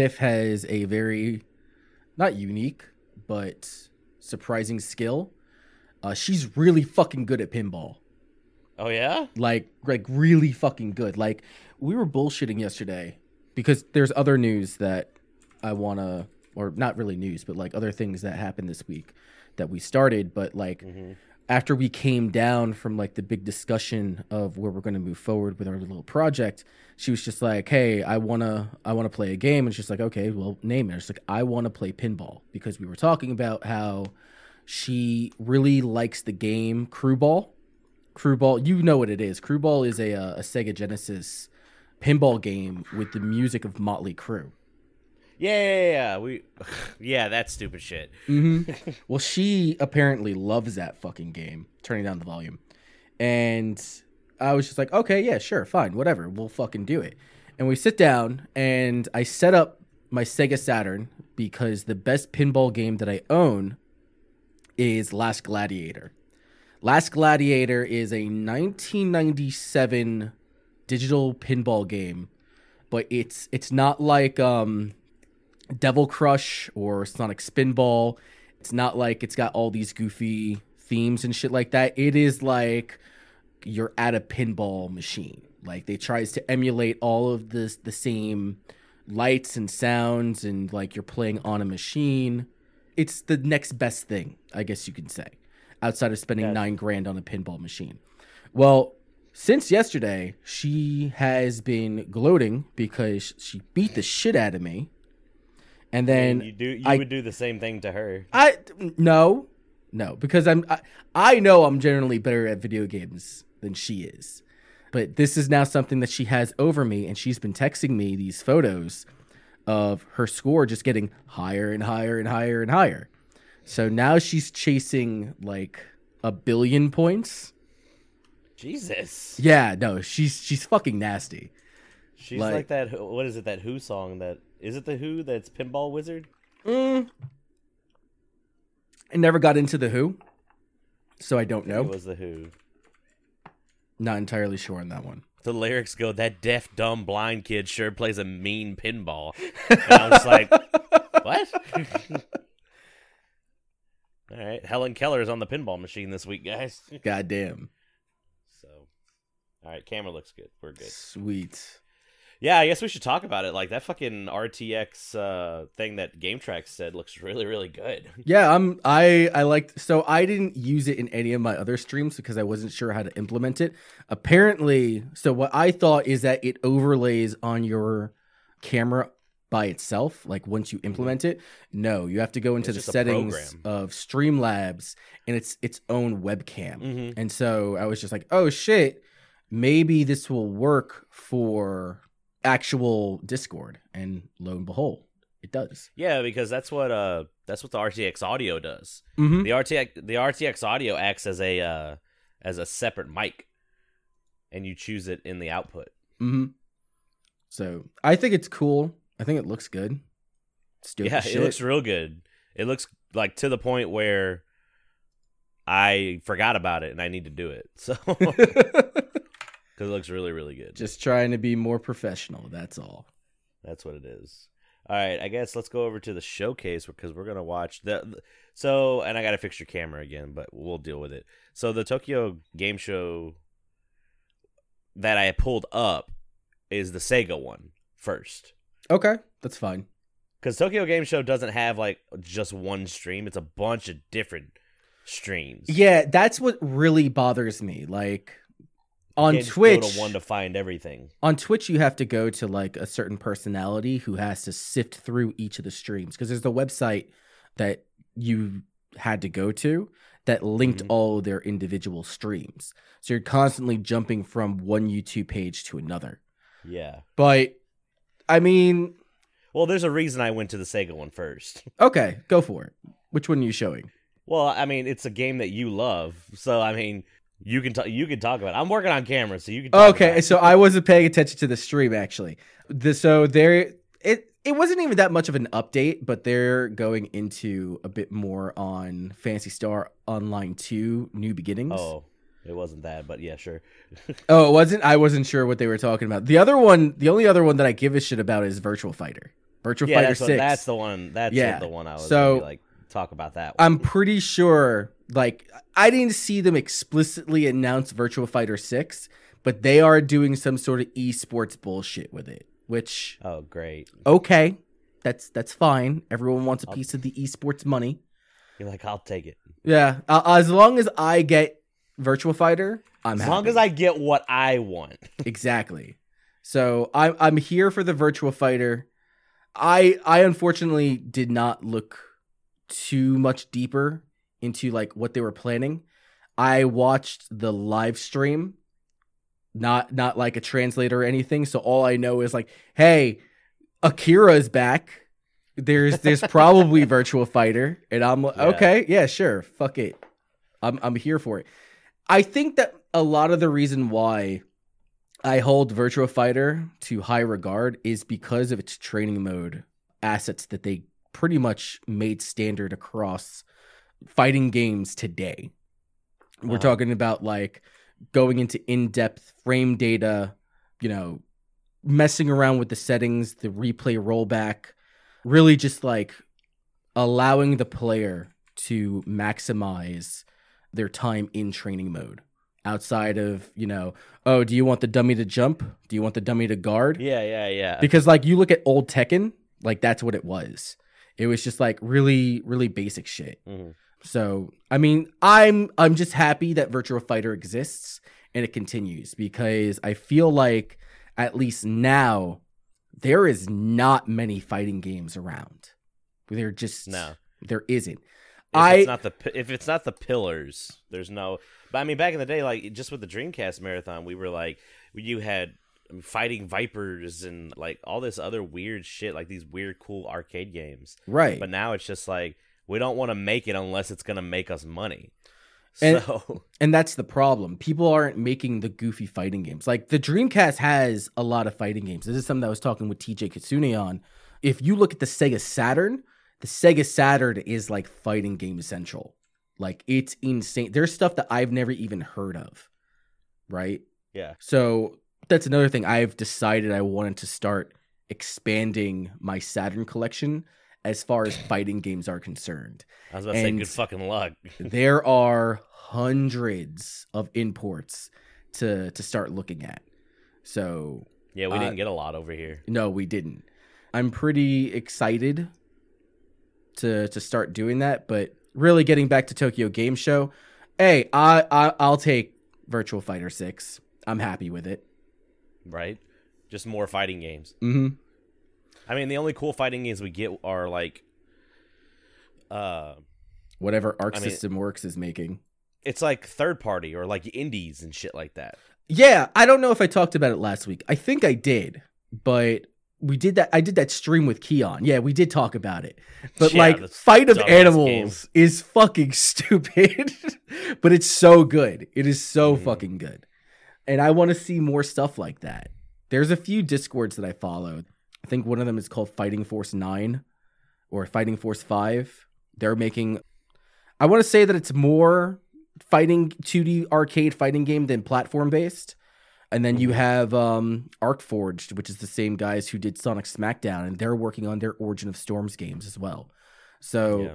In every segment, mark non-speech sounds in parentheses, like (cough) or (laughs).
Tiff has a very, not unique, but surprising skill. Uh, she's really fucking good at pinball. Oh yeah? Like, like really fucking good. Like, we were bullshitting yesterday because there's other news that I wanna, or not really news, but like other things that happened this week that we started. But like, after we came down from like the big discussion of where we're going to move forward with our little project she was just like hey i want to i want to play a game. And she's like okay well name it. She's like i want to play pinball because we were talking about how she really likes the game Crüe Ball Crüe Ball you know what it is. Crüe Ball is a, uh, a sega genesis pinball game with the music of Mötley Crüe Yeah, yeah, yeah. We (laughs) Yeah, that's stupid shit. Mm-hmm. (laughs) well, she apparently loves that fucking game. Turning down the volume, and I was just like, okay, yeah, sure, fine, whatever, we'll fucking do it. And we sit down, and I set up my Sega Saturn because the best pinball game that I own is Last Gladiator. Last Gladiator is a 1997 digital pinball game, but it's it's not like um Devil Crush or Sonic Spinball. It's not like it's got all these goofy themes and shit like that. It is like you're at a pinball machine. Like they tries to emulate all of this the same lights and sounds and like you're playing on a machine. It's the next best thing, I guess you can say, outside of spending Yeah. 9 grand on a pinball machine. Well, since yesterday, she has been gloating because she beat the shit out of me. And then you do you I- would do the same thing to her. I no, no, because I'm I, I know I'm generally better at video games than she is, but this is now something that she has over me, and she's been texting me these photos of her score just getting higher and higher and higher and higher. So now she's chasing like a billion points. Jesus. Yeah, no, she's she's fucking nasty. She's Like- like, that what is it that Who song that is it the Who that's Pinball Wizard? Mm. I never got into the Who, so I don't It know. was the Who. Not entirely sure on that one. The lyrics go, "That deaf, dumb, blind kid sure plays a mean pinball." And I was like, (laughs) "What?" (laughs) All right, Helen Keller is on the pinball machine this week, guys. Goddamn. So, all right, camera looks good. We're good. Sweet. Yeah, I guess we should talk about it. Like that fucking RTX uh, thing that Game Track said looks really, really good. (laughs) Yeah, I'm I I liked so I didn't use it in any of my other streams because I wasn't sure how to implement it. Apparently, so what I thought is that it overlays on your camera by itself like once you implement it. No, you have to go into It's the settings of Streamlabs and it's its own webcam. Mhm. And so I was just like, "Oh shit, maybe this will work for actual Discord." And lo and behold, it does. Yeah, because that's what uh that's what the RTX audio does. Mhm. The RTX the RTX audio acts as a uh, as a separate mic, and you choose it in the output. hmm So I think it's cool. I think it looks good. Yeah, it looks real good. It looks like to the point where I forgot about it and I need to do it. So (laughs) (laughs) because it looks really really good. Just trying to be more professional. That's all. That's what it is. All right, I guess let's go over to the showcase because we're gonna watch the. So, and I gotta fix your camera again, but we'll deal with it. So the Tokyo Game Show that I pulled up is the Sega one first, Okay, that's fine. because Tokyo Game Show doesn't have like just one stream; it's a bunch of different streams. Yeah, that's what really bothers me. Like on Twitch, go to one to find everything. on Twitch, you have to go to like a certain personality who has to sift through each of the streams because there's the website that you had to go to that linked Mhm. all their individual streams. So you're constantly jumping from one YouTube page to another. Yeah. But I mean, Well, there's a reason I went to the Sega one first. (laughs) okay, go for it. Which one are you showing? Well, I mean, it's a game that you love, so I mean, you can talk. You can talk about. It. I'm working on camera, so you can. Talk Okay, about it. so I wasn't paying attention to the stream actually. The, so there, it it wasn't even that much of an update, but they're going into a bit more on Phantasy Star Online Two: New Beginnings. Oh, It wasn't that, but yeah, sure. (laughs) Oh, it wasn't. I wasn't sure what they were talking about. The other one, the only other one that I give a shit about is Virtual Fighter. Virtual yeah, Fighter that's, what- Six. that's the one. That's Yeah. the one I was So- like talk about that. One. I'm pretty sure. Like, I didn't see them explicitly announce Virtual Fighter Six, but they are doing some sort of esports bullshit with it. Which oh, great. okay, that's that's fine. Everyone wants a piece of the esports money. You're like, I'll take it Yeah, uh, as long as I get Virtual Fighter, I'm as happy. long as I get what I want. (laughs) exactly. So I'm I'm here for the Virtual Fighter. I I unfortunately did not look too much deeper into like what they were planning. I watched the live stream, not not like a translator or anything. So all I know is like, hey, Akira is back. There's there's probably (laughs) Virtual Fighter, and I'm like, Yeah. okay, yeah, sure, fuck it, I'm I'm here for it. I think that a lot of the reason why I hold Virtua Fighter to high regard is because of its training mode assets that they pretty much made standard across fighting games today. We're talking about like going into in-depth frame data, you know, messing around with the settings, the replay rollback, really just like allowing the player to maximize their time in training mode outside of, you know, oh, do you want the dummy to jump? Do you want the dummy to guard? Yeah, yeah, yeah. Because like you look at old Tekken, like that's what it was. It was just like really, really basic shit. Mhm. So I mean, I'm I'm just happy that Virtua Fighter exists and it continues because I feel like at least now there is not many fighting games around. There just No. there isn't. If I- it's not the if it's not the pillars, there's no. But I mean, back in the day, like just with the Dreamcast marathon, we were like, you had fighting vipers and like all this other weird shit, like these weird, cool arcade games. Right. But now it's just like we don't want to make it unless it's gonna make us money. And- So (laughs) And that's the problem. People aren't making the goofy fighting games. Like the Dreamcast has a lot of fighting games. This is something that I was talking with TJ Kitsune on. If you look at the Sega Saturn, the Sega Saturn is like fighting game essential. Like it's insane. There's stuff that I've never even heard of. Right? yeah, So that's another thing I've decided I wanted to start expanding my Saturn collection as far as fighting games are concerned I was about to say good fucking luck. (laughs) there are hundreds of imports to to start looking at. So Yeah, we Uh, didn't get a lot over here. no, we didn't. I'm pretty excited to to start doing that, but really getting back to Tokyo Game Show, hey, I, I I'll take Virtual Fighter 6. I'm happy with it. Right? Just more fighting games. Mhm. I mean, the only cool fighting games we get are like, uh, Whatever Arc I mean- System Works is making. it's like third party or like indies and shit like that. Yeah, I don't know if I talked about it last week. I think I did, but we did that. I did that stream with Keon. Yeah, we did talk about it. But Yeah, like, Fight of Animals game. is fucking (laughs) stupid, but it's so good. It is so Mhm. fucking good, and I want to see more stuff like that. There's a few discords that I follow. I think one of them is called Fighting Force Nine or Fighting Force Five. They're making. I want to say that it's more fighting 2D arcade fighting game than platform based. And then you Mhm. have um Arcforged, which is the same guys who did Sonic Smackdown, and they're working on their Origin of Storms games as well. So Yeah.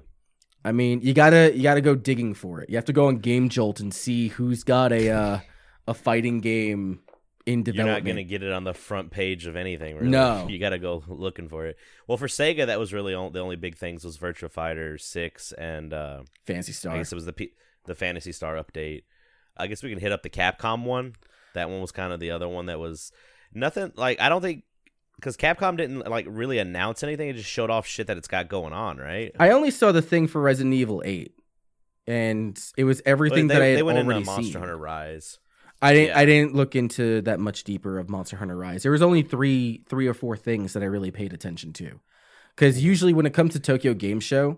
I mean, you gotta you gotta go digging for it. You have to go on Game Jolt and see who's got a uh, a fighting game in You're not gonna get it on the front page of anything. Really. No. (laughs) you got to go looking for it. Well, for Sega, that was really all, the only big things was Virtua Fighter Six and uh, I Star. guess it was the P- the Phantasy Star update. I guess we can hit up the Capcom one. That one was kind of the other one that was nothing like I don't think because Capcom didn't like really announce anything. It just showed off shit that it's got going on, right? I only saw the thing for Resident Evil Eight, and it was everything they, that I had they went already into Monster seen. Hunter Rise. I didn't. Yeah. I didn't look into that much deeper of Monster Hunter Rise. There was only three, three or four things that I really paid attention to, because usually when it comes to Tokyo Game Show,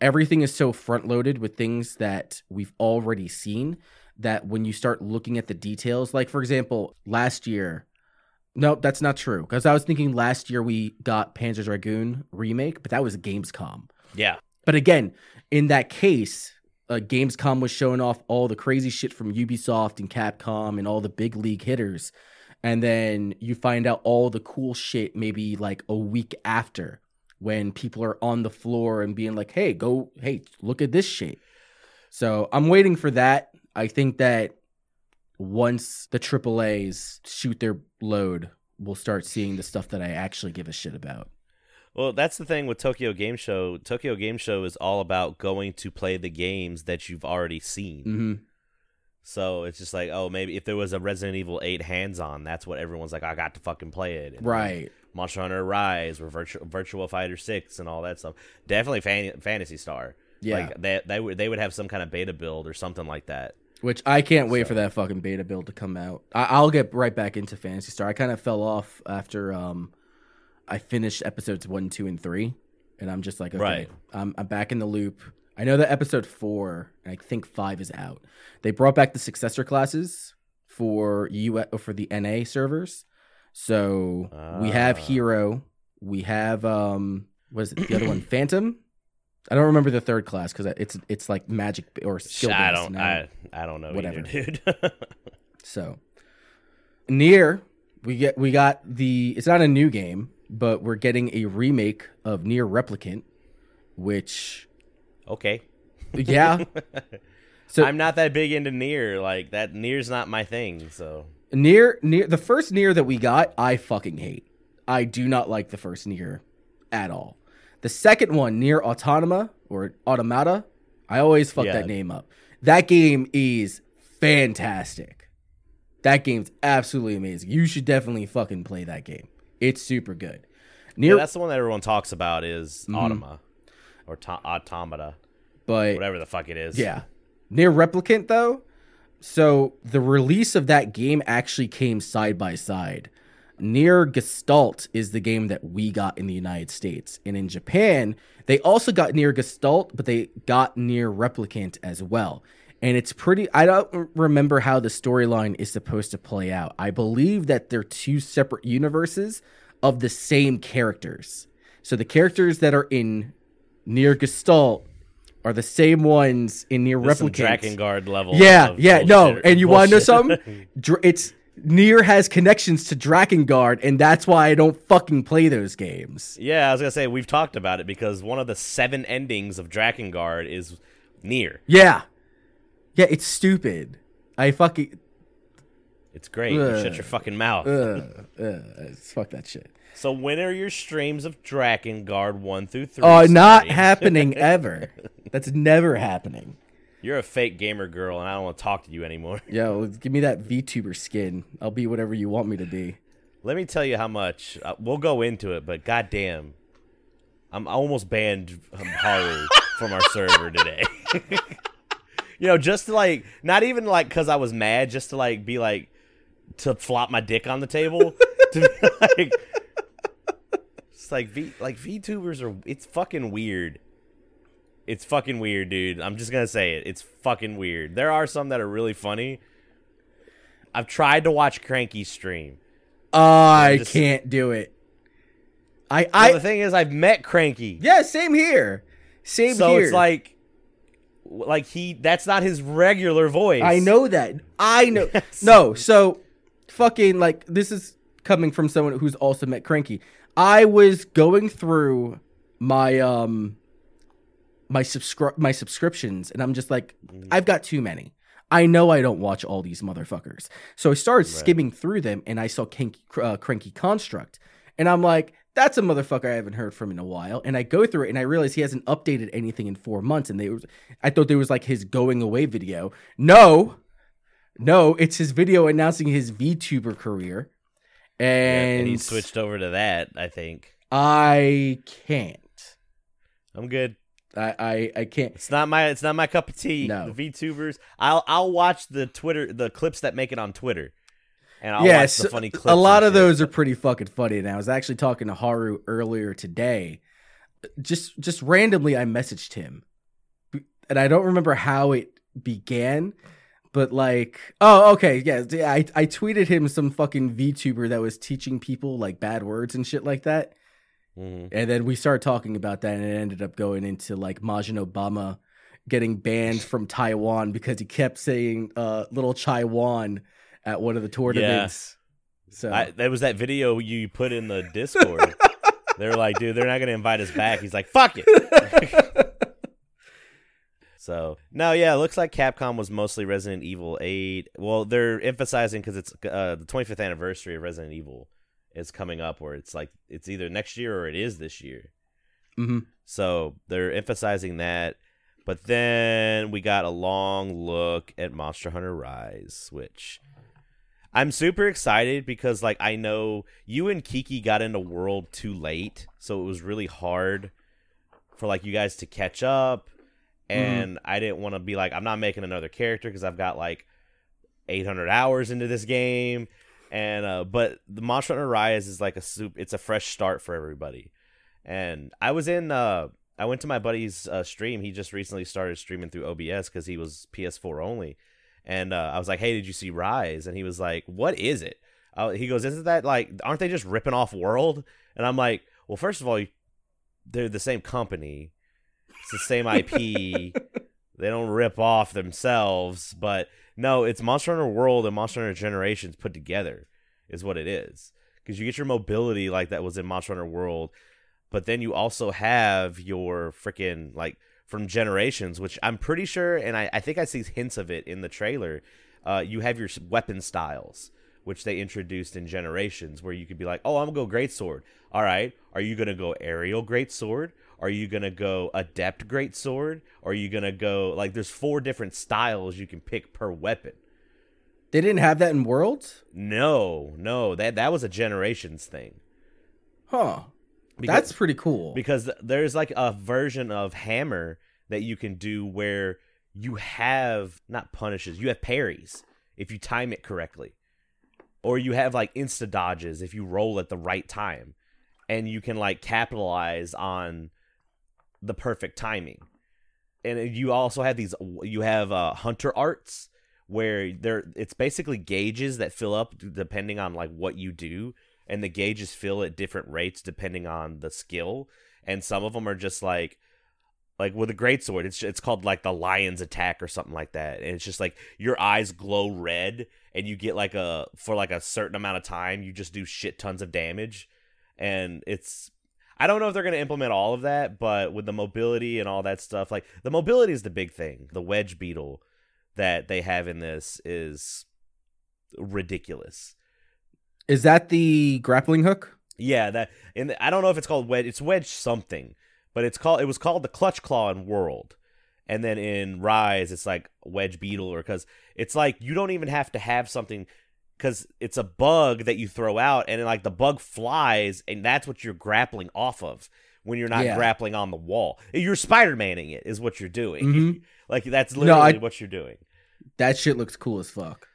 everything is so front loaded with things that we've already seen that when you start looking at the details, like for example, last year. No, that's not true. Because I was thinking last year we got Panzer Dragoon remake, but that was Gamescom. Yeah, But again, in that case, uh, Gamescom was showing off all the crazy shit from Ubisoft and Capcom and all the big league hitters. And then you find out all the cool shit maybe like a week after when people are on the floor and being like, hey, go, hey, look at this shit. So I'm waiting for that. I think that once the AAAs shoot their load, we'll start seeing the stuff that I actually give a shit about. Well, that's the thing with Tokyo Game Show. Tokyo Game Show is all about going to play the games that you've already seen. Mm-hmm. So it's just like, oh, maybe if there was a Resident Evil 8 hands on, that's what everyone's like, I got to fucking play it. And Right. Monster Hunter Rise or Virtual, Virtual Fighter 6 and all that stuff. Definitely fan, Phantasy Star. Yeah. Like they, they, would, they would have some kind of beta build or something like that. Which I can't wait So- for that fucking beta build to come out. I- I'll get right back into Phantasy Star. I kind of fell off after um, I finished episodes one, two, and three, and I'm just like, okay, Right. I'm, I'm back in the loop. I know that episode four, and I think five is out. They brought back the successor classes for U for the NA servers. So we have Ah. Hero, we have um, what is it? The other one, (clears throat) Phantom. I don't remember the third class because it's it's like magic or skill. I don't, now. I, I don't know Whatever. either, dude. (laughs) So NieR we get we got the it's not a new game, but we're getting a remake of NieR Replicant, which okay. yeah. (laughs) So I'm not that big into NieR. Like that NieR's not my thing. So NieR NieR the first NieR that we got, I fucking hate. I do not like the first NieR at all. The second one, NieR Autonoma or Automata, I always fuck Yeah. that name up. That game is fantastic. That game's absolutely amazing. You should definitely fucking play that game. It's super good. yeah, that's the one that everyone talks about is. Mm-hmm. Automa or to- Automata, but whatever the fuck it is. Yeah. NieR Replicant, though, so the release of that game actually came side by side. NieR Gestalt is the game that we got in the United States. And in Japan, they also got NieR Gestalt, but they got NieR Replicant as well. And it's pretty, I don't remember how the storyline is supposed to play out. I believe that they're two separate universes of the same characters. So the characters that are in NieR Gestalt are the same ones in NieR some Replicant. Drakengard level. Yeah, yeah, no. And you want to know something? It's NieR has connections to Drakengard, and that's why I don't fucking play those games. yeah, I was gonna say we've talked about it because one of the seven endings of Drakengard is NieR. Yeah, yeah, it's stupid. I fucking It's great. You shut your fucking mouth. uh, uh, fuck that shit. So when are your streams of Drakengard one through three? Oh, not happening (laughs) ever. That's never happening. You're a fake gamer girl, and I don't want to talk to you anymore. Yo, give me that VTuber skin. I'll be whatever you want me to be. Let me tell you how much. Uh, we'll go into it, but goddamn, I'm almost banned um, Haru (laughs) from our server today. (laughs) you know, just to like, not even like because I was mad, just to like be like, to flop my dick on the table. (laughs) to be like, it's like V like VTubers are. It's fucking weird. It's fucking weird, dude. I'm just gonna say it. It's fucking weird. There are some that are really funny. I've tried to watch Cranky stream. I just- can't do it. I Well, I the thing is, I've met Cranky, yeah, same here. Same so here. it's like, like he that's not his regular voice. I know that. I know. (laughs) Yes. No, so fucking like this is coming from someone who's also met Cranky. I was going through my um my subscri- my subscriptions and I'm just like Mm-hmm. I've got too many. I know I don't watch all these motherfuckers. So I started Right. skimming through them and I saw Kinky, uh, Cranky Construct. And I'm like, that's a motherfucker I haven't heard from in a while. And I go through it and I realize he hasn't updated anything in four months. And they was, I thought there was like his going away video. No, no, it's his video announcing his VTuber career. Yeah, And, and he switched over to that. I think I can't. I'm good. I, I, I can't. It's not my it's not my cup of tea. No. The VTubers. I'll I'll watch the Twitter the clips that make it on Twitter, and I'll yeah, watch so- the funny clips. a lot of shit. those are pretty fucking funny. And I was actually talking to Haru earlier today. Just just randomly, I messaged him, and I don't remember how it began, but like, oh, okay, yeah, I I tweeted him some fucking VTuber that was teaching people like bad words and shit like that. Mhm. And then we started talking about that, and it ended up going into like Majin Obama getting banned from Taiwan because he kept saying uh, "little Taiwan" at one of the tournaments. So I, that was that video you put in the Discord. (laughs) they're like, dude, they're not gonna invite us back. He's like, fuck it. (laughs) so no, yeah, it looks like Capcom was mostly Resident Evil Eight. Well, they're emphasizing because it's uh, the 25th anniversary of Resident Evil is coming up, where it's like it's either next year or it is this year. Mhm. So they're emphasizing that. But then we got a long look at Monster Hunter Rise, which I'm super excited because like I know you and Kiki got into World too late, so it was really hard for like you guys to catch up and I didn't want to be like I'm not making another character because I've got like 800 hours into this game and uh but the Monster Hunter Rise is like a soup it's a fresh start for everybody. And I was in uh I went to my buddy's uh, stream. He just recently started streaming through OBS because he was PS4 only. And uh, I was like, "Hey, did you see Rise?" And he was like, "What is it?" Uh, he goes, "Isn't that like? Aren't they just ripping off World?" And I'm like, "Well, first of all, they're the same company. It's the same IP. (laughs) they don't rip off themselves. But no, it's Monster Hunter World and Monster Hunter Generations put together is what it is. Because you get your mobility like that was in Monster Hunter World, but then you also have your freaking like from Generations, which I'm pretty sure, and I, I think I see hints of it in the trailer. Uh, you have your weapon styles, which they introduced in Generations, where you could be like, "Oh, I'm gonna go great sword. All right, are you gonna go aerial great sword? Are you gonna go adept great sword? Are you gonna go like there's four different styles you can pick per weapon? they didn't have that in Worlds, No, no, that that was a Generations thing. huh? Because- That's pretty cool. because there's like a version of hammer that you can do where you have not punishes you have parries if you time it correctly. Or you have like insta dodges if you roll at the right time. And you can like capitalize on the perfect timing. And you also have these you have uh, hunter arts where there it's basically gauges that fill up depending on like what you do and the gauges fill at different rates depending on the skill and some of them are just like like with a great sword it's it's called like the lion's attack or something like that and it's just like your eyes glow red and you get like a for like a certain amount of time you just do shit tons of damage and it's I don't know if they're going to implement all of that, but with the mobility and all that stuff, like the mobility is the big thing. The wedge beetle that they have in this is ridiculous. Is that the grappling hook? Yeah, that and I don't know if it's called wedge. It's wedge something, but it's called. It was called the clutch claw in World, and then in Rise, it's like wedge beetle, or because it's like you don't even have to have something because it's a bug that you throw out, and like the bug flies, and that's what you're grappling off of when you're not Yeah. grappling on the wall. You're Spider Manning it is what you're doing. Mhm. (laughs) like that's No, literally I- what you're doing. That shit looks cool as fuck.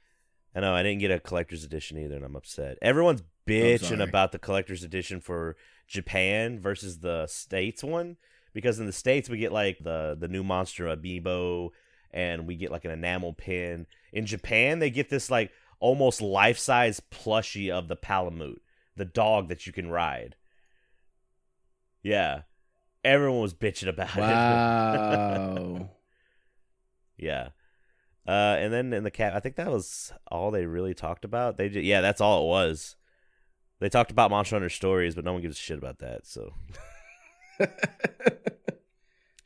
I know I didn't get a collector's edition either, and I'm upset. Everyone's bitching about the collector's edition for Japan versus the states one because in the states we get like the the new monster amiibo and we get like an enamel pin. In Japan they get this like almost life size plushie of the Palamute, the dog that you can ride. Yeah, everyone was bitching about it. (laughs) Wow. Yeah. Uh, and then in the cap, I think that was all they really talked about. They just, yeah, that's all it was. They talked about Monster Hunter stories, but no one gives a shit about that. So, (laughs)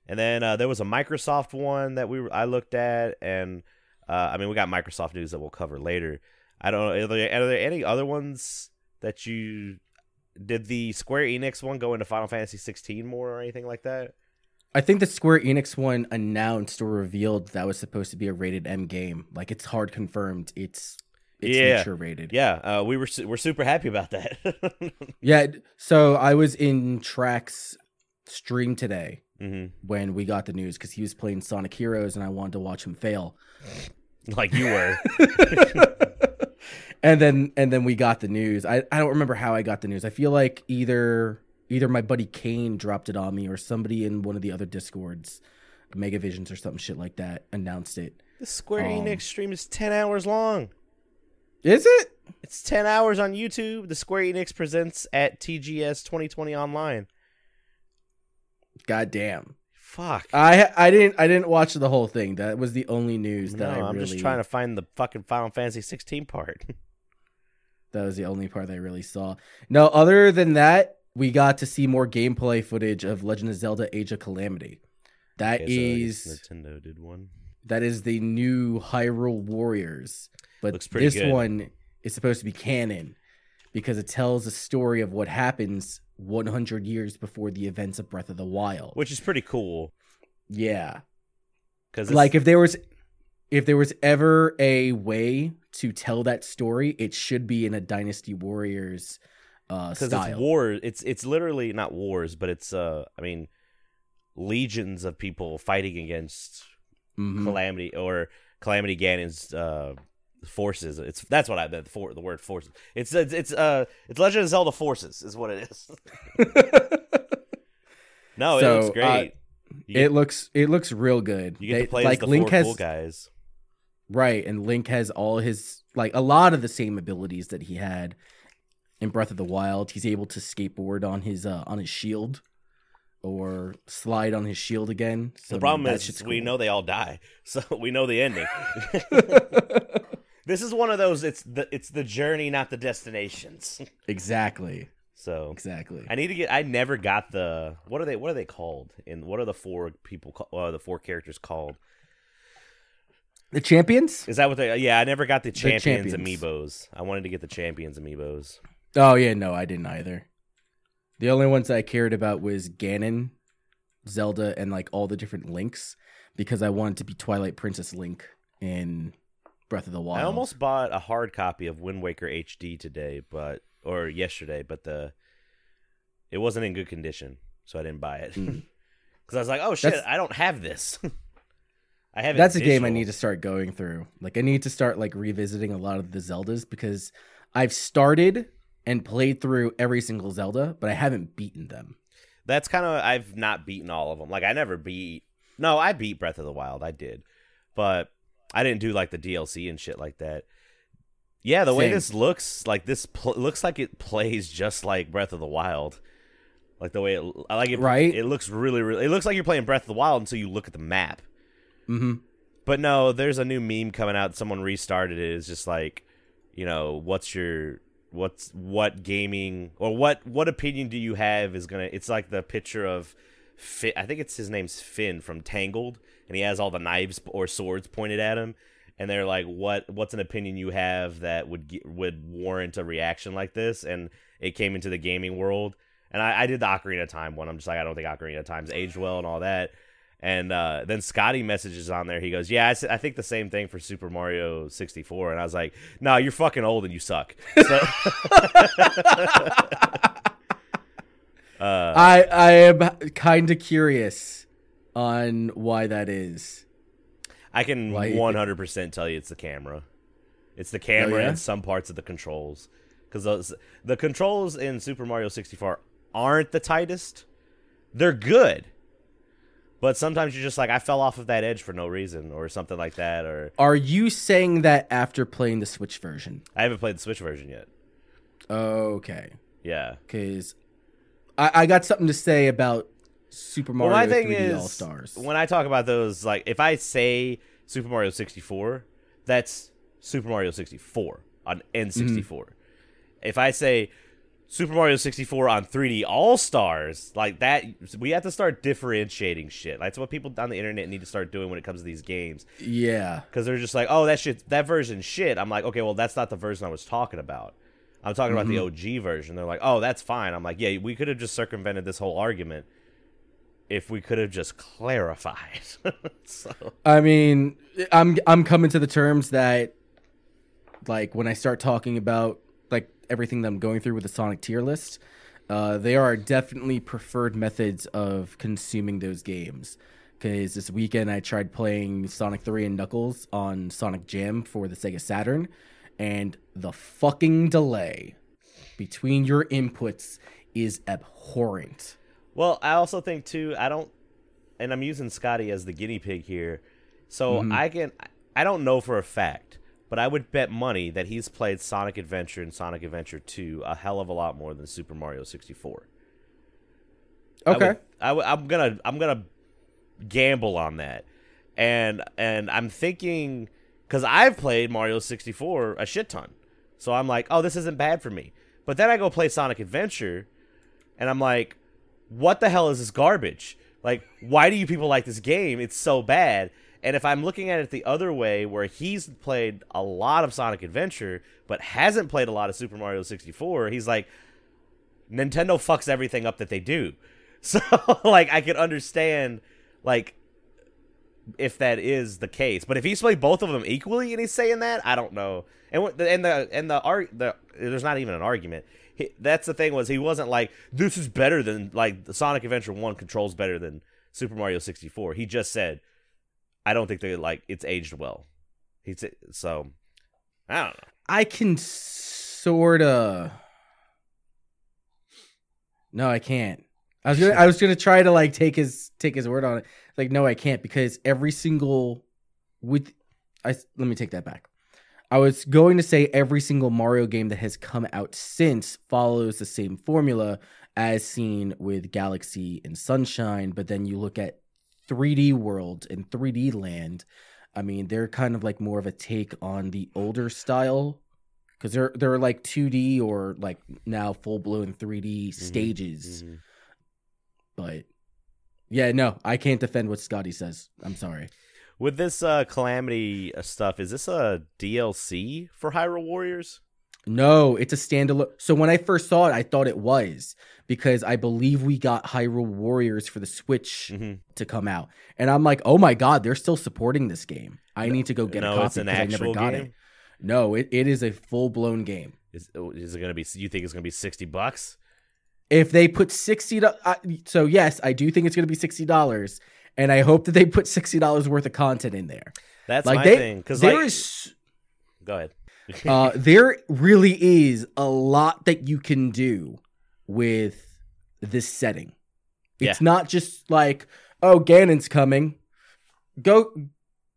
and then uh, there was a Microsoft one that we were, I looked at, and uh, I mean we got Microsoft news that we'll cover later. I don't know. Are there, are there any other ones that you did the Square Enix one go into Final Fantasy 16 more or anything like that? I think the Square Enix one announced or revealed that was supposed to be a rated M game. Like it's hard confirmed. It's it's Yeah. mature rated. Yeah, uh, we were su- we're super happy about that. (laughs) Yeah. So I was in Track's stream today hmm when we got the news because he was playing Sonic Heroes and I wanted to watch him fail. Like you were. (laughs) and then and then we got the news. I, I don't remember how I got the news. I feel like either either my buddy Kane dropped it on me or somebody in one of the other discords, Megavisions or something shit like that, announced it. The Square Um, Enix stream is 10 hours long. Is it? It's 10 hours on YouTube. The Square Enix presents at TGS 2020 online. God damn. Fuck. I I didn't I didn't watch the whole thing. That was the only news no, that I I'm really. just trying to find the fucking Final Fantasy 16 part. (laughs) That was the only part I really saw. No, other than that, we got to see more gameplay footage of Legend of Zelda: Age of Calamity. That okay, so is Nintendo did one. That is the new Hyrule Warriors, but Looks pretty this good. one is supposed to be canon because it tells a story of what happens 100 years before the events of Breath of the Wild. Which is pretty cool yeah, because like if there was if there was ever a way to tell that story, it should be in a Dynasty Warriors uh, style. it's war. It's it's literally not wars, but it's uh, I mean, legions of people fighting against Mhm. Calamity or Calamity Ganon's uh forces. It's that's what I meant for the word forces. It's it's, it's uh it's Legend of Zelda forces is what it is. (laughs) no, it So, looks uh, great. you get, it looks it looks real good. you get They- to play like as the Link four has cool guys. right, and Link has all his like a lot of the same abilities that he had in Breath of the Wild. He's able to skateboard on his uh, on his shield or slide on his shield again. So The problem that is shit's we cool. know they all die, (laughs) so we know the ending. (laughs) this is one of those. It's the it's the journey, not the destinations. (laughs) exactly, So exactly. I need to get. I never got the what are they? What are they called? And what are the four people? Call, uh, the four characters called? The champions? Is that what they? Yeah, I never got the champions, champions. amiibos. I wanted to get the champions amiibos. Oh yeah, no, I didn't either. The only ones I cared about was Ganon, Zelda, and like all the different links because I wanted to be Twilight Princess Link in Breath of the Wild. I almost bought a hard copy of Wind Waker HD today, but or yesterday, but the it wasn't in good condition, so I didn't buy it. Because Mm. (laughs) I was like, oh shit, That's- I don't have this. (laughs) I have. That's a game I need to start going through. Like I need to start like revisiting a lot of the Zeldas because I've started and played through every single Zelda, but I haven't beaten them. That's kind of I've not beaten all of them. Like I never beat. No, I beat Breath of the Wild. I did, but I didn't do like the DLC and shit like that. Yeah, the way this looks, like this pl- looks like it plays just like Breath of the Wild. Like the way it, I like it. Right. It looks really, really. It looks like you're playing Breath of the Wild until you look at the map. Mm-hmm. But no, there's a new meme coming out. Someone restarted it. It's just like, you know, what's your what's what gaming or what what opinion do you have is gonna? It's like the picture of Finn. I think it's his name's Finn from Tangled, and he has all the knives or swords pointed at him. And they're like, "What? What's an opinion you have that would ge- would warrant a reaction like this?" And it came into the gaming world, and I, I did the Ocarina of Time one. I'm just like, I don't think Ocarina of Time's aged well and all that. And uh, then Scotty messages on there. He goes, "Yeah, I think the same thing for Super Mario 64." And I was like, "No, you're fucking old and you suck." So, (laughs) uh, I I am kind of curious on why that is. I can Why- 100% tell you it's the camera. It's the camera Oh, yeah? and some parts of the controls. Because the controls in Super Mario 64 aren't the tightest. They're good. But sometimes you're just like, I fell off of that edge for no reason or something like that. Or Are you saying that after playing the Switch version? I haven't played the Switch version yet. Okay, Yeah. because I, I got something to say about Super Well, Mario my thing 3D is, All Stars. when I talk about those, like, if I say Super Mario 64, that's Super Mario 64 on N64. Mm-hmm. If I say Super Mario 64 on 3D All Stars, like that, we have to start differentiating shit. Like, That's what people on the internet need to start doing when it comes to these games. Yeah, Because they're just like, oh, that shit, that version shit. I'm like, okay, well, that's not the version I was talking about. I'm talking about the mm-hmm. OG version. They're like, oh, that's fine. I'm like, yeah, we could have just circumvented this whole argument if we could have just clarified. (laughs) so, I mean, I'm I'm coming to the terms that, like, when I start talking about everything that I'm going through with the Sonic tier list, uh, they are definitely preferred methods of consuming those games. Because this weekend I tried playing Sonic 3 and Knuckles on Sonic Jam for the Sega Saturn, and the fucking delay between your inputs is abhorrent. well, I also think too. I don't, and I'm using Scotty as the guinea pig here, so Mm-hmm. I can. I don't know for a fact, but I would bet money that he's played Sonic Adventure and Sonic Adventure 2 a hell of a lot more than Super Mario 64. Okay. I would, I'm gonna I'm gonna gamble on that. And and I'm thinking cuz I've played Mario 64 a shit ton. So I'm like, "Oh, this isn't bad for me." But then I go play Sonic Adventure and I'm like, "What the hell is this garbage?" Like, why do you people like this game? It's so bad. And if I'm looking at it the other way, where he's played a lot of Sonic Adventure, but hasn't played a lot of Super Mario 64, he's like, Nintendo fucks everything up that they do. (laughs) So, like, I can understand, like, if that is the case. But if he's played both of them equally and he's saying that, I don't know. And and the and the art the there's not even an argument. He, that's the thing was he wasn't like this is better than like the Sonic Adventure One controls better than Super Mario 64. He just said, I don't think they like it's aged well. He's so I don't know. I can sort of. No, I can't. I was gonna I was gonna try to like take his take his word on it. Like, no, I can't because every single with I let me take that back. I was going to say every single Mario game that has come out since follows the same formula as seen with Galaxy and Sunshine, but then you look at 3D World and 3D Land. I mean, they're kind of like more of a take on the older style because they're they're like 2D or like now full blown 3D Mm-hmm. stages. But yeah, no, I can't defend what Scotty says. I'm sorry. With this uh, calamity uh, stuff, is this a DLC for Hyrule Warriors? No, it's a standalone. So when I first saw it, I thought it was because I believe we got Hyrule Warriors for the Switch Mhm. to come out, and I'm like, oh my god, they're still supporting this game. I need to go get a copy it's an because I never got game. it. No, it, it is a full blown game. Is, oh, is it gonna be? You think it's gonna be sixty bucks? If they put sixty, uh, so yes, I do think it's going to be sixty dollars, and I hope that they put sixty dollars worth of content in there. That's Like my they, thing. Because there like, is- go ahead. (laughs) uh, there really is a lot that you can do with this setting. It's Yeah. not just like, oh, Ganon's coming. Go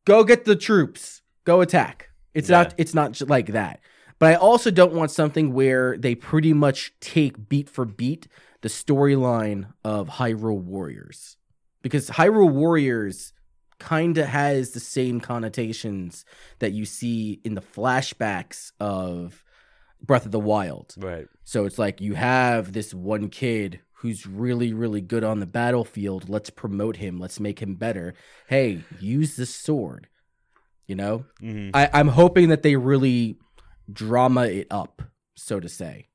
go get the troops. Go attack. It's Yeah. not it's not like that. But I also don't want something where they pretty much take beat for beat the storyline of Hyrule Warriors. Because Hyrule Warriors kind of has the same connotations that you see in the flashbacks of Breath of the Wild. right. So it's like you have this one kid who's really, really good on the battlefield. Let's promote him. Let's make him better. Hey, use this sword. You know, hmm I, I'm hoping that they really drama it up, so to say.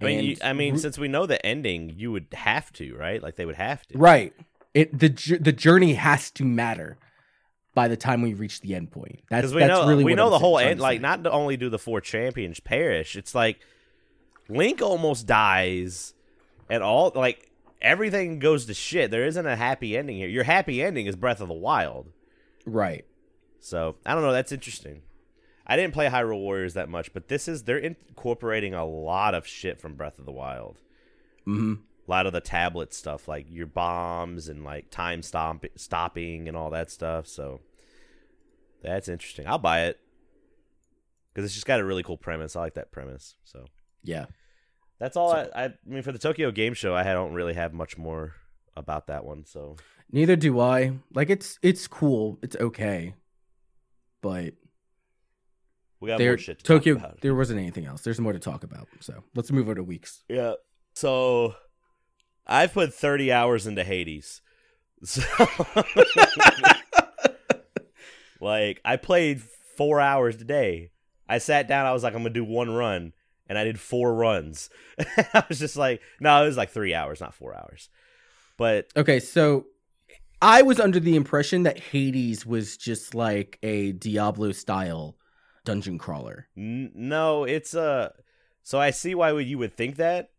I mean, you, I mean, since we know the ending, you would have to, right? Like they would have to. right. It the the journey has to matter by the time we reach the end point. That's we that's know really we know I'm the whole end. Like, not only do the four champions perish, it's like Link almost dies, and all like everything goes to shit. There isn't a happy ending here. Your happy ending is Breath of the Wild. right. So I don't know. That's interesting. I didn't play Hyrule Warriors that much, but this is they're incorporating a lot of shit from Breath of the Wild. hmm A lot of the tablet stuff, like your bombs and like time stop stopping and all that stuff. So that's interesting. I'll buy it because it's just got a really cool premise. I like that premise. So Yeah. that's all. I, I mean, for the Tokyo Game Show, I don't really have much more about that one. So Neither do I. Like it's it's cool. It's okay. But we got there more shit to Tokyo talk about. there wasn't anything else. There's more to talk about. So let's move on to weeks. Yeah. So I've put 30 hours into Hades. So (laughs) like I played 4 hours today. I sat down, I was like I'm going to do one run and I did 4 runs. (laughs) I was just like no, it was like 3 hours, not 4 hours. But Okay, so I was under the impression that Hades was just like a Diablo style dungeon crawler. n- no, it's uh so I see why you would think that,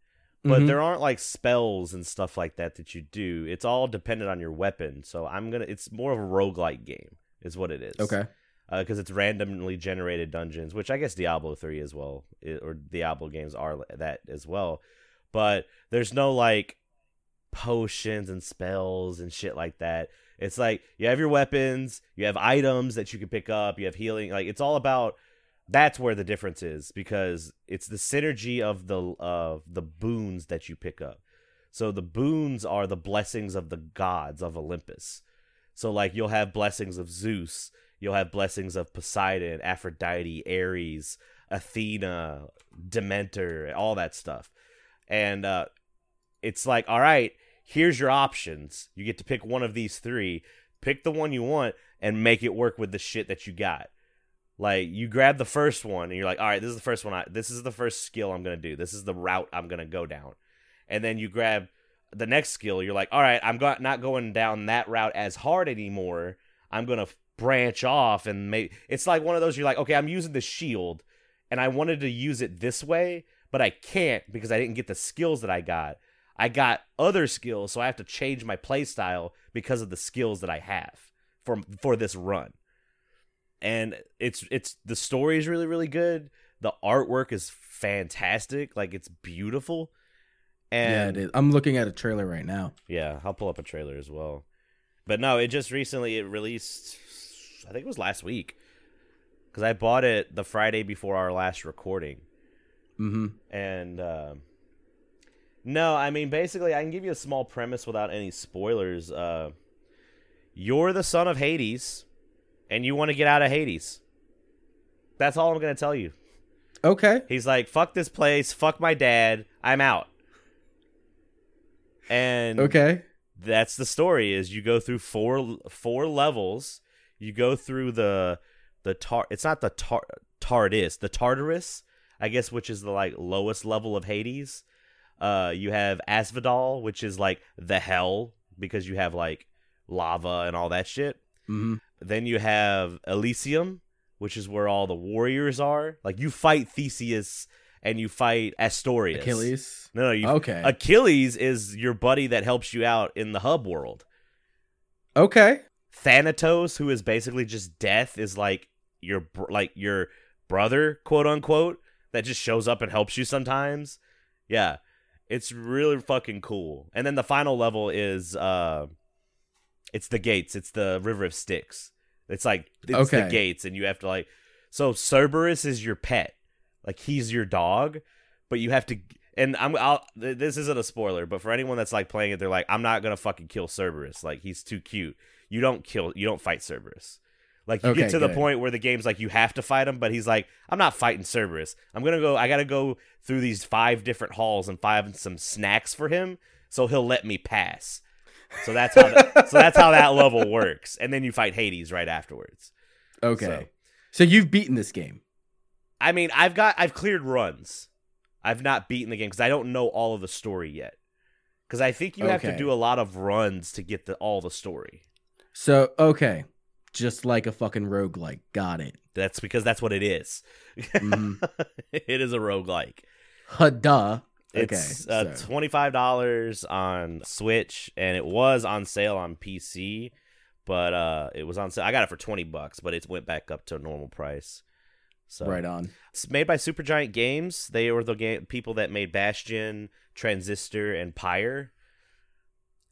but Mhm. there aren't like spells and stuff like that that you do. It's all dependent on your weapon. So I'm gonna. It's more of a roguelike game, is what it is. Okay. Because it's randomly generated dungeons, which I guess Diablo three as well, or Diablo games are that as well. But there's no like potions and spells and shit like that. It's like you have your weapons, you have items that you can pick up, you have healing. Like it's all about that's where the difference is because it's the synergy of the of the boons that you pick up. So the boons are the blessings of the gods of Olympus. So like you'll have blessings of Zeus, you'll have blessings of Poseidon, Aphrodite, Ares, Athena, Demeter, all that stuff. And uh it's like, all right, here's your options. You get to pick one of these three. Pick the one you want and make it work with the shit that you got. Like you grab the first one and you're like, all right, this is the first one. I this is the first skill I'm gonna do. This is the route I'm gonna go down. And then you grab the next skill. You're like, all right, I'm go- not going down that route as hard anymore. I'm gonna branch off and make. It's like one of those. You're like, okay, I'm using the shield, and I wanted to use it this way, but I can't because I didn't get the skills that I got. I got other skills, so I have to change my playstyle because of the skills that I have for for this run and it's it's the story is really really good. The artwork is fantastic, like it's beautiful. And yeah. I'm looking at a trailer right now. Yeah, I'll pull up a trailer as well. But no, it just recently it released. I think it was last week because I bought it the Friday before our last recording. Mm-hmm. And uh, no, I mean basically, I can give you a small premise without any spoilers. Uh, you're the son of Hades and you want to get out of Hades. That's all I'm going to tell you. Okay. He's like, fuck this place, fuck my dad, I'm out. And okay. That's the story is you go through four four levels. You go through the the tar it's not the tar TARDIS, the Tartarus, I guess which is the like lowest level of Hades. Uh you have Asphodel, which is like the hell because you have like lava and all that shit. Mm-hmm. Then you have Elysium, which is where all the warriors are. Like you fight Theseus and you fight Asterius. Achilles. No, no, you Okay. Achilles is your buddy that helps you out in the hub world. Okay. Thanatos, who is basically just death, is like your like your brother, quote unquote, that just shows up and helps you sometimes. Yeah, it's really fucking cool. And then the final level is uh, it's the gates. It's the River of Styx. It's like it's the Okay. gates, and you have to like. So Cerberus is your pet, like he's your dog, but you have to. And I'm. I'll, th- this isn't a spoiler, but for anyone that's like playing it, they're like, I'm not gonna fucking kill Cerberus. Like he's too cute. You don't kill. You don't fight Cerberus. Like you Okay, get to the point where the game's like you have to fight him, but he's like, I'm not fighting Cerberus. I'm gonna go. I gotta go through these five different halls and find some snacks for him, so he'll let me pass. So that's how. that, so that's how that level works, and then you fight Hades right afterwards. Okay. So. you've beaten this game. I mean, I've got I've cleared runs. I've not beaten the game because I don't know all of the story yet. Because I think you have to do a lot of runs to get the all the story. So okay. Just like a fucking roguelike. Got it. That's because that's what it is. Mhm. (laughs) it is a roguelike. Duh. Okay. It's uh, twenty five dollars on Switch, and it was on sale on PC, but uh, it was on sale. I got it for twenty bucks, but it went back up to normal price. So right on. It's made by Supergiant Games. They were the game people that made Bastion, Transistor, and Pyre.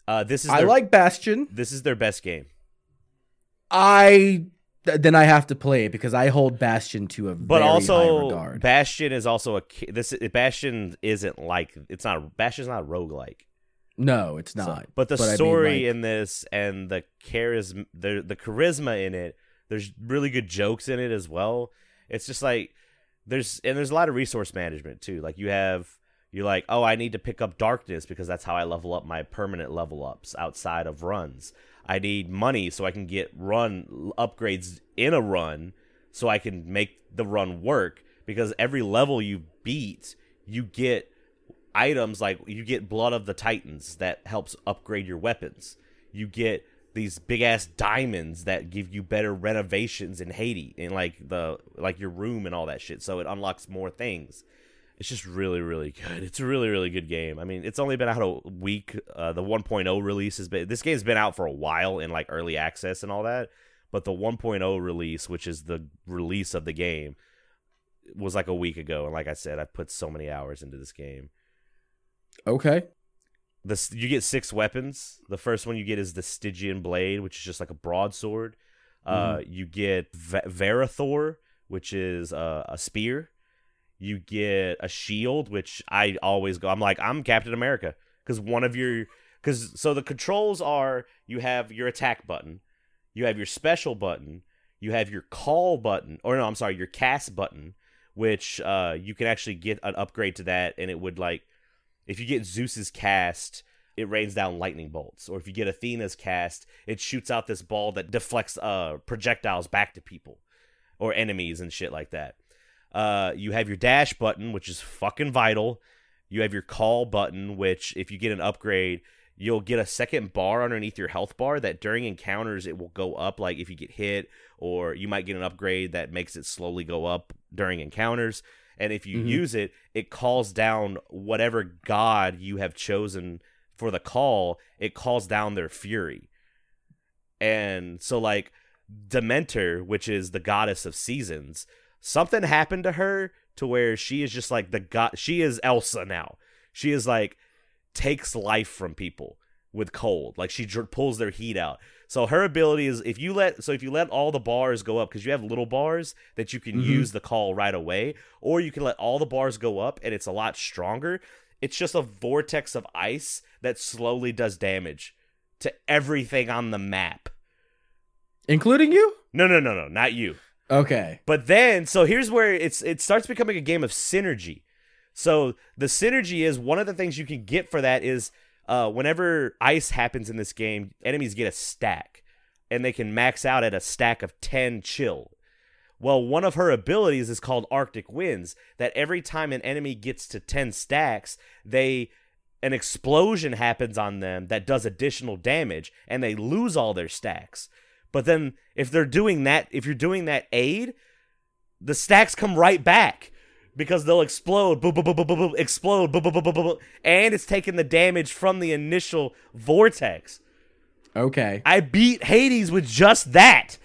Uh, this is I like Bastion. this is their best game. I th- then I have to play it because I hold Bastion to a But very high also, regard. Bastion is also a this. Bastion isn't like it's not Bastion's not roguelike. no, it's So- not. but the I mean, story like- in this and the charisma, the the charisma in it, there's really good jokes in it as well. It's just like there's and there's a lot of resource management too. Like you have you're like, oh, I need to pick up darkness because that's how I level up my permanent level ups outside of runs. I need money so I can get run upgrades in a run so I can make the run work. Because every level you beat, you get items like you get blood of the titans that helps upgrade your weapons. You get these big ass diamonds that give you better renovations in haiti and like the like your room and all that shit. So it unlocks more things it's just really really good it's a really really good game i mean it's only been out a week uh, the 1.0 release has been this game's been out for a while in like early access and all that but the 1.0 release which is the release of the game was like a week ago and like i said i've put so many hours into this game okay. this you get six weapons. The first one you get is the Stygian blade, which is just like a broadsword. Uh, you get v- Varatha, which is uh, a spear. You get a shield, which I always go. I'm like I'm Captain America because one of your because so the controls are you have your attack button, you have your special button, you have your call button, or no, I'm sorry, your cast button, which uh, you can actually get an upgrade to that, and it would like if you get Zeus's cast, it rains down lightning bolts, or if you get Athena's cast, it shoots out this ball that deflects uh projectiles back to people or enemies and shit like that. Uh, you have your dash button, which is fucking vital. You have your call button, which if you get an upgrade, you'll get a second bar underneath your health bar that during encounters it will go up like if you get hit or you might get an upgrade that makes it slowly go up during encounters and if you Mhm. use it it calls down whatever god you have chosen for the call it calls down their fury and so like Demeter which is the goddess of seasons something happened to her to where she is just like the god she is elsa now. She is like takes life from people with cold. Like she dr- pulls their heat out. So her ability is if you let so if you let all the bars go up because you have little bars that you can Mhm. use the call right away or you can let all the bars go up and it's a lot stronger it's just a vortex of ice that slowly does damage to everything on the map. Including you. no no no no not you Okay. but then, so here's where it's it starts becoming a game of synergy. So the synergy is one of the things you can get for that is uh, whenever ice happens in this game, enemies get a stack, and they can max out at a stack of ten chill. Well, one of her abilities is called Arctic Winds. That every time an enemy gets to ten stacks, they an explosion happens on them that does additional damage, and they lose all their stacks. But then if they're doing that, if you're doing that aid, the stacks come right back because they'll explode, boom, boom, boom, boom, boom, boom, explode, boom, boom, boom, boom, boom, boom, and it's taking the damage from the initial vortex. Okay. I beat Hades with just that.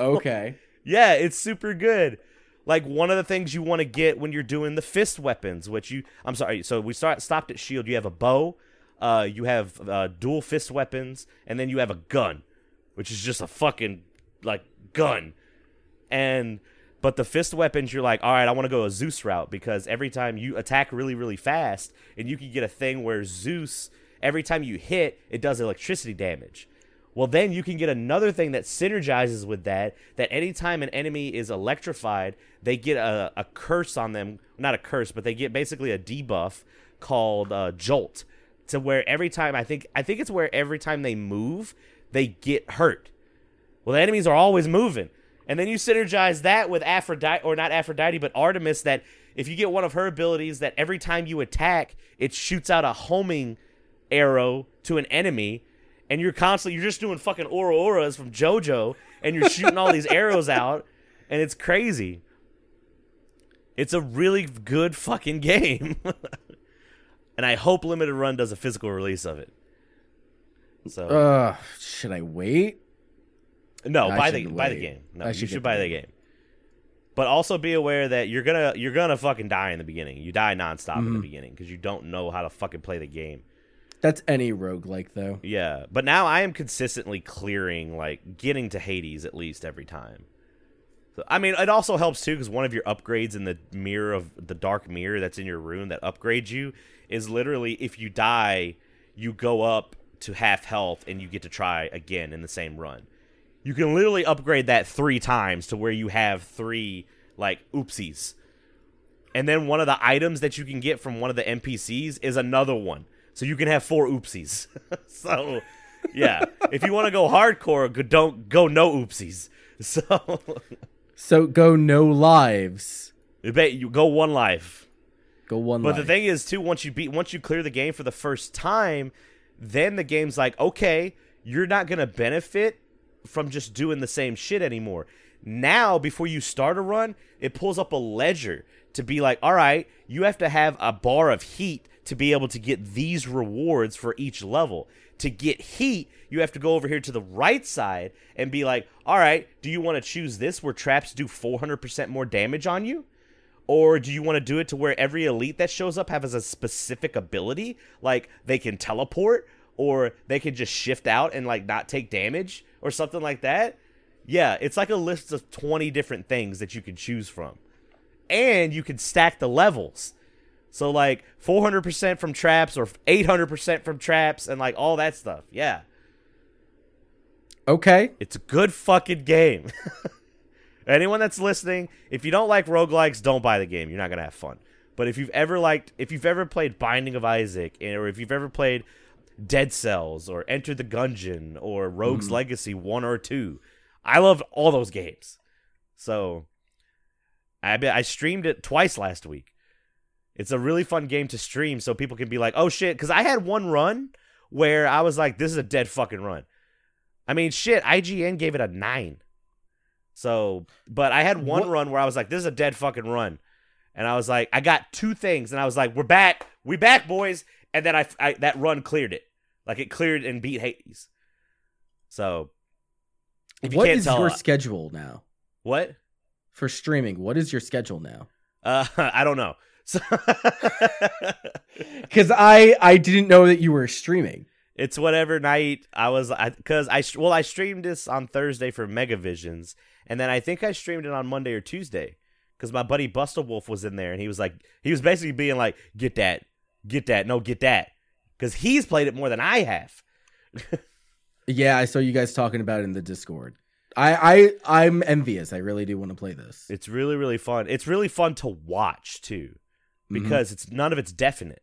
Okay. Yeah, it's super good. Like one of the things you want to get when you're doing the fist weapons, which you I'm sorry, so we start stopped at shield. You have a bow, uh, you have uh, dual fist weapons, and then you have a gun, which is just a fucking like gun. And but the fist weapons, you're like, all right, I want to go a Zeus route because every time you attack really, really fast, and you can get a thing where Zeus, every time you hit, it does electricity damage. Well, then you can get another thing that synergizes with that. That anytime an enemy is electrified, they get a, a curse on them. Not a curse, but they get basically a debuff called uh, Jolt. To where every time I think I think it's where every time they move, they get hurt. Well, the enemies are always moving. And then you synergize that with Aphrodite, or not Aphrodite, but Artemis, that if you get one of her abilities, that every time you attack, it shoots out a homing arrow to an enemy. And you're constantly, you're just doing fucking Ora Oras from JoJo, and you're shooting all these (laughs) arrows out, and it's crazy. It's a really good fucking (laughs) game. and I hope Limited Run does a physical release of it. So. Uh, should I wait? No, I buy the should buy the game. No, I you should should buy the game. But also be aware that you're gonna you're gonna fucking die in the beginning. You die nonstop in the Mhm. beginning because you don't know how to fucking play the game. That's any roguelike though. Yeah, but now I am consistently clearing like getting to Hades at least every time. So, I mean, it also helps too because one of your upgrades in the mirror of the dark mirror that's in your room that upgrades you is literally if you die, you go up to half health and you get to try again in the same run. You can literally upgrade that three times to where you have three like oopsies. And then one of the items that you can get from one of the NPCs is another one. So you can have four oopsies. (laughs) so yeah, if you want to go hardcore, go, don't go no oopsies. (laughs) So So go no lives. you bet you go one life. Go one. But the thing is, too, once you beat, once you clear the game for the first time, then the game's like, okay, you're not gonna benefit from just doing the same shit anymore. Now, before you start a run, it pulls up a ledger to be like, all right, you have to have a bar of heat to be able to get these rewards for each level. To get heat, you have to go over here to the right side and be like, all right, do you want to choose this where traps do 400% more damage on you? Or do you want to do it to where every elite that shows up has a specific ability? Like they can teleport or they can just shift out and like not take damage or something like that? Yeah, it's like a list of 20 different things that you can choose from. And you can stack the levels. So like 400% from traps or 800% from traps and like all that stuff. Yeah. Okay. It's a good fucking game. (laughs) Anyone that's listening, if you don't like roguelikes, don't buy the game. You're not gonna have fun. But if you've ever liked, if you've ever played Binding of Isaac, or if you've ever played Dead Cells, or Enter the Gungeon, or Rogue's Mhm. Legacy one or two, I loved all those games. So, I I streamed it twice last week. It's a really fun game to stream, so people can be like, "Oh shit!" Because I had one run where I was like, "This is a dead fucking run." I mean, shit. IGN gave it a nine. So, but I had one What- run where I was like, "This is a dead fucking run," and I was like, I got two things, and I was like, "We're back, we back, boys!" And then I, I that run cleared it, like it cleared and beat Hades. So, if you What can't is tell, your uh, schedule now what? for streaming? What is your schedule now? Uh, (laughs) I don't know. So, (laughs) Because I I didn't know that you were streaming. it's whatever night I was, because I, well, I streamed this on Thursday for Mega Visions, and then I think I streamed it on Monday or Tuesday, because my buddy Busta Wolf was in there, and he was like, he was basically being like, "Get that, get that, no, get that," because he's played it more than I have. Yeah, I saw you guys talking about it in the Discord. I I I'm envious. I really do want to play this It's really, really fun. It's really fun to watch too. Mhm. because it's none of it's definite.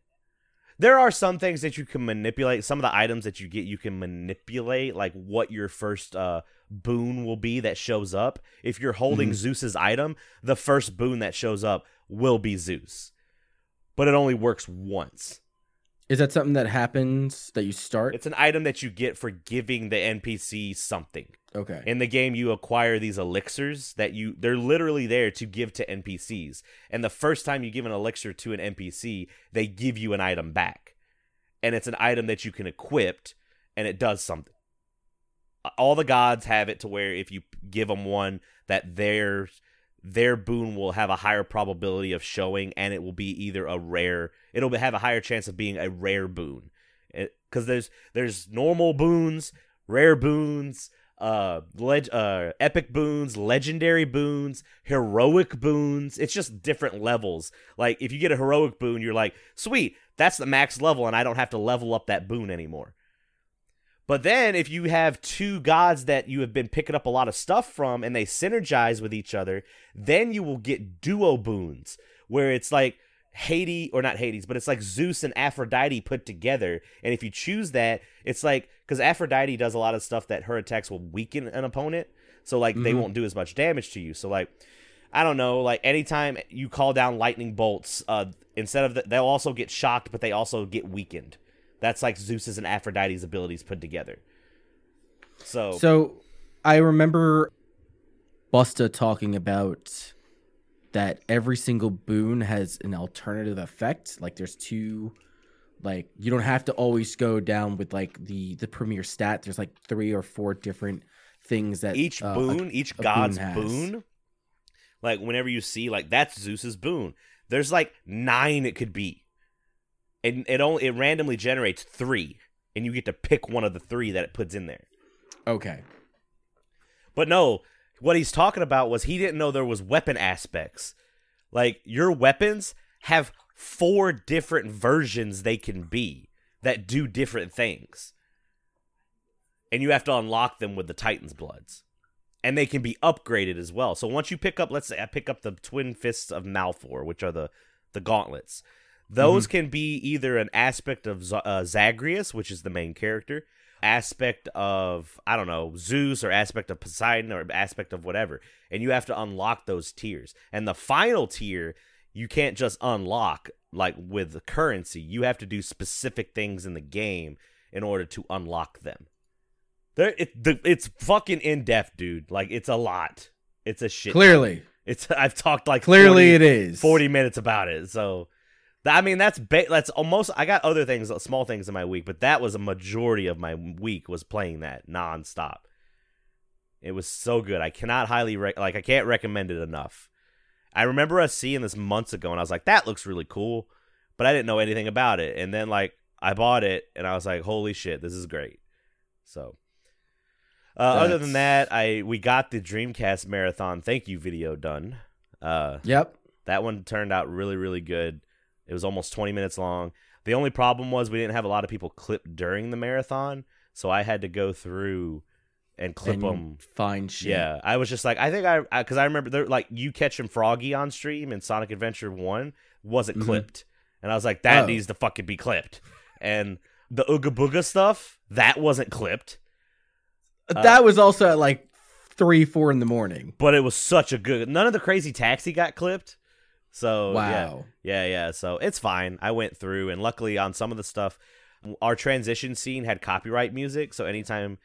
There are some things that you can manipulate. Some of the items that you get, you can manipulate, like what your first uh, boon will be that shows up. If you're holding Mhm. Zeus's item, the first boon that shows up will be Zeus, but it only works once. is that something that happens that you start? It's an item that you get for giving the NPC something. okay. In the game, you acquire these elixirs that you they're literally there to give to NPCs. And the first time you give an elixir to an NPC, they give you an item back. And it's an item that you can equip and it does something. All the gods have it to where if you give them one that their their boon will have a higher probability of showing and it will be either a rare it'll have a higher chance of being a rare boon. Cuz there's there's normal boons, rare boons, uh, leg- uh, epic boons, legendary boons, heroic boons. It's just different levels. Like if you get a heroic boon, you're like, sweet, that's the max level, and I don't have to level up that boon anymore. But then if you have two gods that you have been picking up a lot of stuff from and they synergize with each other, then you will get duo boons where it's like Hades or not Hades, but it's like Zeus and Aphrodite put together. And if you choose that, it's like because Aphrodite does a lot of stuff that her attacks will weaken an opponent, so like they Mhm. won't do as much damage to you. So like I don't know, like anytime you call down lightning bolts, uh, instead of the, they'll also get shocked, but they also get weakened. That's like Zeus's and Aphrodite's abilities put together. So, So I remember Busta talking about that every single boon has an alternative effect. Like there's two like you don't have to always go down with like the the premier stat. There's like three or four different things that each uh, a- boon, each a god's boon boon, like whenever you see like that's Zeus's boon, there's like nine it could be, and it only it randomly generates three, and you get to pick one of the three that it puts in there. okay. But no, what he's talking about was he didn't know there was weapon aspects. Like your weapons have four different versions they can be that do different things. And you have to unlock them with the Titan's bloods. And they can be upgraded as well. So once you pick up, let's say I pick up the Twin Fists of Malphon, which are the the gauntlets. Those can be either an aspect of Z- uh, Zagreus, which is the main character, aspect of I don't know Zeus or aspect of Poseidon or aspect of whatever, and you have to unlock those tiers. And the final tier, you can't just unlock like with the currency. You have to do specific things in the game in order to unlock them. There, it, the, it's fucking in depth, dude. Like it's a lot. It's a shit. Clearly. It's I've talked like Clearly 40 it is. 40 minutes about it. So, I mean, that's ba- that's almost. I got other things, small things in my week, but that was a majority of my week was playing that nonstop. It was so good. I cannot highly rec- like. I can't recommend it enough. I remember us seeing this months ago, and I was like, "That looks really cool," but I didn't know anything about it. And then like I bought it, and I was like, "Holy shit, this is great!" So. Uh, other than that, I we got the Dreamcast marathon thank you video done. Uh, Yep. that one turned out really, really good. It was almost 20 minutes long. The only problem was we didn't have a lot of people clip during the marathon, so I had to go through and clip and them. Find shit. Yeah, I was just like, I think I because I, remember they're like you catching Froggy on stream in Sonic Adventure One wasn't Mhm. clipped, and I was like, that Oh. needs to fucking be clipped. And the Ooga Booga stuff that wasn't clipped, Uh, that was also at like three, four in the morning. but it was such a good. None of the crazy taxi got clipped. So yeah, Wow. Yeah, yeah. So it's fine. I went through, and luckily on some of the stuff, our transition scene had copyright music. So anytime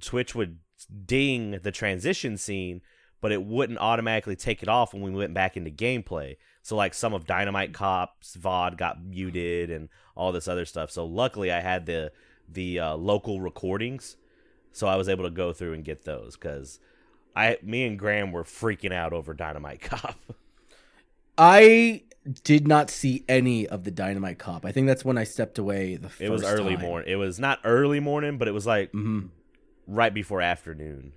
Twitch would ding the transition scene, but it wouldn't automatically take it off when we went back into gameplay. So like some of Dynamite Cop's VOD got muted and all this other stuff. So luckily I had the the uh, local recordings, so I was able to go through and get those because I, me and Graham were freaking out over Dynamite (laughs) Cop. I did not see any of the Dynamite Cop. I think that's when I stepped away the first It was early time. morning. It was not early morning, but it was like Mhm. right before afternoon.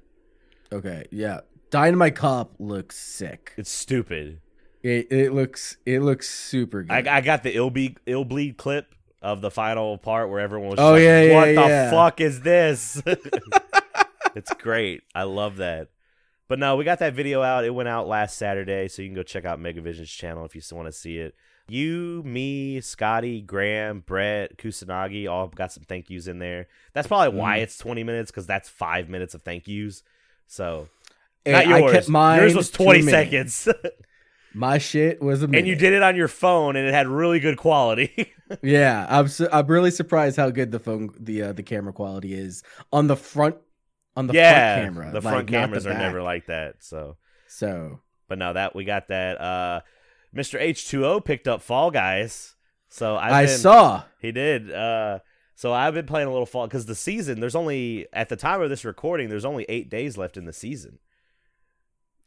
Okay, yeah. Dynamite Cop looks sick. It's stupid. It it looks it looks super good. I, I got the Illbleed, ill bleed clip of the final part where everyone was. Oh, like, yeah, yeah, What the yeah. fuck is this? (laughs) (laughs) it's great. I love that. But no, we got that video out. It went out last Saturday, so you can go check out Megavision's channel if you still want to see it. You, me, Scotty, Graham, Brett, Kusanagi all got some thank yous in there. That's probably why Mm. it's 20 minutes because that's five minutes of thank yous. So And not I kept mine yours was 20 seconds. (laughs) My shit was a minute. and you did it on your phone and it had really good quality. (laughs) Yeah, I'm su- I'm really surprised how good the phone the uh, the camera quality is on the front on the yeah, front camera. the front not cameras the are never like that. So, so. but now that we got that. Uh, Mr. H2O picked up Fall Guys. So I've I been, saw. he did. Uh, so I've been playing a little Fall because the season. There's only at the time of this recording. There's only eight days left in the season.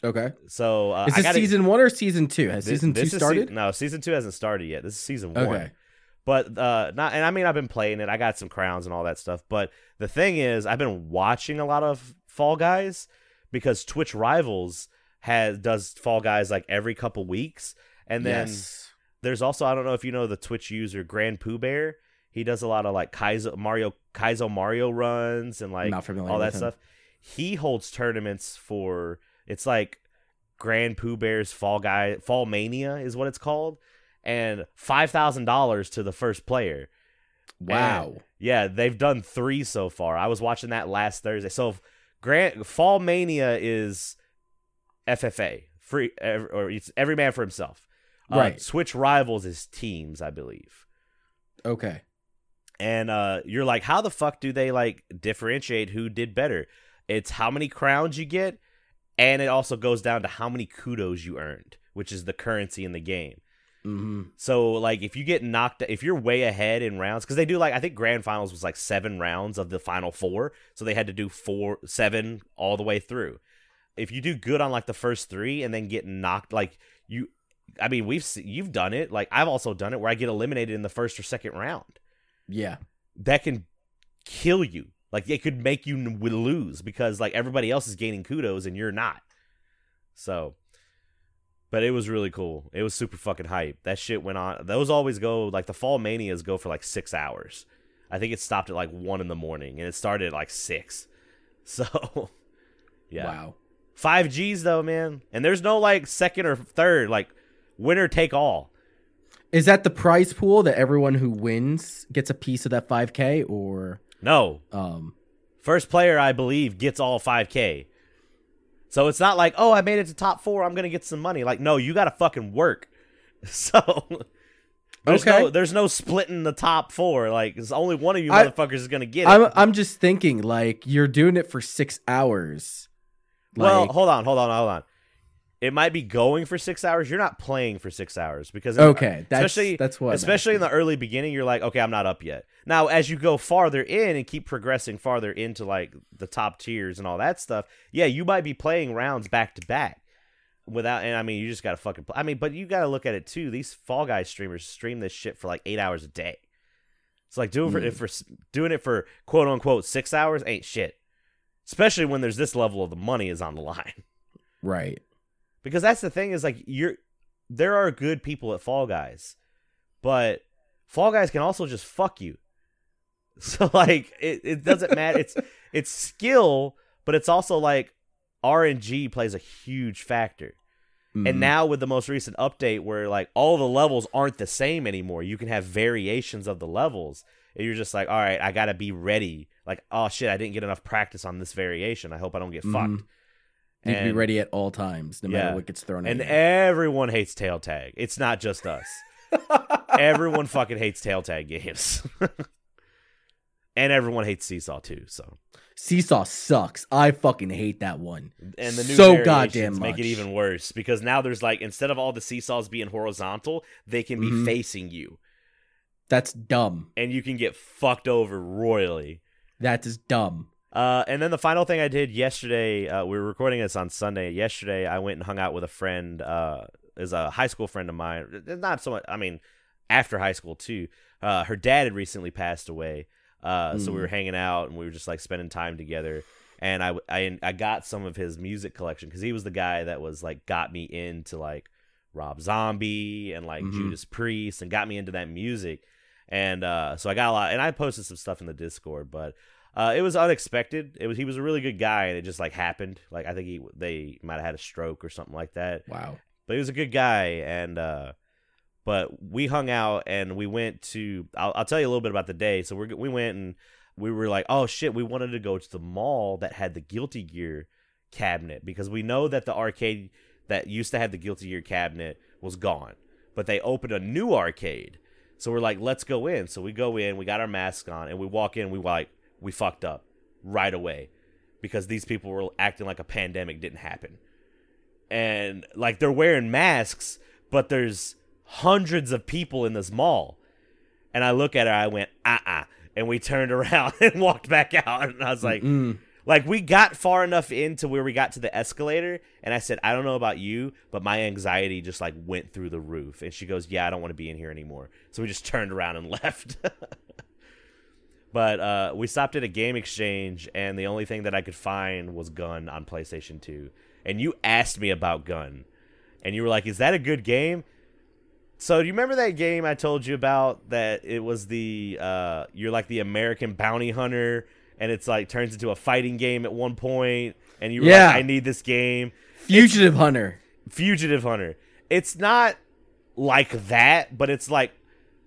Okay, So uh, is I this gotta, season one or season two? Has thi- season two this is se- started? no, season two hasn't started yet. This is season one. okay, But uh not and I mean I've been playing it. I got some crowns and all that stuff. But the thing is I've been watching a lot of Fall Guys because Twitch Rivals has does Fall Guys like every couple weeks. And then yes. there's also I don't know if you know the Twitch user GrandPOOBear. He does a lot of like Kaizo Mario Kaizo Mario runs and like all that stuff. He holds tournaments for it's like GrandPOOBear's Fall Guy Fall Mania is what it's called, and five thousand dollars to the first player. Wow. Yeah, they've done three so far. I was watching that last Thursday. So Grant Fall Mania is FFA free or it's every man for himself. Uh, Right. Twitch Rivals is teams, I believe. Okay. And uh, you're like, how the fuck do they like differentiate who did better? It's how many crowns you get, and it also goes down to how many kudos you earned, which is the currency in the game. Hmm So like, if you get knocked, if you're way ahead in rounds, because they do like I think grand finals was like seven rounds of the final four, so they had to do four, seven all the way through. If you do good on like the first three and then get knocked, like you, I mean, we've you've done it. Like I've also done it where I get eliminated in the first or second round Yeah. that can kill you. Like it could make you lose because like everybody else is gaining kudos and you're not. So, but it was really cool. It was super fucking hype. That shit went on. Those always go like the fall manias go for like six hours. I think it stopped at like one in the morning and it started at like six. (laughs) So, yeah, Wow. five G's though, man. And there's no like second or third. Like winner take all. Is that the prize pool that everyone who wins gets a piece of that 5k or No, um First player, I believe, gets all 5K. So it's not like, oh, I made it to top four, I'm gonna get some money. Like, no, you gotta fucking work. (laughs) So there's Okay. no there's no splitting the top four. Like, it's only one of you I- motherfuckers is gonna get it. I'm I'm just thinking like you're doing it for 6 hours. well, hold on, hold on, hold on. It might be going for six hours. You're not playing for six hours because okay, that's especially that's what especially in the early beginning you're like okay i'm not up yet now as you go farther in and keep progressing farther into like the top tiers and all that stuff yeah you might be playing rounds back to back without and i mean you just gotta fucking play i mean but you gotta look at it too these fall guys streamers stream this shit for like eight hours a day it's like doing for, Hmm. if for doing it for quote unquote six hours ain't shit especially when there's this level of the money is on the line right. Because that's the thing is like you're there are good people at Fall Guys, but Fall Guys can also just fuck you. (laughs) So like it, it doesn't matter. It's (laughs) it's skill, but it's also like RNG plays a huge factor. Mhm. And now with the most recent update where like all the levels aren't the same anymore, you can have variations of the levels. And you're just like, all right, I gotta be ready. Like, oh shit, I didn't get enough practice on this variation. I hope I don't get Mhm. fucked. Need to be ready at all times, no matter what gets thrown And at you. everyone hates tail tag. It's not just us. (laughs) everyone fucking hates tail tag games. (laughs) and everyone hates seesaw too, so Seesaw sucks. I fucking hate that one. and the new So goddamn make it even worse because now there's like instead of all the seesaws being horizontal, they can be Mhm. facing you. That's dumb. and you can get fucked over royally. That is dumb. Uh, and then the final thing I did yesterday, uh, we were recording this on Sunday. Yesterday, I went and hung out with a friend, uh, is a high school friend of mine. Not so much, I mean, after high school too. Uh, her dad had recently passed away, uh, so we Mm. were hanging out and we were just like spending time together. And I, I, I got some of his music collection because he was the guy that was like got me into like Rob Zombie and like Mhm. Judas Priest and got me into that music. And uh, so I got a lot, and I posted some stuff in the Discord, but uh, it was unexpected. It was he was a really good guy, and it just like happened. Like I think he they might have had a stroke or something like that. Wow. But he was a good guy, and uh, but we hung out and we went to. I'll, I'll tell you a little bit about the day. So we we went and we were like, oh shit, we wanted to go to the mall that had the Guilty Gear cabinet because we know that the arcade that used to have the Guilty Gear cabinet was gone, but they opened a new arcade. So we're like, let's go in. So we go in, we got our masks on, and we walk in. We like, we fucked up right away because these people were acting like a pandemic didn't happen, and like they're wearing masks, but there's hundreds of people in this mall. And I look at her, I went, uh uh and we turned (laughs) around and walked back out. And I was like, Mm. like we got far enough into where we got to the escalator, and I said, I don't know about you, but my anxiety just like went through the roof. And she goes, Yeah, I don't want to be in here anymore. So we just turned around and (laughs) left. But uh, we stopped at a game exchange, and the only thing that I could find was Gun on PlayStation 2. And you asked me about Gun, and you were like, Is that a good game? So do you remember that game I told you about that it was the uh you're like the American bounty hunter and it's like turns into a fighting game at one point and you were Yeah. like I need this game. Fugitive Hunter. Fugitive Hunter. It's not like that, but it's like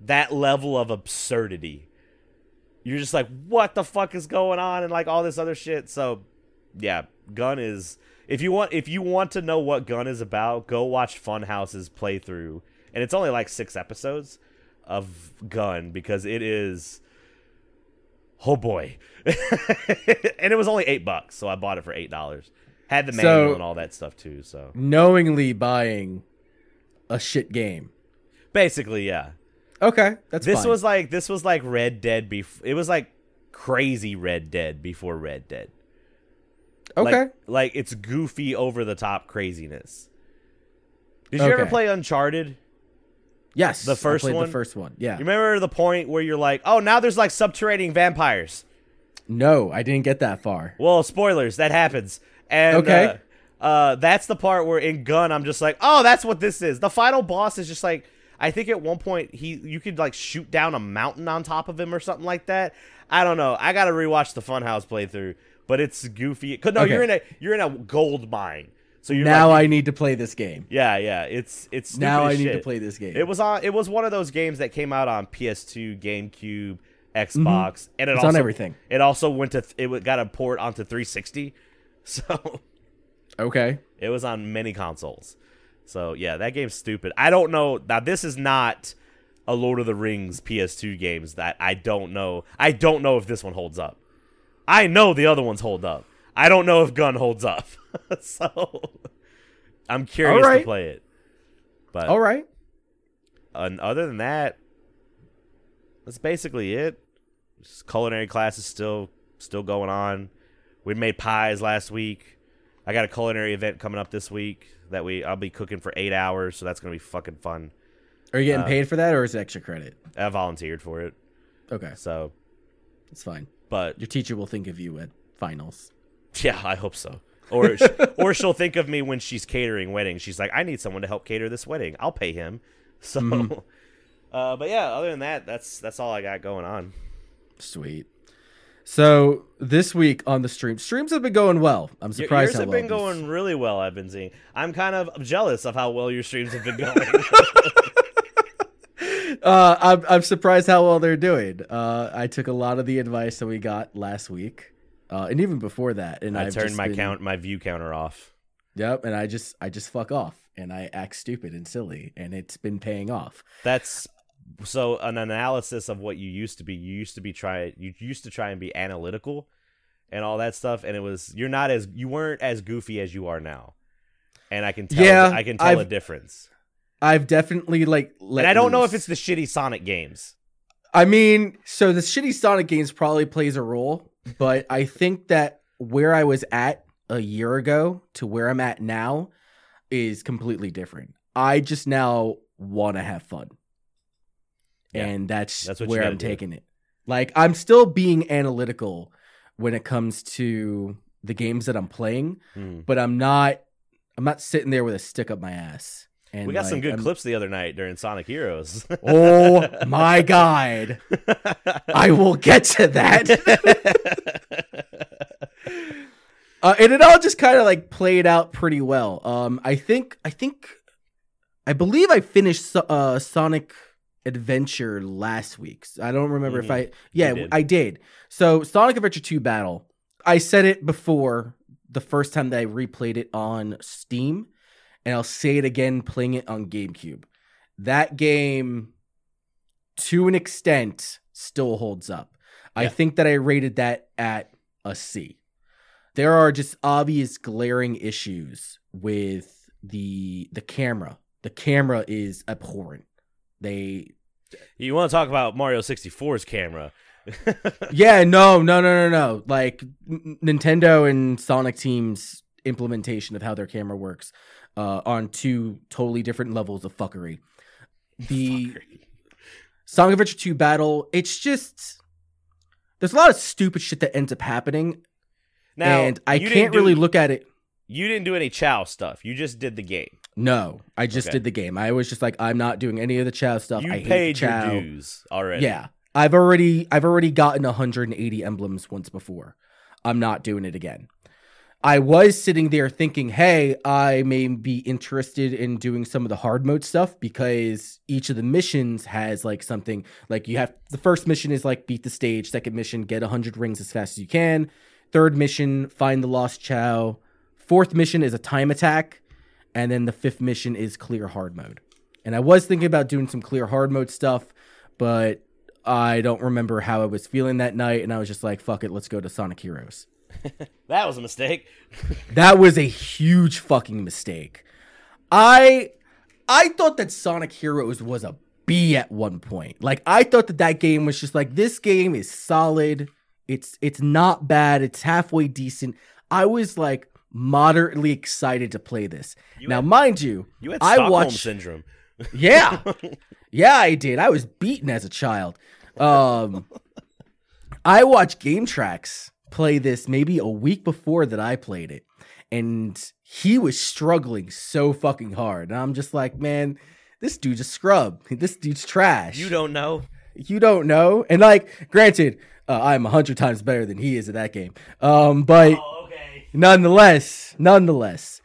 that level of absurdity. You're just like what the fuck is going on and like all this other shit. So yeah, Gun is if you want if you want to know what Gun is about, go watch Funhouse's playthrough. And it's only like 6 episodes of Gun because it is oh boy. (laughs) and it was only 8 bucks, so I bought it for $8. Had the manual So- and all that stuff too, so Knowingly buying a shit game. basically, yeah. Okay, that's this fine. was like this was like Red Dead before it was like crazy Red Dead before Red Dead. okay. Like, like it's goofy over the top craziness. Did you ever play Uncharted? yes, the I first played one? The first one. Yeah. You remember the point where you're like, "Oh, now there's like subterranean vampires." No, I didn't get that far. Well, spoilers, that happens. And Okay. uh, uh, that's the part where in Gun I'm just like, "Oh, that's what this is." The final boss is just like I think at one point he you could like shoot down a mountain on top of him or something like that. I don't know. I got to rewatch the Funhouse playthrough, but it's goofy. 'Cause No, Okay. you're in a you're in a gold mine. So you're now like, I need to play this game. Yeah, yeah. It's it's Now I need to play this game. It was on. It was one of those games that came out on PS2, GameCube, Xbox, mm-hmm. and it It's also on everything. It also went to. It got a port onto 360, (laughs) so okay. it was on many consoles. So yeah, that game's stupid. I don't know. Now this is not a Lord of the Rings PS2 games that I don't know. I don't know if this one holds up. I know the other ones hold up. I don't know if Gun holds up. (laughs) so I'm curious right. to play it. But All right. and other than that, that's basically it. Just culinary class is still still going on. We made pies last week. I got a culinary event coming up this week that we I'll be cooking for eight hours, so that's gonna be fucking fun. Are you getting Uh, paid for that, or is it extra credit? I volunteered for it, Okay, so it's fine. but Your teacher will think of you at finals. yeah, I hope so. Or (laughs) or she'll think of me when she's catering weddings. She's like, I need someone to help cater this wedding. I'll pay him. So, (laughs) uh, but yeah, other than that, that's that's all I got going on. Sweet. So this week on the stream, streams have been going well. I'm Your- surprised Yours how have well been going really well. I've been seeing. I'm kind of jealous of how well your streams have been going. (laughs) Uh, I'm I'm surprised how well they're doing. Uh, I took a lot of the advice that we got last week, uh, and even before that. And I I've turned my been- count, my view counter off. Yep, and I just I just fuck off and I act stupid and silly, and it's been paying off. That's so an analysis of what you used to be. You used to be try. You used to try and be analytical, and all that stuff. And it was you're not as you weren't as goofy as you are now. And I can tell. Yeah, I can tell a I've- difference. I've definitely like And I don't know if it's the shitty Sonic games. I mean, so the shitty Sonic games probably plays a role, but I think that where I was at a year ago to where I'm at now is completely different. I just now want to have fun. Yeah, and that's, that's where I'm do. taking it. Like I'm still being analytical when it comes to the games that I'm playing, Hmm. but I'm not I'm not sitting there with a stick up my ass. And We got some good I'm- clips the other night during Sonic Heroes. (laughs) Oh my god. (laughs) I will get to that. (laughs) uh, and it all just kind of like played out pretty well. Um, I think, I think, I believe I finished uh, Sonic Adventure last week. I don't remember if Mhm. I, yeah, did. I did. So Sonic Adventure 2 Battle, I said it before the first time that I replayed it on Steam, and I'll say it again playing it on GameCube. That game, to an extent, still holds up. I think that I rated that at a C. There are just obvious glaring issues with the the camera. The camera is abhorrent. They you want to talk about Mario 64's camera? (laughs) yeah, no, no, no, no, no. Like Nintendo and Sonic Team's implementation of how their camera works uh, on two totally different levels of fuckery. The Sonic Adventure 2 battle, it's just there's a lot of stupid shit that ends up happening, now, and I can't do- really look at it. You didn't do any Chao stuff. You just did the game. No, I just Okay. did the game. I was just like, I'm not doing any of the Chao stuff. You I hate paid the Chao. your dues already. Yeah. I've already I've already gotten 180 emblems once before. I'm not doing it again. I was sitting there thinking, "Hey, I may be interested in doing some of the hard mode stuff because each of the missions has like something like you have the first mission is like beat the stage, second mission get 100 rings as fast as you can, third mission find the lost chao, fourth mission is a time attack, and then the fifth mission is clear hard mode." And I was thinking about doing some clear hard mode stuff, but I don't remember how I was feeling that night, and I was just like, "Fuck it, let's go to Sonic Heroes." (laughs) That was a mistake. (laughs) That was a huge fucking mistake. I I thought that Sonic Heroes was a B at one point. Like I thought that that game was just like this game is solid. It's it's not bad. It's halfway decent. I was like moderately excited to play this. You now, had- mind you, You had I Stockholm watched- syndrome. yeah. (laughs) Yeah, I did. I was beaten as a child. Um (laughs) I watched Game Tracks play this maybe a week before that I played it. And he was struggling so fucking hard. And I'm just like, man, this dude's a scrub. This dude's trash. You don't know. you don't know. And like, granted, uh, I'm a hundred times better than he is at that game. Um, but Oh. Nonetheless, nonetheless,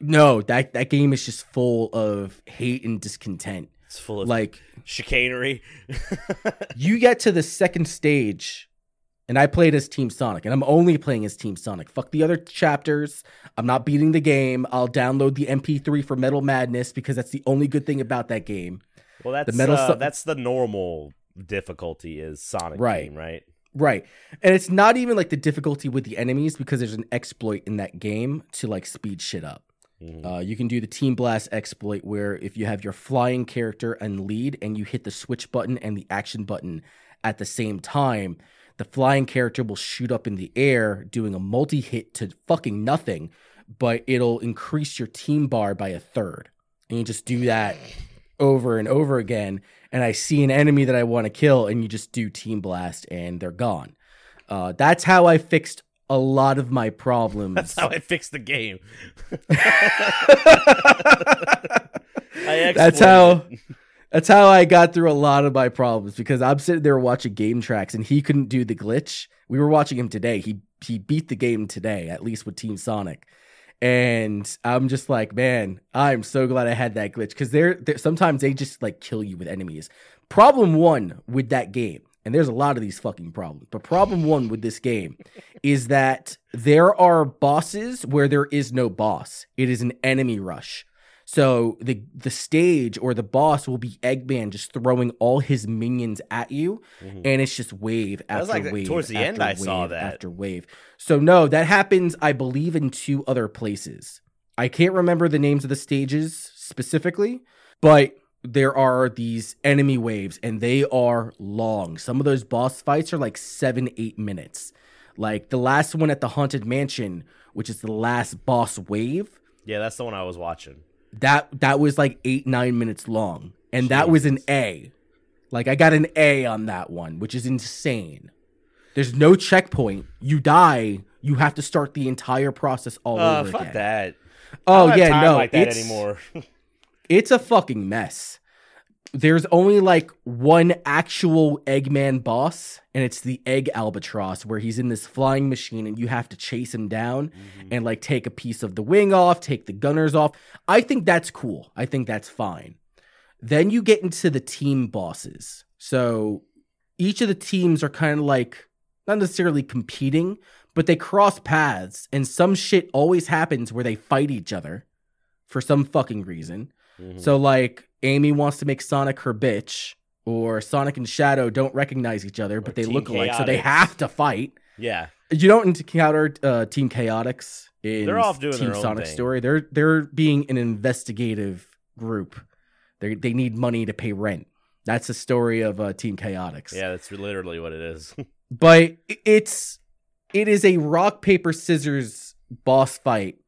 no, that that game is just full of hate and discontent. It's full of Like chicanery. (laughs) you get to the second stage, and I played as Team Sonic, and I'm only playing as Team Sonic. Fuck the other chapters. I'm not beating the game. I'll download the MP3 for Metal Madness because that's the only good thing about that game. well, that's the Metal uh, Su- that's the normal difficulty is Sonic Right. game, right? Right. And it's not even like the difficulty with the enemies because there's an exploit in that game to like speed shit up. Mhm. Uh, you can do the Team Blast exploit where if you have your flying character and lead and you hit the switch button and the action button at the same time, the flying character will shoot up in the air doing a multi hit to fucking nothing, but it'll increase your team bar by a third. And you just do that over and over again. And I see an enemy that I want to kill, and you just do Team Blast and they're gone. Uh, that's how I fixed a lot of my problems. That's how I fixed the game. (laughs) I That's how. That's how I got through a lot of my problems because I'm sitting there watching game tracks and he couldn't do the glitch. We were watching him today. He he beat the game today, at least with Team Sonic. And I'm just like, man, I'm so glad I had that glitch because they're, they're sometimes they just like kill you with enemies. Problem one with that game, and there's a lot of these fucking problems, but problem one with this game (laughs) is that there are bosses where there is no boss. It is an enemy rush. So the the stage or the boss will be Eggman just throwing all his minions at you, Mhm. and it's just wave after like wave. towards the end I saw wave that. after wave. So no, that happens. I believe in two other places. I can't remember the names of the stages specifically, but there are these enemy waves, and they are long. Some of those boss fights are like seven, eight minutes. Like the last one at the haunted mansion, which is the last boss wave Yeah, that's the one I was watching. That that was like eight nine minutes long. And that was an a. Like i got an a on that one which is insane. There's no checkpoint. You die you have to start the entire process all Uh, over fuck again. that. Oh yeah no like that it's, anymore. (laughs) it's a fucking mess there's only like one actual eggman boss and it's the egg albatross where he's in this flying machine and you have to chase him down and like take a piece of the wing off, take the gunners off. I think that's cool. I think that's fine. Then you get into the team bosses. So each of the teams are kind of like not necessarily competing, but they cross paths and some shit always happens where they fight each other for some fucking reason. Mhm. So like Amy wants to make Sonic her bitch or Sonic and Shadow don't recognize each other, but they Team look alike, so they have to fight. yeah, You don't encounter uh, Team Chaotix in They're off doing Team Sonic thing. story. They're they're being an investigative group. They they need money to pay rent. That's the story of uh, Team Chaotix. yeah, that's literally what it is. (laughs) But it's it is a rock paper scissors boss fight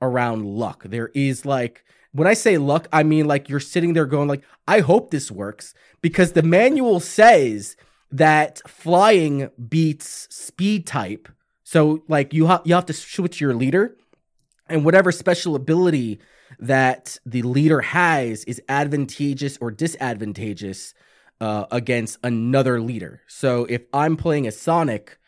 around luck. There is like when I say luck, I mean like you're sitting there going like I hope this works because the manual says that flying beats speed type. So like you have you have to switch your leader and whatever special ability that the leader has is advantageous or disadvantageous uh, against another leader. So if I'm playing a Sonic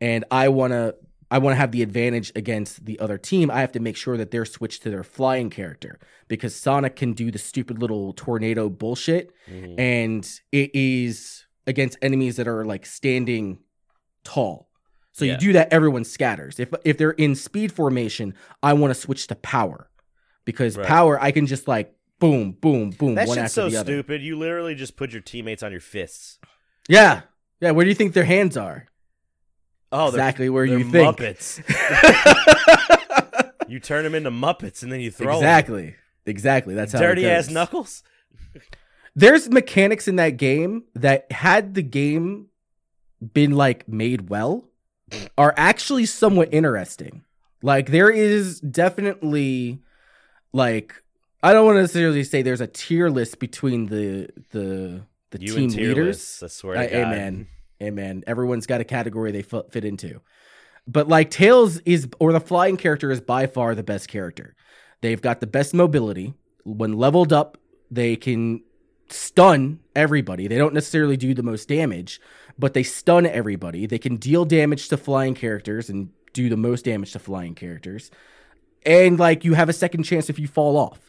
and I want to I want to have the advantage against the other team, I have to make sure that they're switched to their flying character because Sonic can do the stupid little tornado bullshit Mhm. and it is against enemies that are like standing tall. So Yeah. you do that, everyone scatters. If if they're in speed formation, I want to switch to power because Right. power I can just like boom, boom, boom, That one shit's after so the other. stupid. You literally just put your teammates on your fists. Yeah, yeah. Where do you think their hands are? Oh, exactly where you think. Muppets. (laughs) you turn them into Muppets and then you throw 'em. exactly, exactly. That's how it dirty ass knuckles. There's mechanics in that game that had the game been like made well are actually somewhat interesting. Like there is definitely like I don't want to necessarily say there's a tier list between the the the You team leaders. lists, I swear to Uh, God. amen. Amen. Everyone's got a category they fit into. But like Tails is, or the flying character is by far the best character. They've got the best mobility. When leveled up, they can stun everybody. They don't necessarily do the most damage, but they stun everybody. They can deal damage to flying characters and do the most damage to flying characters. And like you have a second chance if you fall off.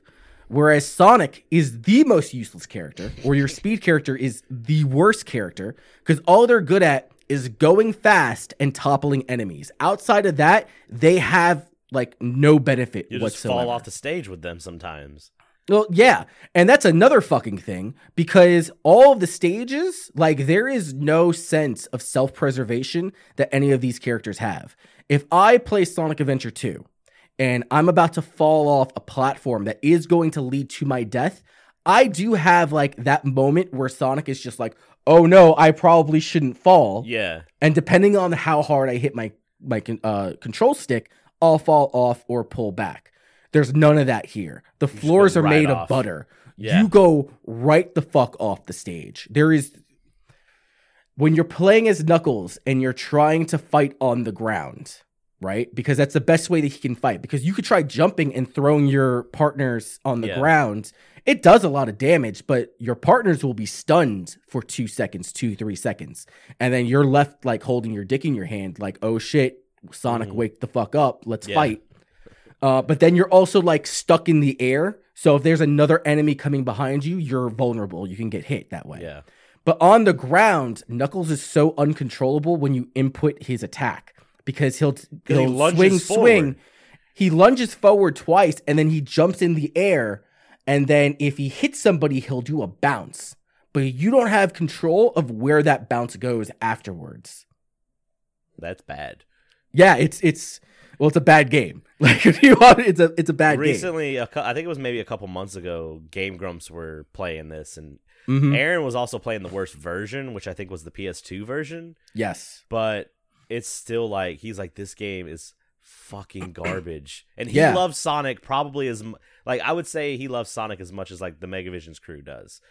Whereas Sonic is the most useless character, or your speed character is the worst character, because all they're good at is going fast and toppling enemies. Outside of that, they have like no benefit You just whatsoever. fall off the stage with them sometimes. Well, yeah. And that's another fucking thing because all of the stages, like, there is no sense of self preservation that any of these characters have. If I play Sonic Adventure 2 and I'm about to fall off a platform that is going to lead to my death, I do have like that moment where Sonic is just like, oh no, I probably shouldn't fall. Yeah. And depending on how hard I hit my my uh, control stick, I'll fall off or pull back. There's none of that here. The just floors are right made off. of butter. Yeah. You go right the fuck off the stage. There is when you're playing as Knuckles and you're trying to fight on the ground, right? Because that's the best way that he can fight. Because you could try jumping and throwing your partners on the Yeah. ground. It does a lot of damage, but your partners will be stunned for two seconds, two, three seconds. And then you're left like holding your dick in your hand, like, oh shit, Sonic, Mhm. wake the fuck up. Let's Yeah. fight. Uh, but then you're also like stuck in the air. So if there's another enemy coming behind you, you're vulnerable. You can get hit that way. Yeah. But on the ground, Knuckles is so uncontrollable when you input his attack because he'll he he'll lunges swing forward. swing. He lunges forward twice and then he jumps in the air and then if he hits somebody, he'll do a bounce. But you don't have control of where that bounce goes afterwards. That's bad. Yeah, it's it's well, it's a bad game. (laughs) Like if you want, it's a it's a bad game. Recently, I think it was maybe a couple months ago, Game Grumps were playing this, and Mhm. Aaron was also playing the worst version, which I think was the PS2 version. Yes. But it's still like he's like this game is fucking (clears throat) garbage, and he Yeah. loves Sonic probably as like I would say he loves Sonic as much as like the Megavision's crew does.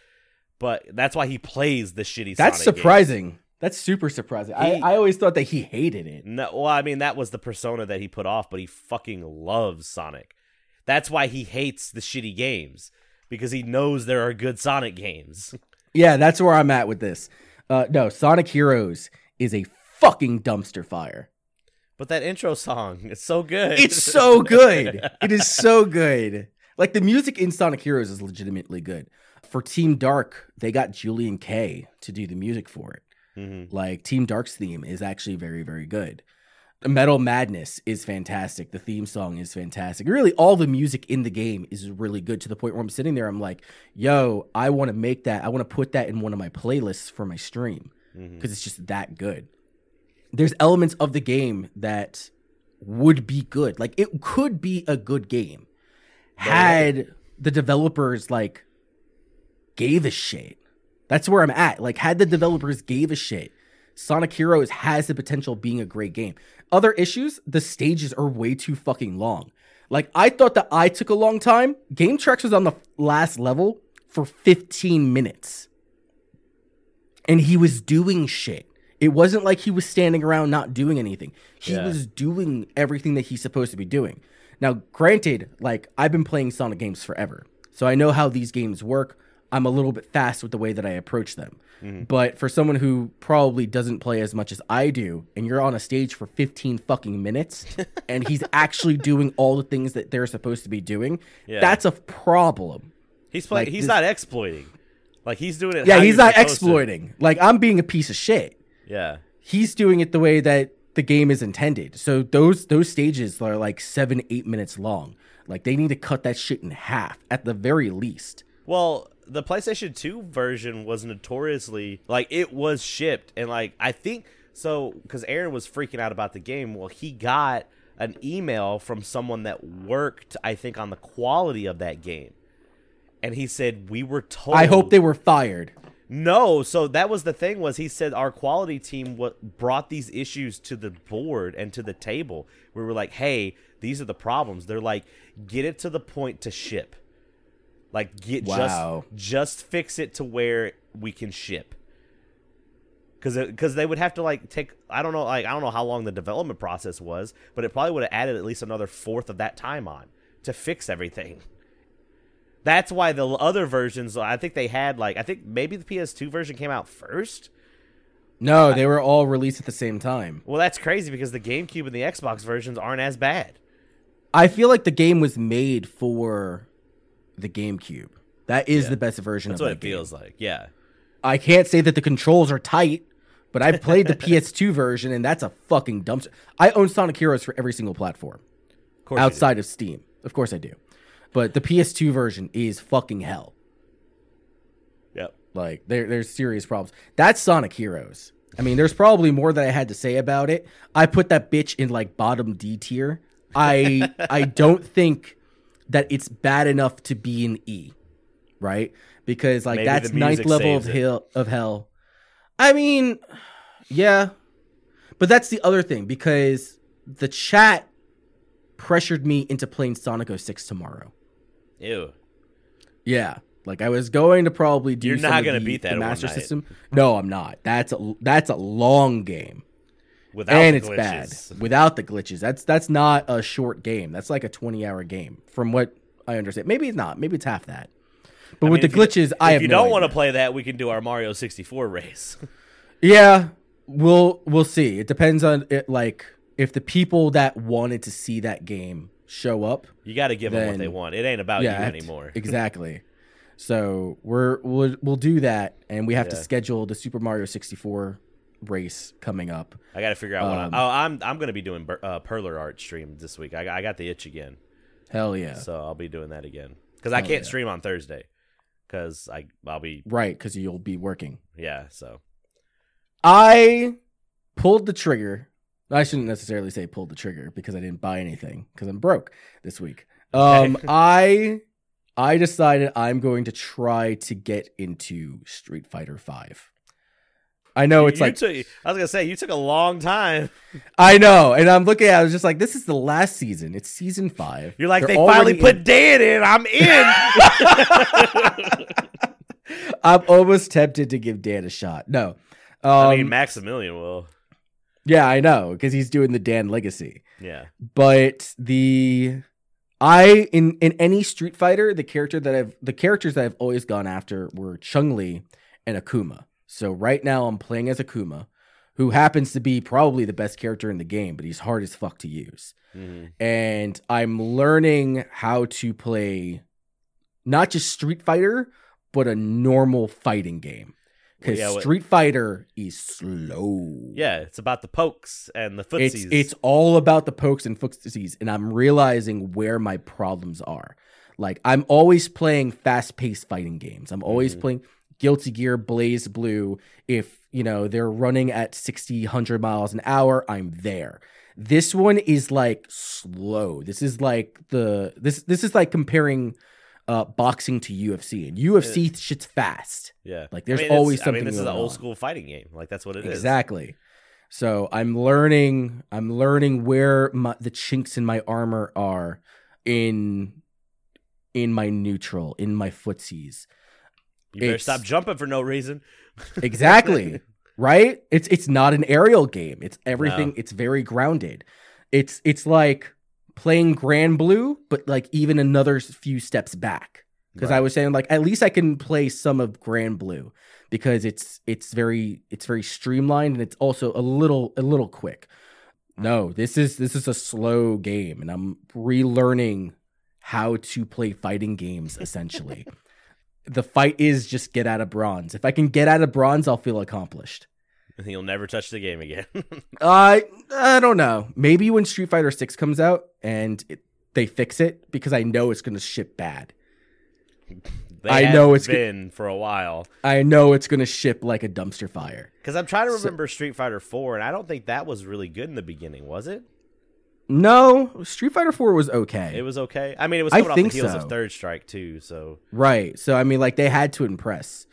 But that's why he plays the shitty. That's Sonic surprising. That's super surprising. He- I, I always thought that he hated it. No, well, I mean that was the persona that he put off, but he fucking loves Sonic. That's why he hates the shitty games because he knows there are good Sonic games. (laughs) Yeah, that's where I'm at with this. Uh, no, Sonic Heroes is a fucking dumpster fire. But that intro song, it's so good. It's so good. it is so good. Like the music in Sonic Heroes is legitimately good. For Team Dark, they got Julien-K to do the music for it. Mhm. Like Team Dark's theme is actually very, very good. Metal Madness is fantastic. The theme song is fantastic. Really, all the music in the game is really good to the point where I'm sitting there, I'm like, yo, I want to make that. I want to put that in one of my playlists for my stream because it's just that good. There's elements of the game that would be good. Like it could be a good game had the developers like gave a shit. That's where I'm at. Like had the developers gave a shit. Sonic Heroes has the potential of being a great game. Other issues, the stages are way too fucking long. Like I thought that I took a long time. Game Tracks was on the last level for 15 minutes. And he was doing shit. It wasn't like he was standing around not doing anything. He Yeah. was doing everything that he's supposed to be doing. Now, granted, like I've been playing Sonic games forever. So I know how these games work. I'm a little bit fast with the way that I approach them. Mm-hmm. But for someone who probably doesn't play as much as I do, and you're on a stage for 15 fucking minutes, (laughs) and he's actually doing all the things that they're supposed to be doing, Yeah. that's a problem. He's playing. like he's this- not exploiting. Like he's doing it. Yeah, he's not supposed to. exploiting. Like I'm being a piece of shit. Yeah. He's doing it the way that the game is intended. So those those stages are like seven, eight minutes long. Like they need to cut that shit in half at the very least. Well, the PlayStation 2 version was notoriously like it was shipped and like I think so cuz Aaron was freaking out about the game. Well, he got an email from someone that worked I think on the quality of that game. And he said we were told I hope they were fired. No, so that was the thing was he said our quality team what brought these issues to the board and to the table. We were like, "Hey, these are the problems." They're like, "Get it to the point to ship." Like get Wow. just just fix it to where we can ship. Cuz cuz they would have to like take I don't know like I don't know how long the development process was, but it probably would have added at least another fourth of that time on to fix everything. That's why the other versions, I think they had like, I think maybe the PS2 version came out first. No, they were all released at the same time. Well, that's crazy because the GameCube and the Xbox versions aren't as bad. I feel like the game was made for the GameCube. That is Yeah. the best version That's of what it game. feels like. Yeah. I can't say that the controls are tight, but I played the (laughs) PS2 version and that's a fucking dumpster. I own Sonic Heroes for every single platform Of course. you do. outside of Steam. Of course I do. But the PS2 version is fucking hell. Yep. Like there, there's serious problems. That's Sonic Heroes. I mean, there's probably more that I had to say about it. I put that bitch in like bottom D tier. I (laughs) I don't think that it's bad enough to be an E, right? Because like Maybe that's ninth level of hell of hell. I mean, yeah, but that's the other thing because the chat pressured me into playing Sonic 06 tomorrow. Ew. Yeah. Like I was going to probably do. You're some not gonna beat that the in one Master. System. No, I'm not. That's a that's a long game. without and it's glitches. bad without the glitches. That's that's not a short game. That's like a 20 hour game from what I understand. Maybe it's not. Maybe it's half that. But I with mean, the if you- glitches, I if you no don't want to play that, we can do our Mario 64 race. (laughs) Yeah, we'll we'll see. It depends on it. Like if the people that wanted to see that game show up. You got to give them what they want. It ain't about yeah, you I have to- anymore. (laughs) (laughs) exactly. So we're we'll we'll do that, and we have to schedule the Super Mario 64 race coming up. I got to figure out what Um, I'm. Oh, I'm I'm gonna be doing Bur- uh, Perler art stream this week. I, I got the itch again, Hell yeah! so I'll be doing that again because I can't yeah. stream on Thursday because I I'll be Right, because you'll be working. yeah. So I pulled the trigger. I shouldn't necessarily say pulled the trigger because I didn't buy anything because I'm broke this week. Um, I I decided I'm going to try to get into Street Fighter Five. I know it's you like took, I was gonna say you took a long time. (laughs) I know, and I'm looking at. it, I was just like, this is the last season. It's season five. You're like They're they finally put Dan in. I'm in. (laughs) in- I'm almost tempted to give Dan a shot. No, um, I mean Maximilian will. Yeah, I know because he's doing the Dan legacy. Yeah. but the I in in any Street Fighter, the character that I've the characters that I've always gone after were Chun Li and Akuma. So right now I'm playing as Akuma, who happens to be probably the best character in the game, but he's hard as fuck to use. Mhm. And I'm learning how to play not just Street Fighter, but a normal fighting game. Because yeah, Street Fighter is slow. Yeah, it's about the pokes and the footsies. it's all about the pokes and footsies, and I'm realizing where my problems are. Like I'm always playing fast-paced fighting games. I'm always Mhm. playing Guilty Gear, BlazBlue. If you know they're running at 60, 100 miles an hour, I'm there. This one is like slow. This is like the this this is like comparing uh boxing to UFC. And UFC shit's fast. yeah. like, there's I mean, always I something mean, this is an old school fighting game. Like that's what it is. Exactly. So I'm learning. I'm learning where my, the chinks in my armor are in in my neutral, in my footsies. You better It's- stop jumping for no reason. (laughs) Exactly. right? It's it's not an aerial game. It's everything. No. It's very grounded. It's it's like playing Granblue, but like even another few steps back. Because I was saying like at least I can play some of Granblue because it's it's very it's very streamlined and it's also a little a little quick. Mm. No, this is this is a slow game and I'm relearning how to play fighting games essentially. (laughs) the fight is just get out of bronze. If I can get out of bronze, I'll feel accomplished. You'll never touch the game again. I (laughs) uh, I don't know. Maybe when Street Fighter 6 comes out and it, they fix it because I know it's going to ship bad. They I know it's been for a while. I know it's going to ship like a dumpster fire. Because I'm trying to So- remember Street Fighter 4, and I don't think that was really good in the beginning, was it? No, Street Fighter 4 was okay. It was okay. I mean, it was I coming off the think heels so. of Third Strike too. So, right. So I mean like they had to impress.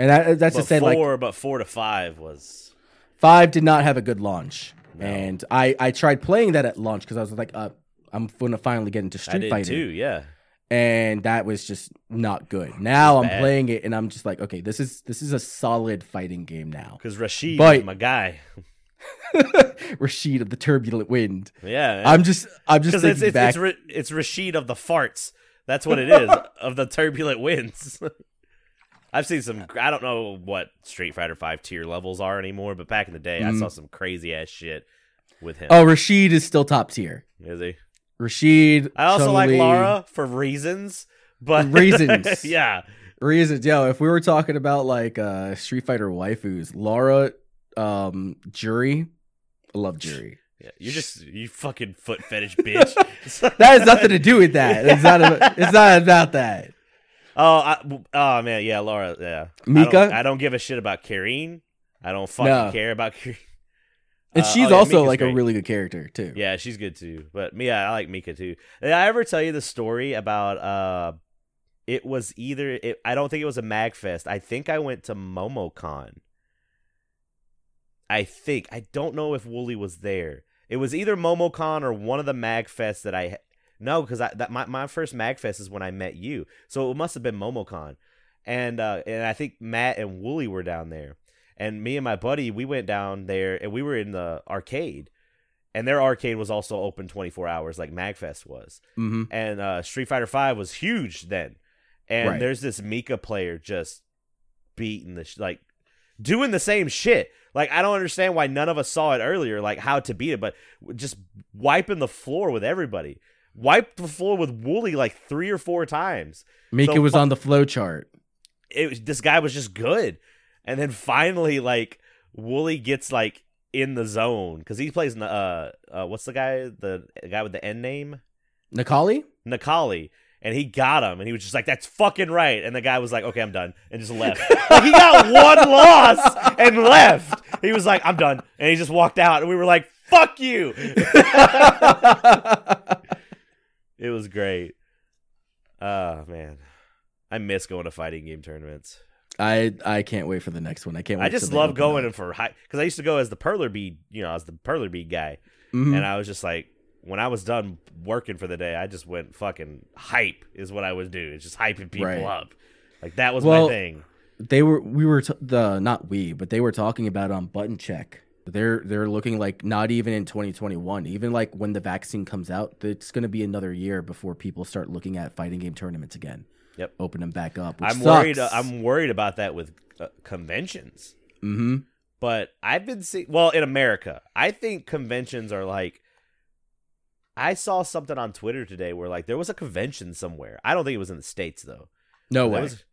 And that, that's but to say like four, but four to five was 5 did not have a good launch. No. And I I tried playing that at launch cuz I was like uh, I'm going to finally get into I Street did Fighter. too. Yeah, and that was just not good. Now I'm bad. playing it and I'm just like, okay, this is this is a solid fighting game now. because Rashid But- is my guy. (laughs) Rashid of the Turbulent Wind. Yeah, I'm just I'm just (laughs) because thinking it's it's, back. it's it's Rashid of the farts. That's what it is (laughs) of the turbulent winds. I've seen some. I don't know what Street Fighter Five tier levels are anymore, but back in the day, I Mm. saw some crazy ass shit with him. oh, Rashid is still top tier. is he? Rashid. I also like Laura for reasons, but (laughs) Reasons. yeah, Reasons, yo. If we were talking about like uh Street Fighter waifus, Laura, um, Juri, I love Juri. yeah. You're just you fucking foot fetish bitch. (laughs) That has nothing to do with that. It's not. (laughs) It's not about that. Oh, I, oh man, yeah, Laura, yeah. I Mika? don't, I don't give a shit about Karin. I don't fucking No. care about (laughs) Karin. And Uh, she's oh, yeah, also Mika's like a really good character too. Yeah, she's good too. But Mia, I like Mika too. Did I ever tell you the story about uh it was either it, I don't think it was a Magfest. I think I went to MomoCon. I think I don't know if Wooly was there. It was either MomoCon or one of the Magfests that I no, because I that my, my first Magfest is when I met you, so it must have been MomoCon, and uh, and I think Matt and Wooly were down there, and me and my buddy we went down there and we were in the arcade, and their arcade was also open twenty four hours like Magfest was, Mm-hmm. and uh, Street Fighter Five was huge then, and Right. there's this Mika player just beating the sh- like doing the same shit. Like I don't understand why none of us saw it earlier, like how to beat it, but just wiping the floor with everybody. Wiped the floor with Wooly like three or four times. Mika So was on the flow chart. It was, this guy was just good, and then finally like Wooly gets like in the zone because he plays uh uh what's the guy the guy with the N name Nikali? Necalli, and he got him, and he was just like, "That's fucking right." And the guy was like, "Okay, I'm done," and just left. (laughs) Like, he got one loss and left. He was like, "I'm done," and he just walked out, and we were like, "Fuck you." (laughs) it was great. Oh man, I miss going to fighting game tournaments. I I can't wait for the next one. I can't. Wait I just love going up. for high because I used to go as the perler bead, you know, as the perler bead guy. Mhm. and I was just like, when I was done working for the day, I just went fucking hype is what I would do. It's just hyping people Right. up. Like that was Well, my thing. they were we were t- the not we but they were talking about on button check they're they're looking like not even in 2021 even like when the vaccine comes out it's going to be another year before people start looking at fighting game tournaments again Yep. open them back up which I'm worried. uh. I'm worried about that with uh, conventions. mm-hmm But I've been seeing. Well, in America, I think conventions are like. I saw something on Twitter today where like there was a convention somewhere. I don't think it was in the states though. no way was-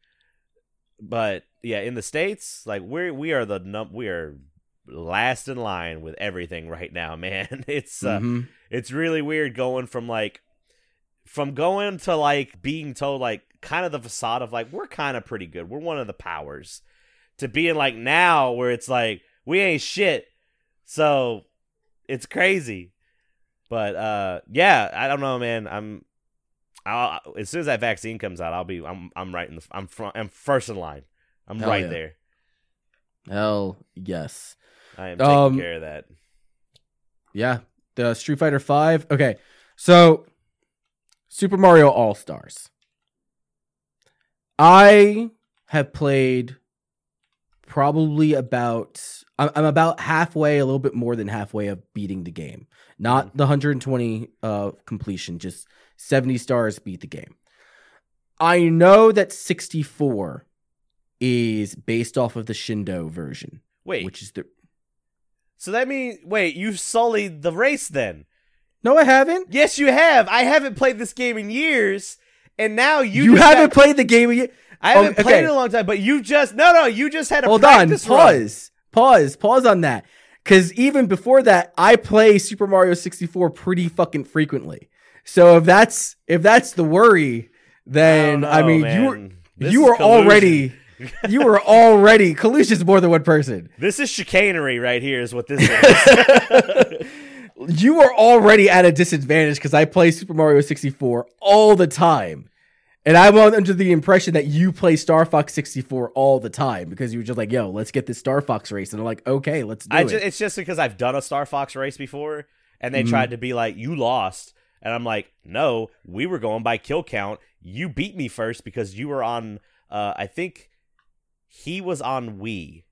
but yeah, in the states, like we we are the num we are last in line with everything right now, (laughs) man. It's uh, Mhm. it's really weird going from like from going to like being told like kind of the facade of like we're kind of pretty good. We're one of the powers to being like now where it's like we ain't shit. So it's crazy. But uh yeah, I don't know, man. I'm I'll, as soon as that vaccine comes out, I'll be I'm I'm right in the I'm front I'm first in line. I'm Hell right yeah. there. hell yes I am taking Um, care of that. yeah the street fighter 5 okay so super mario all stars i have played probably about I'm, I'm about halfway a little bit more than halfway of beating the game. Not the 120 uh completion just 70 stars beat the game. I know that 64 is based off of the Shindou version Wait, which is the so that means wait, you've sullied the race then? no i haven't Yes, you have. I haven't played this game in years, and now you you, haven't got- played the game yet I haven't Oh, played it in a long time, but you just no, no, you just had a hold on practice run. pause pause pause on that because even before that i play super mario 64 pretty fucking frequently so if that's if that's the worry then don't i, mean man. you were This you were already (laughs) you were already collusion's more than one person This is chicanery right here, is what this is. (laughs) you were already at a disadvantage because i play super mario 64 all the time and i'm under the impression that you play star fox 64 all the time because you were just like yo let's get this star fox race and i'm like okay let's do I it just, it's just because I've done a Star Fox race before, and they Mhm. tried to be like, "You lost," and I'm like, "No, we were going by kill count. You beat me first because you were on. Uh, I think he was on Wii,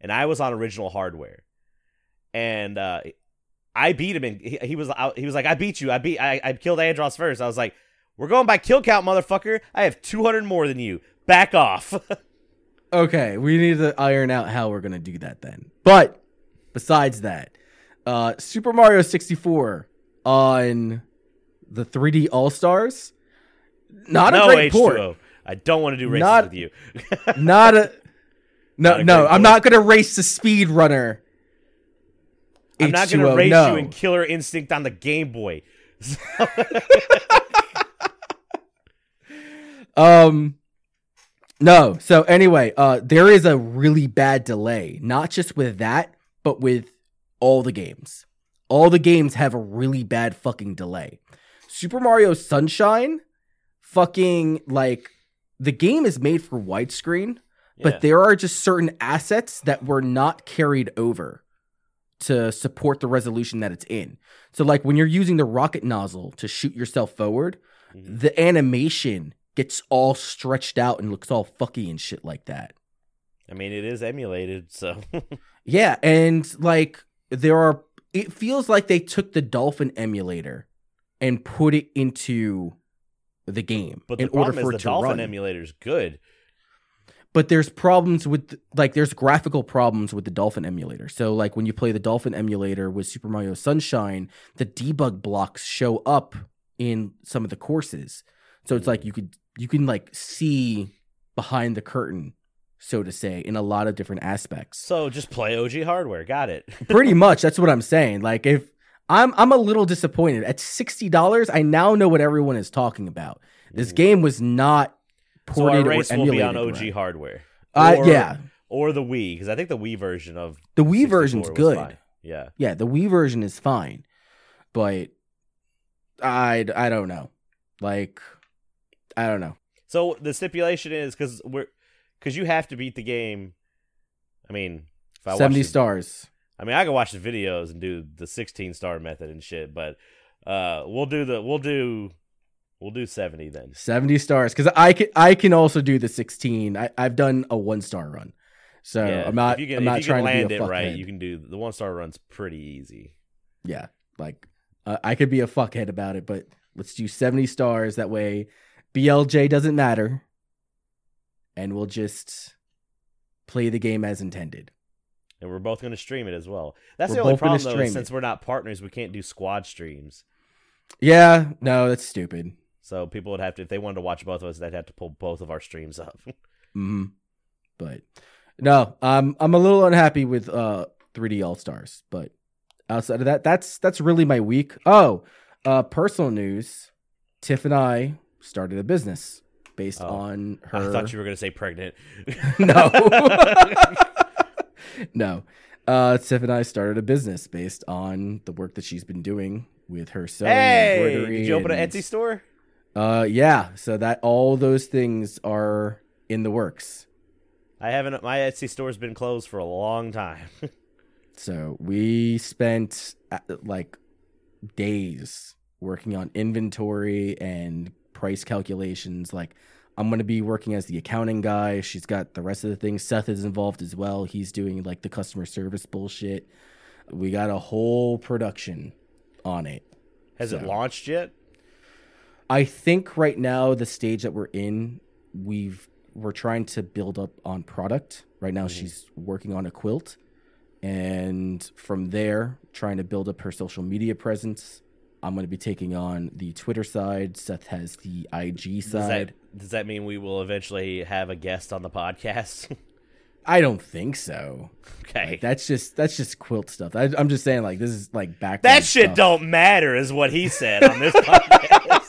and I was on original hardware, and uh, I beat him. And he, he was out. He was like, "I beat you. I beat. I, I killed Andross first. I was like, "We're going by kill count, motherfucker. I have 200 more than you. Back off." (laughs) Okay, we need to iron out how we're gonna do that then. But besides that, uh Super Mario 64 on the 3D All Stars, not no a great H2O. port. I don't want to do races Not- with you. (laughs) Not a no, no. I'm not gonna race the speed runner. I'm not going to race no. you in Killer Instinct on the Game Boy. (laughs) Um no. So anyway, uh there is a really bad delay, not just with that, but with all the games. All the games have a really bad fucking delay. Super Mario Sunshine fucking like the game is made for widescreen, but there are just certain assets that were not carried over to support the resolution that it's in. So like when you're using the rocket nozzle to shoot yourself forward, Mhm. the animation gets all stretched out and looks all fucky and shit like that. I mean, it is emulated, so (laughs) Yeah, and like there are it feels like they took the Dolphin emulator and put it into the game but the in order for is it the to Dolphin run. emulator is good. But there's problems with like there's graphical problems with the Dolphin emulator. So like when you play the Dolphin emulator with Super Mario Sunshine, the debug blocks show up in some of the courses. So it's like you could you can like see behind the curtain, so to say, in a lot of different aspects. So just play OG hardware. Got it. (laughs) Pretty much that's what I'm saying. Like if I'm I'm a little disappointed at sixty dollars. I now know what everyone is talking about. This game was not So our race will be on OG right. hardware. Uh, Or- yeah, or the Wii because I think the Wii version of the Wii 64 version's good. fine. Yeah, Yeah, the Wii version is fine, but I I don't know. Like I don't know. So the stipulation is because we're because you have to beat the game. I mean, if I Seventy the- stars. I mean, I can watch the videos and do the 16 star method and shit, but uh, we'll do the we'll do we'll do 70 then. 70 stars because I can I can also do the 16. I, I've done a one star run, so yeah, I'm not can, I'm not if you can trying land to be a right, fuckhead. you can do the one star run's pretty easy. Yeah, like uh, I could be a fuckhead about it, but let's do 70 stars. That way, BLJ doesn't matter, and we'll just play the game as intended. And we're both going to stream it as well. That's We're the only problem though. Since it. we're not partners, we can't do squad streams. Yeah, no, that's stupid. So people would have to, if they wanted to watch both of us, they'd have to pull both of our streams up. (laughs) hmm But no, I'm I'm a little unhappy with uh 3D All Stars, but outside of that, that's that's really my week. Oh, uh, personal news: Tiff and I started a business based Oh. on her. I thought you were going to say pregnant. (laughs) no, (laughs) no. Uh, Tiff and I started a business based on the work that she's been doing with her sewing, and hey, embroidery. did you open an Etsy store? Uh, yeah. So that all those things are in the works. I haven't. My Etsy store's been closed for a long time. (laughs) So we spent uh, like days working on inventory and price calculations. Like, I'm going to be working as the accounting guy. She's got the rest of the things. Seth is involved as well. He's doing like the customer service bullshit. We got a whole production on it. Has it launched yet? I think right now the stage that we're in, we've we're trying to build up on product. Right now Mhm. she's working on a quilt and from there trying to build up her social media presence. I'm going to be taking on the Twitter side. Seth has the IG Does side. that does that mean we will eventually have a guest on the podcast? (laughs) I don't think so. (laughs) okay. Like, that's just that's just quilt stuff. I, I'm just saying like this is like back. that shit stuff. don't matter, is what he said on this (laughs) podcast.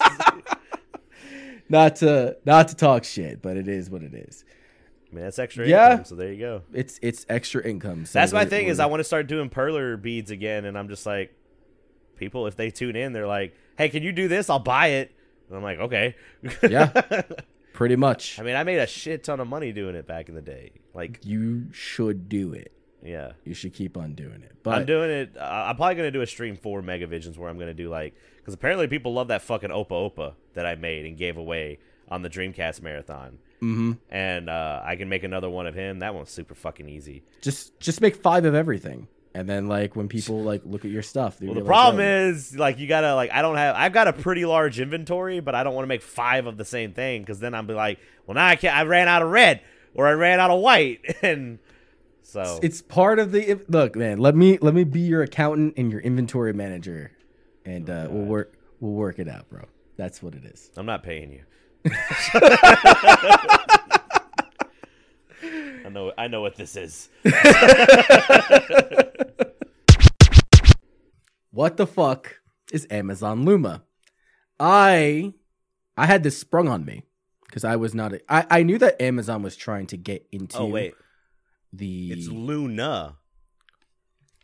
Not to not to talk shit, but it is what it is. I mean, that's extra Yeah. income, so there you go. It's it's extra income. So That's my thing is I want to start doing perler beads again, and I'm just like, people if they tune in, they're like, "Hey, can you do this? I'll buy it." And I'm like, "Okay." Yeah. (laughs) pretty much. I mean, I made a shit ton of money doing it back in the day. Like, you should do it. Yeah. You should keep on doing it. But I'm doing it. Uh, I'm probably gonna do a stream for Megavisions where I'm gonna do like because apparently people love that fucking Opa Opa that I made and gave away on the Dreamcast marathon, mhm. and uh, I can make another one of him. That one's super fucking easy. just just make five of everything, and then like when people like look at your stuff, Well, the problem is like you gotta like I don't have I've got a pretty large inventory, but I don't want to make five of the same thing because then I'll be like, well now I can't. I ran out of red or I ran out of white, (laughs) and so it's part of the look, man. Let me let me be your accountant and your inventory manager, and uh, we'll work we'll work it out, bro. That's what it is. I'm not paying you. (laughs) I know I know what this is. (laughs) What the fuck is Amazon Luma? I I had this sprung on me because I was not. A, I I knew that Amazon was trying to get into. Oh wait, the it's Luna,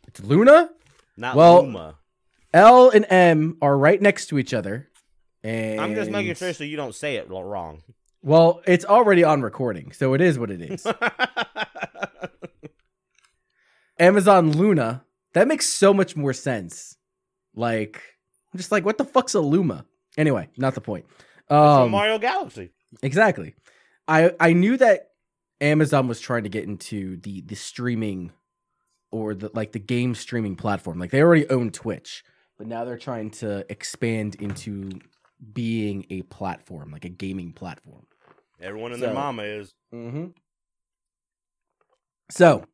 it's Luna. not Well, Luma. L and M are right next to each other. And I'm just making sure so you don't say it wrong. Well, it's already on recording, so it is what it is. (laughs) Amazon Luna. That makes so much more sense. Like, I'm just like, what the fuck's a Luma? Anyway, not the point. From Um, Mario Galaxy. exactly. I I knew that Amazon was trying to get into the the streaming or the like the game streaming platform. Like they already own Twitch, but now they're trying to expand into being a platform, like a gaming platform. Everyone and So- their mama is. Mm-hmm. So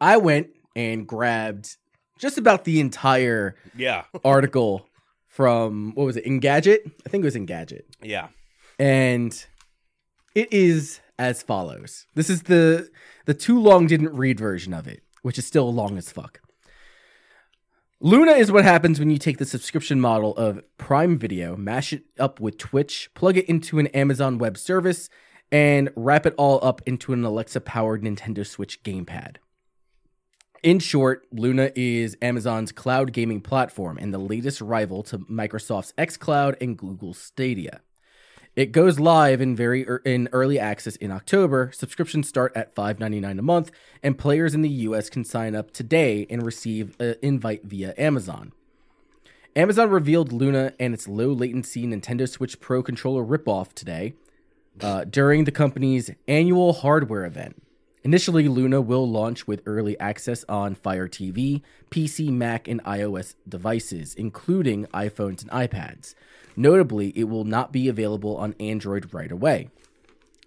I went and grabbed just about the entire Yeah. (laughs) article from what was it, Engadget? I think it was Engadget. Yeah. And it is as follows. This is the the too long didn't read version of it, which is still long as fuck. Luna is what happens when you take the subscription model of Prime Video, mash it up with Twitch, plug it into an Amazon Web Service, and wrap it all up into an Alexa powered Nintendo Switch gamepad. In short, Luna is Amazon's cloud gaming platform and the latest rival to Microsoft's xCloud and Google Stadia. It goes live in very ear- in early access in October. Subscriptions start at $5.99 a month, and players in the US can sign up today and receive an invite via Amazon. Amazon revealed Luna and its low latency Nintendo Switch Pro controller ripoff today uh, during the company's annual hardware event. Initially, Luna will launch with early access on Fire TV, PC, Mac, and iOS devices, including iPhones and iPads. Notably, it will not be available on Android right away.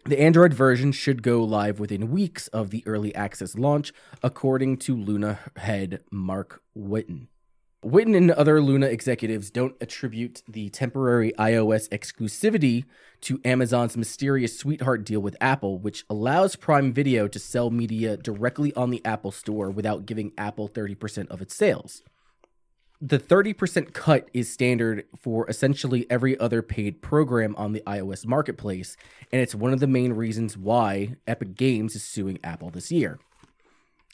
The Android version should go live within weeks of the early access launch, according to Luna head Marc Whitten. Whitten and other Luna executives don't attribute the temporary iOS exclusivity to Amazon's mysterious sweetheart deal with Apple, which allows Prime Video to sell media directly on the Apple Store without giving Apple 30% of its sales. The 30% cut is standard for essentially every other paid program on the iOS marketplace, and it's one of the main reasons why Epic Games is suing Apple this year.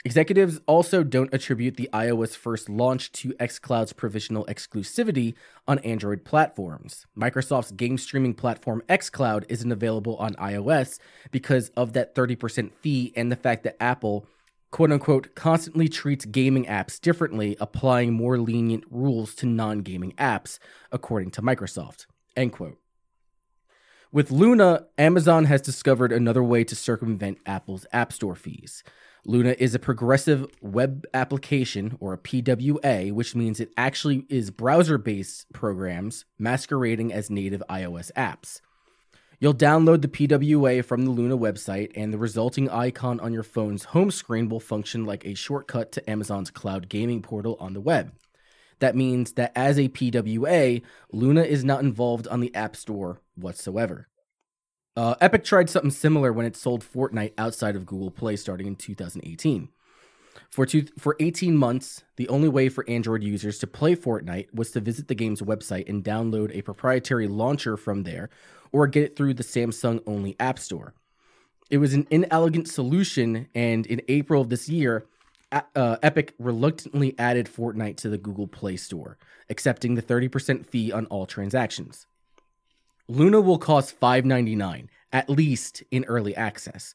Executives also don't attribute the iOS first launch to xCloud's provisional exclusivity on Android platforms. Microsoft's game streaming platform xCloud isn't available on iOS because of that 30% fee and the fact that Apple, quote unquote, constantly treats gaming apps differently, applying more lenient rules to non gaming apps, according to Microsoft. End quote. With Luna, Amazon has discovered another way to circumvent Apple's App Store fees. Luna is a progressive web application, or a PWA, which means it actually is browser based programs masquerading as native iOS apps. You'll download the PWA from the Luna website, and the resulting icon on your phone's home screen will function like a shortcut to Amazon's cloud gaming portal on the web. That means that as a PWA, Luna is not involved on the App Store whatsoever. Uh, Epic tried something similar when it sold Fortnite outside of Google Play starting in 2018. For, two, for 18 months, the only way for Android users to play Fortnite was to visit the game's website and download a proprietary launcher from there or get it through the Samsung only App Store. It was an inelegant solution, and in April of this year, uh, Epic reluctantly added Fortnite to the Google Play Store, accepting the 30% fee on all transactions. Luna will cost $5.99, at least in early access.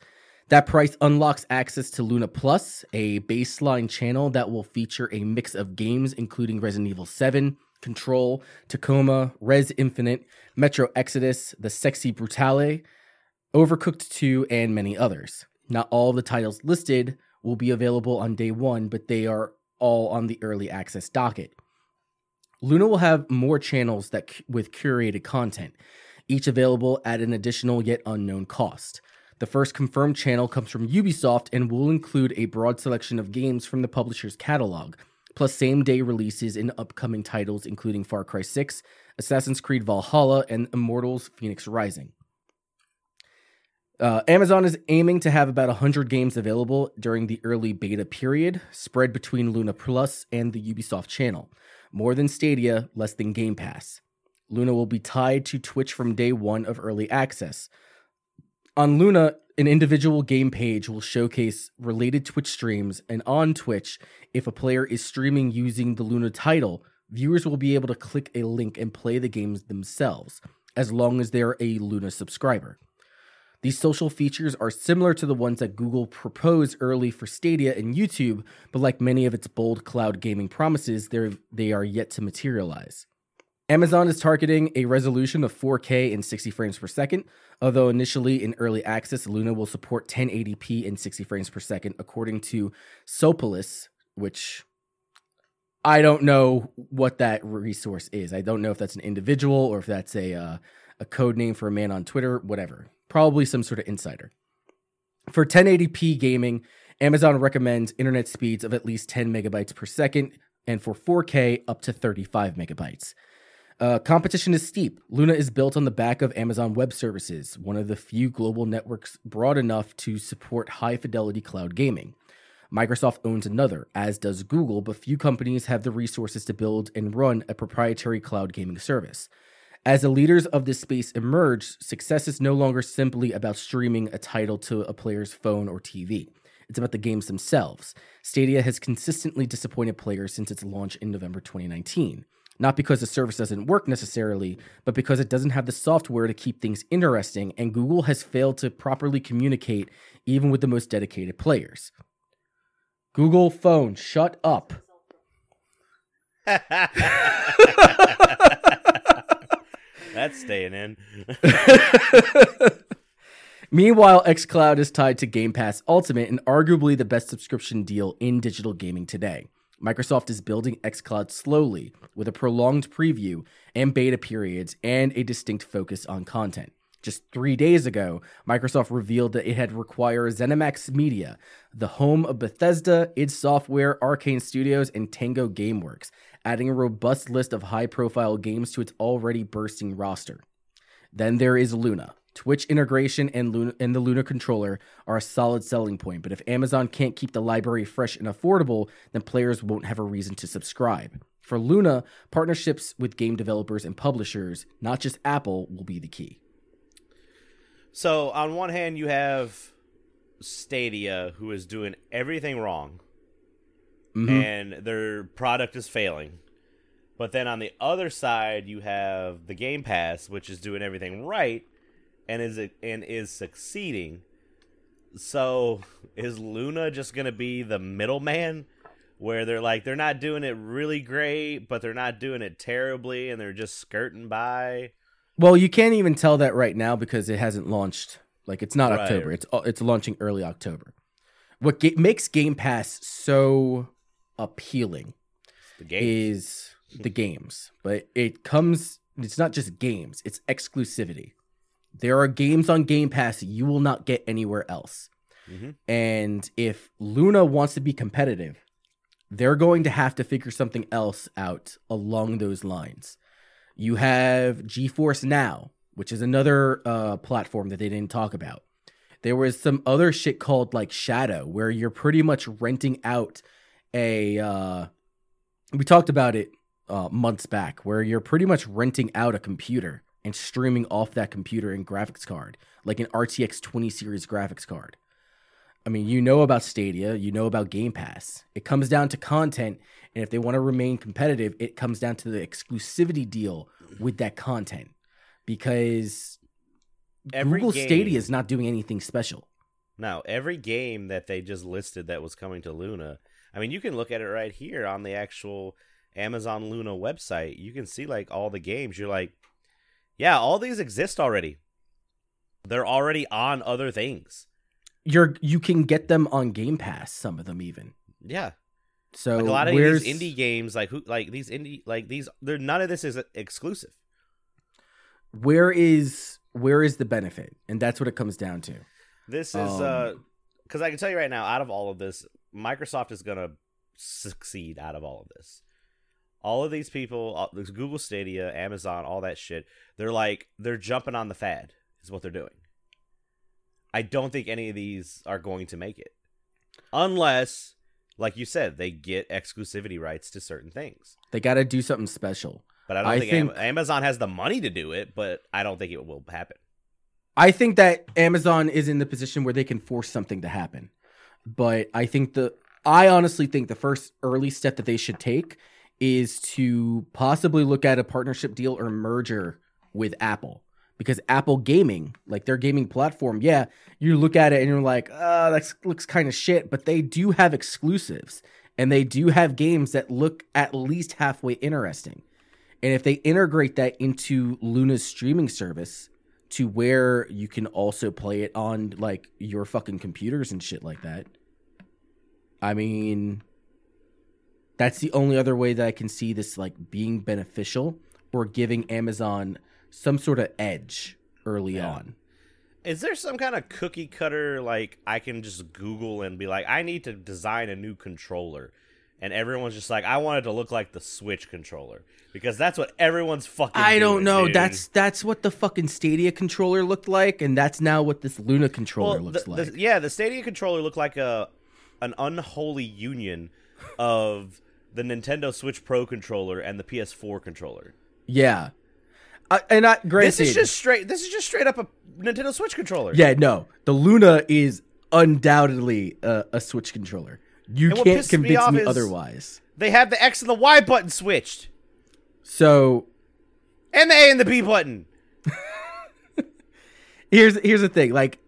That price unlocks access to Luna Plus, a baseline channel that will feature a mix of games including Resident Evil 7, Control, Tacoma, Rez Infinite, Metro Exodus, The Sexy Brutale, Overcooked 2, and many others. Not all the titles listed will be available on day one, but they are all on the early access docket. Luna will have more channels that with curated content, each available at an additional yet unknown cost. The first confirmed channel comes from Ubisoft and will include a broad selection of games from the publisher's catalog, plus same day releases in upcoming titles including Far Cry 6, Assassin's Creed Valhalla, and Immortals Fenyx Rising. Uh, Amazon is aiming to have about 100 games available during the early beta period, spread between Luna Plus and the Ubisoft channel. More than Stadia, less than Game Pass. Luna will be tied to Twitch from day one of early access. On Luna, an individual game page will showcase related Twitch streams, and on Twitch, if a player is streaming using the Luna title, viewers will be able to click a link and play the games themselves, as long as they're a Luna subscriber. These social features are similar to the ones that Google proposed early for Stadia and YouTube, but like many of its bold cloud gaming promises, they're, yet to materialize. Amazon is targeting a resolution of 4K and 60 frames per second, although initially in early access, Luna will support 1080p and 60 frames per second, according to Sopolis, which I don't know what that resource is. I don't know if that's an individual or if that's a uh, a code name for a man on Twitter, whatever. Probably some sort of insider. For 1080p gaming, Amazon recommends internet speeds of at least 10 megabytes per second, and for 4K, up to 35 megabytes. Uh, competition is steep. Luna is built on the back of Amazon Web Services, one of the few global networks broad enough to support high fidelity cloud gaming. Microsoft owns another, as does Google, but few companies have the resources to build and run a proprietary cloud gaming service. As the leaders of this space emerge, success is no longer simply about streaming a title to a player's phone or TV. It's about the games themselves. Stadia has consistently disappointed players since its launch in November 2019. Not because the service doesn't work necessarily, but because it doesn't have the software to keep things interesting, and Google has failed to properly communicate even with the most dedicated players. Google phone, shut up. (laughs) That's staying in. (laughs) (laughs) Meanwhile, xCloud is tied to Game Pass Ultimate and arguably the best subscription deal in digital gaming today. Microsoft is building xCloud slowly with a prolonged preview and beta periods and a distinct focus on content. Just three days ago, Microsoft revealed that it had acquired ZeniMax Media, the home of Bethesda, id Software, Arkane Studios, and Tango Gameworks, adding a robust list of high profile games to its already bursting roster. Then there is Luna. Twitch integration and, Luna, and the Luna controller are a solid selling point, but if Amazon can't keep the library fresh and affordable, then players won't have a reason to subscribe. For Luna, partnerships with game developers and publishers, not just Apple, will be the key. So, on one hand, you have Stadia, who is doing everything wrong, Mhm. and their product is failing. But then on the other side, you have the Game Pass, which is doing everything right and is and is succeeding. So, is Luna just going to be the middleman where they're like they're not doing it really great, but they're not doing it terribly and they're just skirting by? Well, you can't even tell that right now because it hasn't launched. Like it's not Right. October. It's uh, it's launching early October. What ga- makes Game Pass so appealing The is the games, but it comes. It's not just games; it's exclusivity. There are games on Game Pass you will not get anywhere else. Mhm. And if Luna wants to be competitive, they're going to have to figure something else out along those lines. You have GeForce Now, which is another uh, platform that they didn't talk about. There was some other shit called like Shadow, where you're pretty much renting out a. Uh, we talked about it uh, months back, where you're pretty much renting out a computer and streaming off that computer and graphics card, like an RTX 20 series graphics card. I mean, you know about Stadia, you know about Game Pass. It comes down to content, and if they want to remain competitive, it comes down to the exclusivity deal with that content. Because Every Google game- Stadia is not doing anything special. Now, every game that they just listed that was coming to Luna, I mean, you can look at it right here on the actual Amazon Luna website. You can see like all the games. You're like, yeah, all these exist already. They're already on other things. You're you can get them on Game Pass, some of them even. Yeah, So like a lot of where's these indie games, like who, like these indie, like these, they're none of this is exclusive. where is where is the benefit? And that's what it comes down to. This is Um, uh because I can tell you right now, out of all of this, Microsoft is gonna succeed out of all of this. All of these people, this Google Stadia, Amazon, all that shit, they're like they're jumping on the fad. Is what they're doing. I don't think any of these are going to make it, unless, like you said, they get exclusivity rights to certain things. They got to do something special. But I don't I think, Am- think- Amazon has the money to do it. But I don't think it will happen. I think that Amazon is in the position where they can force something to happen. But I think the I honestly think the first early step that they should take is to possibly look at a partnership deal or merger with Apple. Because Apple Gaming, like their gaming platform, yeah, you look at it and you're like, uh, that looks kind of shit, but they do have exclusives and they do have games that look at least halfway interesting. And if they integrate that into Luna's streaming service to where you can also play it on like your fucking computers and shit like that. I mean, that's the only other way that I can see this like being beneficial or giving Amazon some sort of edge early Yeah. on. Is there some kind of cookie cutter like I can just Google and be like, I need to design a new controller, and everyone's just like, I want it to look like the Switch controller because that's what everyone's fucking. I don't doing, know. dude. That's that's what the fucking Stadia controller looked like, and that's now what this Luna controller well, looks the- like. the- yeah, the Stadia controller looked like a an unholy union of the Nintendo Switch Pro controller and the PS4 controller. yeah, and I granted, This is just straight. This is just straight up a Nintendo Switch controller. yeah, no, the Luna is undoubtedly a, a Switch controller. You And can't pisses me convince me otherwise. They have the X and the Y button switched, So and the A and the B button. (laughs) here's here's the thing like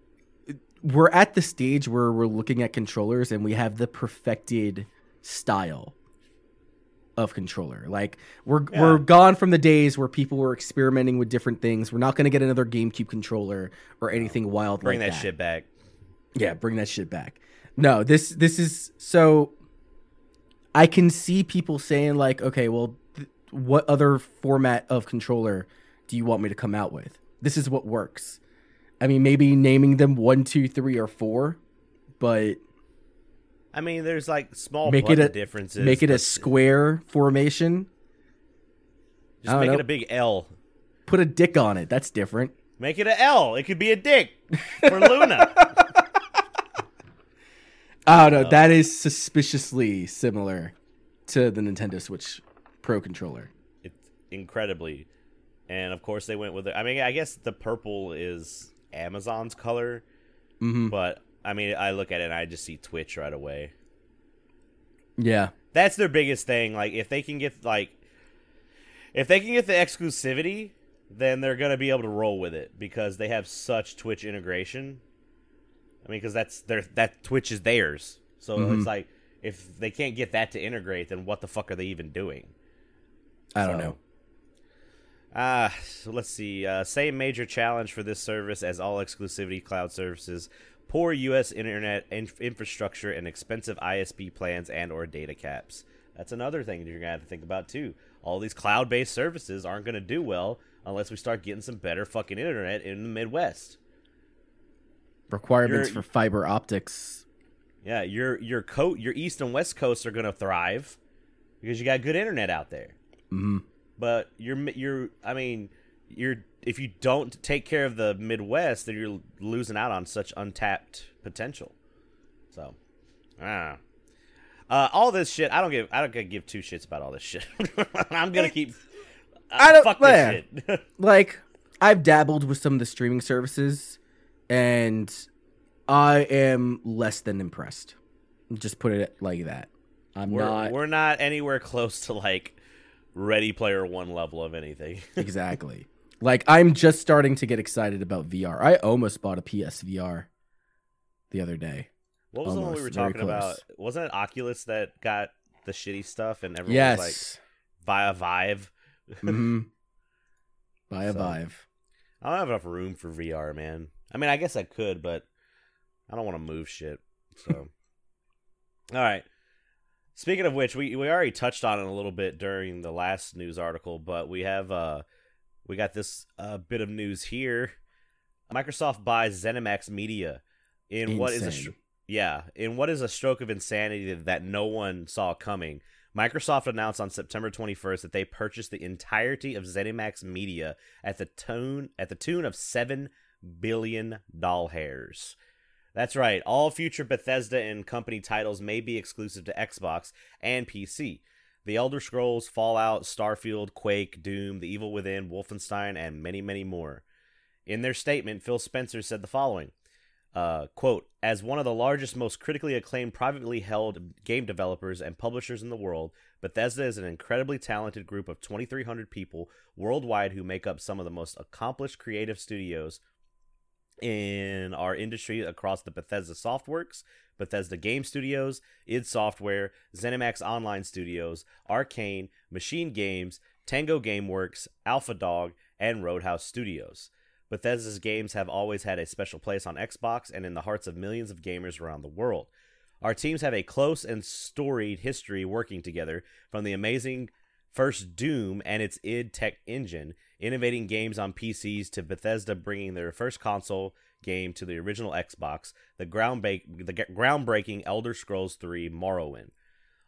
we're at the stage where we're looking at controllers and we have the perfected style of controller like we're Yeah. we're gone from the days where people were experimenting with different things we're not going to get another GameCube controller or anything wild Bring like that, shit back. yeah, bring that shit back. No, this this is so I can see people saying like, okay, well, th- what other format of controller do you want me to come out with? This is what works. I mean, maybe naming them one, two, three, or four, but I mean, there's like small Make it a- differences. make it a square formation. Just make know. it a big L. Put a dick on it. That's different. Make it a L. It could be a dick (laughs) for Luna. I don't know. that is suspiciously similar to the Nintendo Switch Pro controller. it's incredibly, and of course they went with it. I mean, I guess the purple is Amazon's color, hmm but I mean, I look at it and I just see Twitch right away. Yeah. That's their biggest thing. Like, if they can get like, if they can get the exclusivity, then they're gonna be able to roll with it because they have such Twitch integration. I mean, because that's their that Twitch is theirs. So Mhm. it's like if they can't get that to integrate, then what the fuck are they even doing? I don't So- know. Ah, so let's see. Uh, same major challenge for this service as all exclusivity cloud services: poor U.S. internet in- infrastructure and expensive ISP plans and/or data caps. That's another thing you're gonna have to think about too. All these cloud-based services aren't gonna do well unless we start getting some better fucking internet in the Midwest. Requirements for fiber optics. Yeah, your your coat, your East and West coasts are gonna thrive because you got good internet out there. hmm but you're you're I mean you're if you don't take care of the Midwest, then you're losing out on such untapped potential. So, ah, uh, all this shit. I don't give. I don't give two shits about all this shit. (laughs) I'm gonna keep. I don't- fuck this shit. (laughs) Like I've dabbled with some of the streaming services, and I am less than impressed. Just put it like that. I'm we're not we're not anywhere close to like Ready Player One level of anything. (laughs) exactly. Like I'm just starting to get excited about VR. I almost bought a PSVR the other day. What was the one we were talking about? Wasn't it Oculus that got the shitty stuff and everyone yes. was like via Vive? (laughs) hmm Buy a So- Vive. I don't have enough room for VR, man. I mean, I guess I could, but I don't want to move shit. So, (laughs) all right. Speaking of which, we we already touched on it a little bit during the last news article, but we have uh we got this uh, bit of news here. Microsoft buys ZeniMax Media in what is a Insane. yeah in what is a stroke of insanity that no one saw coming. Microsoft announced on September 21st that they purchased the entirety of ZeniMax Media at the tune at the tune of seven billion doll hairs. That's right. All future Bethesda and company titles may be exclusive to Xbox and PC. The Elder Scrolls, Fallout, Starfield, Quake, Doom, The Evil Within, Wolfenstein, and many, many more. In their statement, Phil Spencer said the following uh, quote, as one of the largest, most critically acclaimed privately held game developers and publishers in the world, Bethesda is an incredibly talented group of 2,300 people worldwide who make up some of the most accomplished creative studios in our industry across the Bethesda Softworks, Bethesda Game Studios, id Software, ZeniMax Online Studios, Arkane, Machine Games, Tango Gameworks, Alpha Dog, and Roundhouse Studios. Bethesda's games have always had a special place on Xbox and in the hearts of millions of gamers around the world. Our teams have a close and storied history working together, from the amazing first Doom and its id Tech engine, innovating games on PCs, to Bethesda bringing their first console game to the original Xbox, the, the groundbreaking Elder Scrolls 3 Morrowind.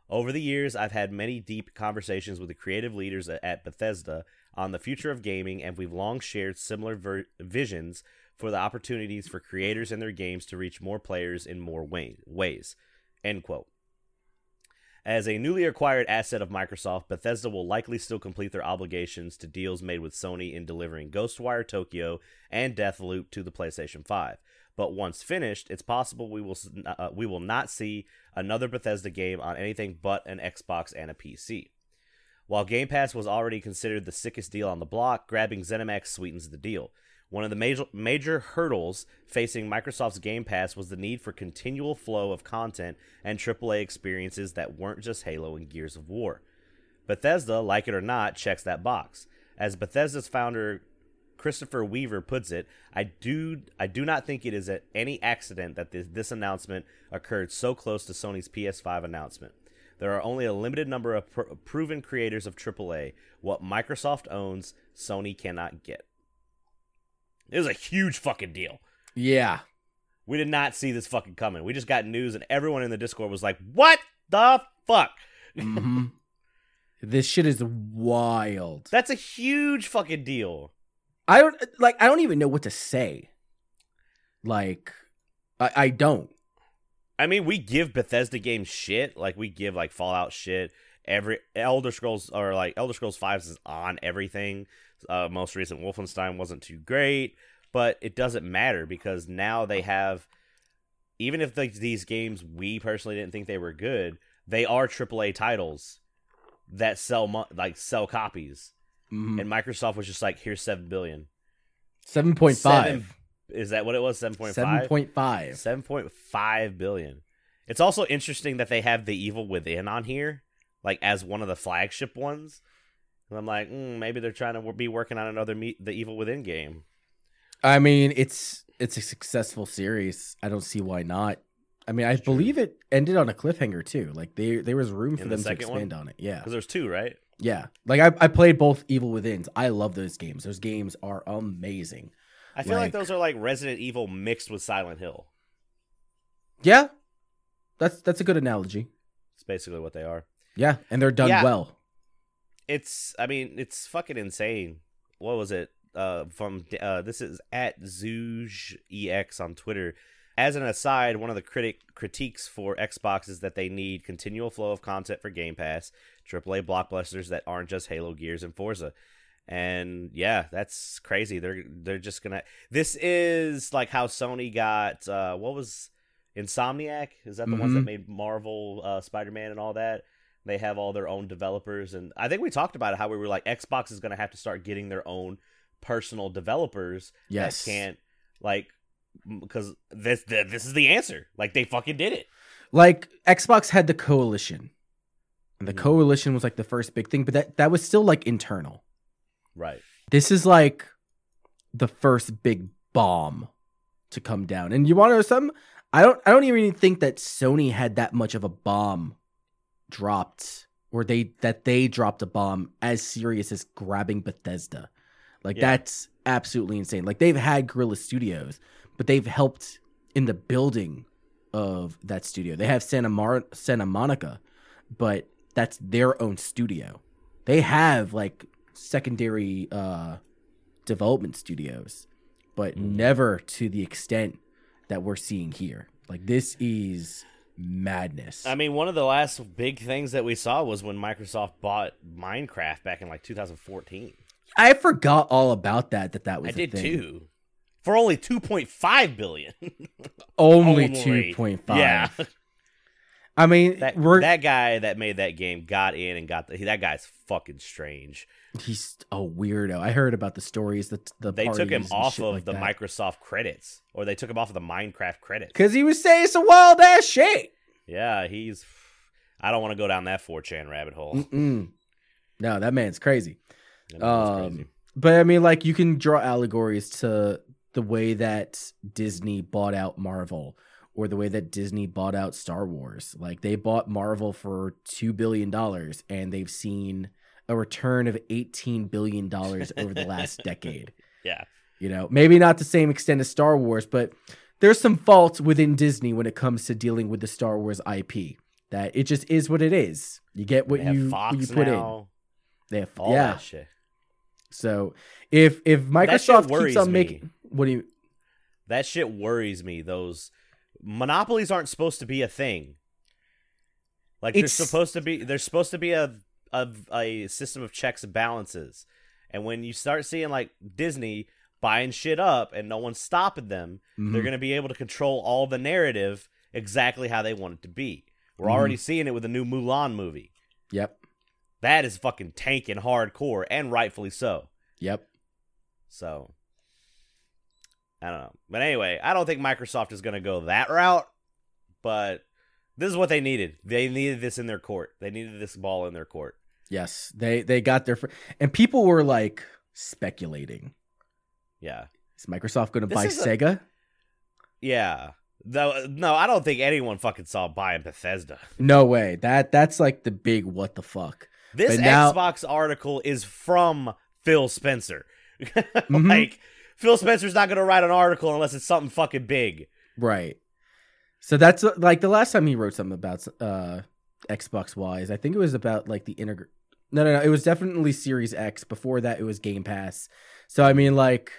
Over the years, I've had many deep conversations with the creative leaders at Bethesda on the future of gaming, and we've long shared similar ver- visions for the opportunities for creators and their games to reach more players in more way- ways. End quote. As a newly acquired asset of Microsoft, Bethesda will likely still complete their obligations to deals made with Sony in delivering Ghostwire Tokyo and Deathloop to the PlayStation 5. But once finished, it's possible we will uh, we will not see another Bethesda game on anything but an Xbox and a PC. While Game Pass was already considered the sickest deal on the block, grabbing ZeniMax sweetens the deal. One of the major major hurdles facing Microsoft's Game Pass was the need for continual flow of content and AAA experiences that weren't just Halo and Gears of War. Bethesda, like it or not, checks that box. As Bethesda's founder Christopher Weaver puts it, I do I do not think it is any accident that this, this announcement occurred so close to Sony's PS5 announcement. There are only a limited number of pr- proven creators of AAA. What Microsoft owns, Sony cannot get. It was a huge fucking deal. Yeah. We did not see this fucking coming. We just got news, and everyone in the Discord was like, "What the fuck?" hmm (laughs) this shit is wild. That's a huge fucking deal. I don't like. I don't even know what to say. Like, I, I don't. I mean, we give Bethesda games shit. Like we give like Fallout shit. Every Elder Scrolls or like Elder Scrolls Five is on everything. Uh, most recent Wolfenstein wasn't too great, but it doesn't matter because now they have. Even if like, these games we personally didn't think they were good, they are AAA titles that sell mo- like sell copies. Mhm. And Microsoft was just like, "Here's seven billion. Seven point Seven- five. Is that what it was? Seven point Seven five. point five. Seven point five billion. It's also interesting that they have the Evil Within on here, like as one of the flagship ones. And I'm like, mm, maybe they're trying to be working on another me- the Evil Within game. I mean, it's it's a successful series. I don't see why not. I mean, I true. believe it ended on a cliffhanger too. Like they there was room for In the them to expand one? on it. Yeah, Because there's two, right? yeah. Like I, I played both Evil Within's. I love those games. Those games are amazing. I feel like, Like- those are like Resident Evil mixed with Silent Hill. Yeah, that's that's a good analogy. It's basically what they are. Yeah, and they're done Yeah. well. It's, I mean, it's fucking insane. What was it? Uh, from uh, this is at Zooge EX on Twitter. As an aside, one of the critic critiques for Xbox is that they need continual flow of content for Game Pass, AAA blockbusters that aren't just Halo, Gears, and Forza. And yeah, that's crazy. They're they're just gonna. This is like how Sony got uh, what was Insomniac? Is that the ones that Mhm. made Marvel, uh, Spider Man, and all that? They have all their own developers, and I think we talked about it how we were like Xbox is gonna have to start getting their own personal developers Yes. that can't like because this this is the answer. Like they fucking did it. Like Xbox had the coalition, and the Mhm. coalition was like the first big thing, but that that was still like internal. Right. This is like the first big bomb to come down. And you want to know something? I don't I don't even think that Sony had that much of a bomb dropped or they that they dropped a bomb as serious as grabbing Bethesda. Like Yeah. that's absolutely insane. Like they've had Guerrilla Studios, but they've helped in the building of that studio. They have Santa Mar- Santa Monica, but that's their own studio. They have like secondary uh development studios, but Mhm. never to the extent that we're seeing here. Like this is madness. I mean, one of the last big things that we saw was when Microsoft bought Minecraft back in like 2014. I forgot all about that. That that was I did thing. too. For only 2.5 billion. (laughs) Only, Only. two point five. Yeah. I mean, That that guy that made that game got in and got the that guy's fucking strange. He's a weirdo. I heard about the stories that the They took him off of like the that. Microsoft credits, or they took him off of the Minecraft credits. Cause he was saying some wild ass shit. Yeah, he's. I don't want to go down that 4chan rabbit hole. Mm-mm. No, that man's crazy. That was Um, crazy. But I mean, like, you can draw allegories to the way that Disney bought out Marvel or the way that Disney bought out Star Wars. Like, they bought Marvel for $2 billion and they've seen a return of $18 billion over the last (laughs) decade. Yeah. You know, maybe not the same extent as Star Wars, but there's some faults within Disney when it comes to dealing with the Star Wars IP. That it just is what it is. You get what They you what you put in. They have All yeah. that shit. So if if Microsoft keeps on me. making what do you That shit worries me. Those monopolies aren't supposed to be a thing. Like It's- there's supposed to be there's supposed to be a, a a system of checks and balances. And when you start seeing like Disney buying shit up and no one's stopping them, they're Mhm. going to be able to control all the narrative exactly how they want it to be. We're Mhm. already seeing it with the new Mulan movie. Yep. That is fucking tanking hardcore and rightfully so. Yep. So I don't know. But anyway, I don't think Microsoft is going to go that route, but this is what they needed. They needed this in their court. They needed this ball in their court. Yes. They they got their fr- and people were like speculating. Yeah. Is Microsoft going to buy is a- Sega? Yeah. Though no, I don't think anyone fucking saw buying Bethesda. No way. That that's like the big what the fuck. This But now- Xbox article is from Phil Spencer. (laughs) Mhm. like Phil Spencer's not going to write an article unless it's something fucking big. Right. So that's like the last time he wrote something about uh Xbox wise. I think it was about like the integ. No, no, no. It was definitely Series X. Before that, it was Game Pass. So I mean, like,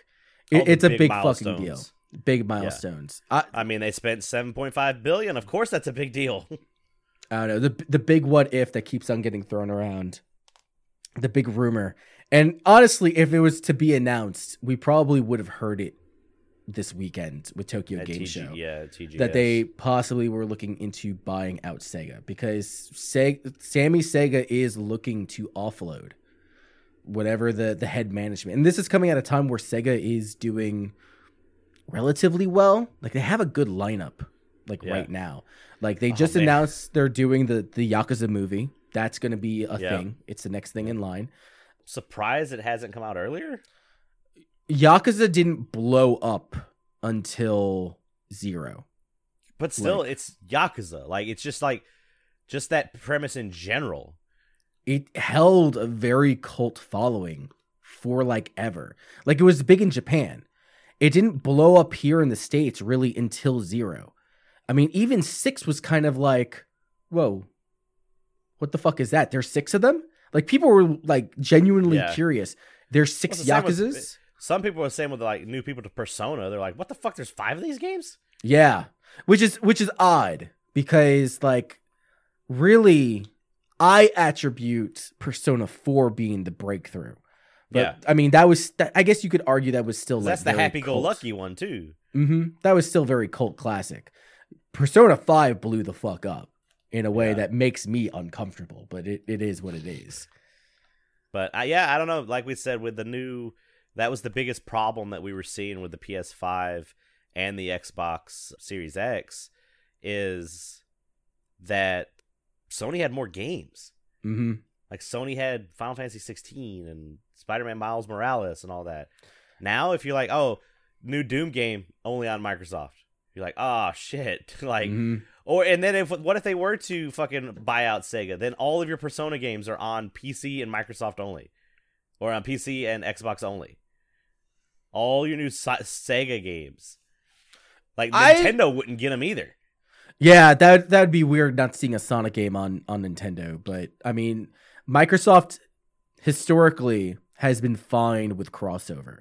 it, it's a big fucking deal. Big milestones. I, I mean, they spent 7.5 billion. Of course that's a big deal. (laughs) I don't know the the big what if that keeps on getting thrown around, the big rumor. And honestly, if it was to be announced, we probably would have heard it this weekend with Tokyo At Game TG Show Yeah, TGS. that they possibly were looking into buying out Sega because Seg- Sammy Sega is looking to offload whatever the the head management. And this is coming at a time where Sega is doing relatively well. Like they have a good lineup like Yeah. right now. Like they Oh, just man. announced they're doing the the Yakuza movie. That's going to be a Yeah. thing. It's the next thing in line. surprised it hasn't come out earlier. Yakuza didn't blow up until 0. But still, it's Yakuza. Like it's just like just that premise in general. it held a very cult following for like ever. Like it was big in Japan. It didn't blow up here in the States really until zero. I mean, even six was kind of like, whoa, what the fuck is that? There's six of them? Like people were like genuinely Yeah. curious. There's six same with- Yakuzas? Some people are saying with like new people to Persona, they're like, "What the fuck? There's five of these games." Yeah. Which is which is odd because like really I attribute Persona 4 being the breakthrough. But Yeah. I mean that was that, I guess you could argue that was still like that's the happy-go-lucky one too. hmm That was still very cult classic. Persona 5 blew the fuck up in a way Yeah. that makes me uncomfortable, but it, it is what it is. But uh, yeah, I don't know. Like we said, with the new, that was the biggest problem that we were seeing with the PS5 and the Xbox Series X is that Sony had more games. hmm Like Sony had Final Fantasy 16 and Spider-Man Miles Morales and all that. Now, if you're like, oh, new Doom game only on Microsoft, you're like, oh shit, (laughs) like, hmm or and then if what if they were to fucking buy out Sega? Then all of your Persona games are on PC and Microsoft only, or on PC and Xbox only. All your new Sega games, like I- Nintendo wouldn't get them either. Yeah, that that would be weird not seeing a Sonic game on on Nintendo, but I mean, Microsoft historically has been fine with crossover.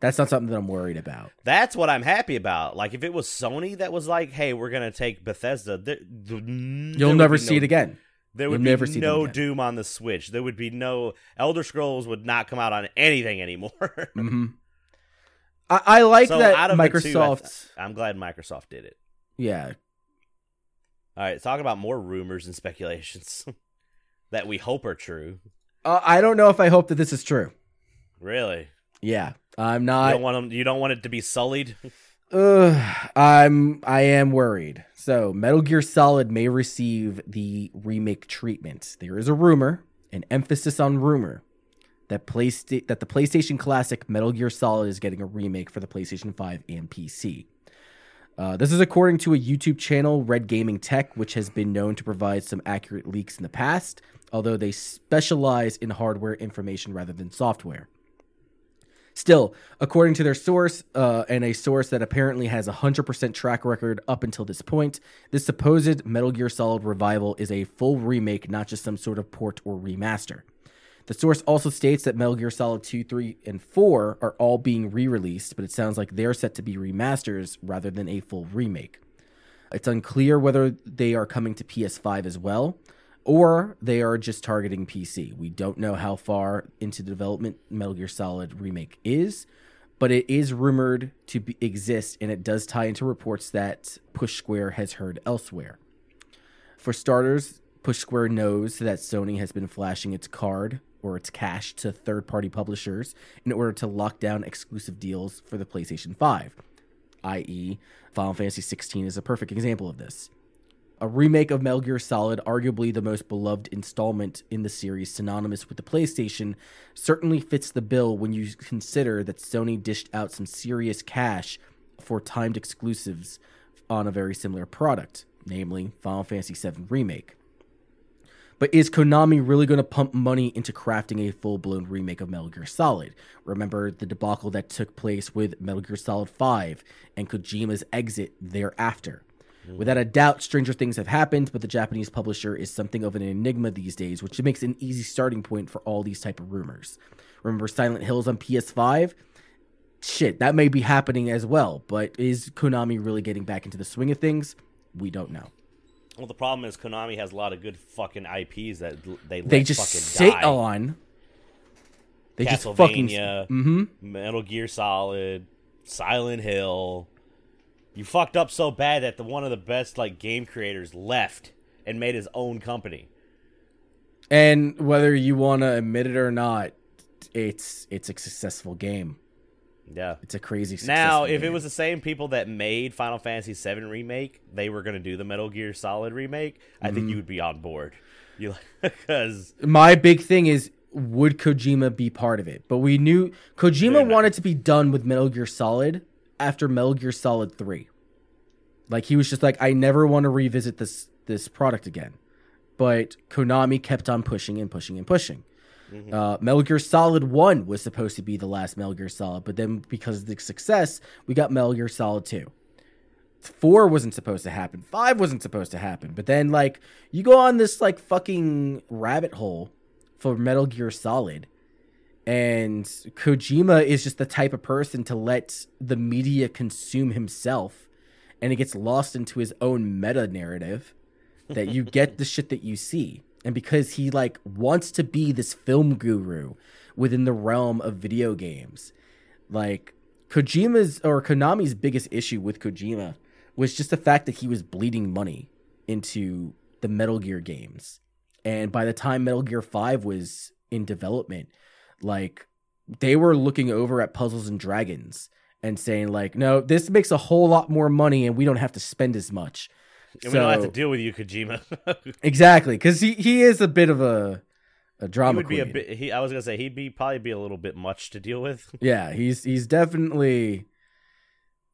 That's not something that I'm worried about. That's what I'm happy about. Like if it was Sony that was like, "Hey, we're gonna take Bethesda," there, You'll never see it again. There You'll would never be see no. Doom on the Switch. There would be no Elder Scrolls would not come out on anything anymore. (laughs) hmm I, I like So that out of the two, I Microsoft. I'm glad Microsoft did it. yeah, All right, talking about more rumors and speculations (laughs) that we hope are true. uh, I don't know if I hope that this is true. Really, Yeah, I'm you not. don't want 'em- You don't want it to be sullied. (laughs) Ugh, I'm I am worried. So Metal Gear Solid may receive the remake treatment. There is a rumor, an emphasis on rumor that Playsta- that the PlayStation Classic Metal Gear Solid is getting a remake for the PlayStation 5 and PC. Uh, this is according to a YouTube channel, Red Gaming Tech, which has been known to provide some accurate leaks in the past, although they specialize in hardware information rather than software. Still, according to their source, uh, and a source that apparently has a 100% track record up until this point, this supposed Metal Gear Solid revival is a full remake, not just some sort of port or remaster. The source also states that Metal Gear Solid 2, 3, and 4 are all being re released, but it sounds like they're set to be remasters rather than a full remake. It's unclear whether they are coming to PS5 as well, or they are just targeting PC. We don't know how far into development Metal Gear Solid Remake is, but it is rumored to be, exist, and it does tie into reports that Push Square has heard elsewhere. For starters, Push Square knows that Sony has been flashing its card or its cash to third party publishers in order to lock down exclusive deals for the PlayStation 5, i.e., Final Fantasy 16 is a perfect example of this. A remake of Metal Gear Solid, arguably the most beloved installment in the series, synonymous with the PlayStation, certainly fits the bill when you consider that Sony dished out some serious cash for timed exclusives on a very similar product, namely Final Fantasy VII Remake. But is Konami really going to pump money into crafting a full blown remake of Metal Gear Solid? Remember the debacle that took place with Metal Gear Solid 5 and Kojima's exit thereafter. Mm. Without a doubt, stranger things have happened, but the Japanese publisher is something of an enigma these days, which makes an easy starting point for all these type of rumors. Remember Silent Hills on PS5? Shit, that may be happening as well, but is Konami really getting back into the swing of things? We don't know. Well, the problem is Konami has a lot of good fucking IPs that they they just sit die. on. They just fucking mm-hmm. Metal Gear Solid, Silent Hill. You fucked up so bad that the one of the best like game creators left and made his own company. And whether you want to admit it or not, it's it's a successful game. Yeah, it's a crazy. Now, if game. it was the same people that made Final Fantasy VII remake, they were going to do the Metal Gear Solid remake. I mm-hmm. think you would be on board. (laughs) You like because my big thing is would Kojima be part of it? But we knew Kojima wanted to be done with Metal Gear Solid after Metal Gear Solid Three. Like he was just like, I never want to revisit this this product again. But Konami kept on pushing and pushing and pushing. Mm-hmm. Uh, Metal Gear Solid 1 was supposed to be the last Metal Gear Solid, but then because of the success, we got Metal Gear Solid 2. 4 wasn't supposed to happen. 5 wasn't supposed to happen. But then, like, you go on this, like, fucking rabbit hole for Metal Gear Solid. And Kojima is just the type of person to let the media consume himself. And it gets lost into his own meta narrative that you get (laughs) the shit that you see and because he like wants to be this film guru within the realm of video games. Like kojima's or konami's biggest issue with kojima was just the fact that he was bleeding money into the metal gear games. And by the time metal gear 5 was in development like they were looking over at puzzles and dragons and saying like no this makes a whole lot more money and we don't have to spend as much and so, we don't have to deal with you, Kojima. (laughs) exactly, because he, he is a bit of a a drama. He would queen. be a bit. He, I was gonna say he'd be probably be a little bit much to deal with. (laughs) yeah, he's he's definitely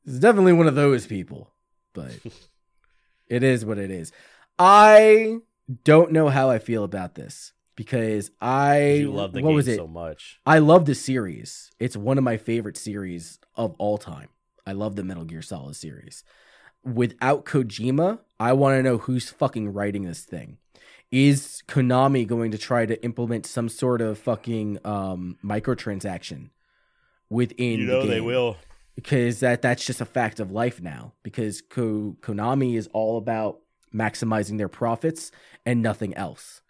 he's definitely one of those people, but (laughs) it is what it is. I don't know how I feel about this because I love the what was it? so much. I love the series. It's one of my favorite series of all time. I love the Metal Gear Solid series without Kojima, I want to know who's fucking writing this thing. Is Konami going to try to implement some sort of fucking um, microtransaction within? You know the they will, because that that's just a fact of life now. Because Ko- Konami is all about maximizing their profits and nothing else.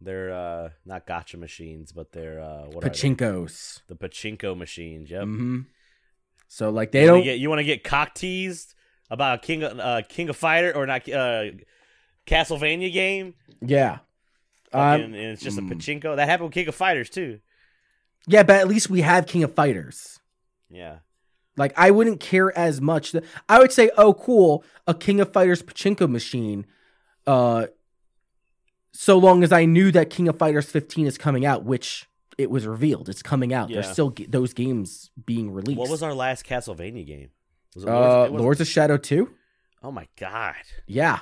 They're uh, not gacha machines, but they're uh, what pachinkos. The pachinko machines. Yep. Mm-hmm. So like they you don't get you want to get cock teased about a King of uh, King of Fighter or not uh, Castlevania game. Yeah, um, and it's just a mm. pachinko. That happened with King of Fighters too. Yeah, but at least we have King of Fighters. Yeah. Like I wouldn't care as much. I would say, oh, cool, a King of Fighters pachinko machine, uh, so long as I knew that King of Fighters 15 is coming out, which it was revealed, it's coming out. There's still g- those games being released. What was our last Castlevania game? Was it uh, it wasn't- Lords of Shadow 2? Oh my god, Yeah.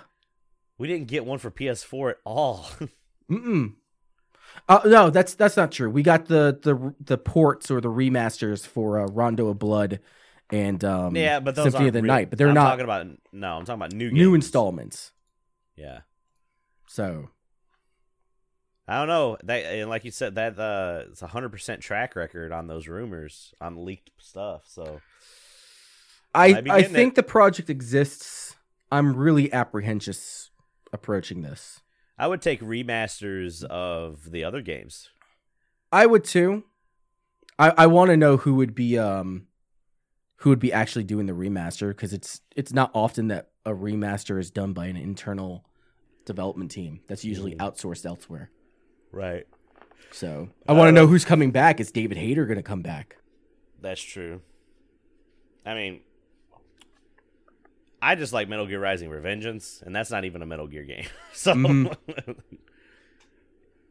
we didn't get one for PS4 at all. (laughs) Mm-mm. Uh, no, that's that's not true. We got the the the ports or the remasters for uh, Rondo of Blood and um, yeah, but those Symphony of the real- Night, but they're I'm not talking about. No, I'm talking about new new games. installments. Yeah, So I don't know. That and like you said, that uh, it's a hundred percent track record on those rumors on leaked stuff. So I I think the project exists. I'm really apprehensive approaching this. I would take remasters of the other games. I would too. I I want to know who would be um who would be actually doing the remaster because it's it's not often that a remaster is done by an internal development team. That's usually Mhm. outsourced elsewhere. Right. So I want to know. who's coming back. Is David Hayter going to come back? That's true. I mean, I just like Metal Gear Rising Revengeance, and that's not even a Metal Gear game. (laughs) so Mhm. (laughs)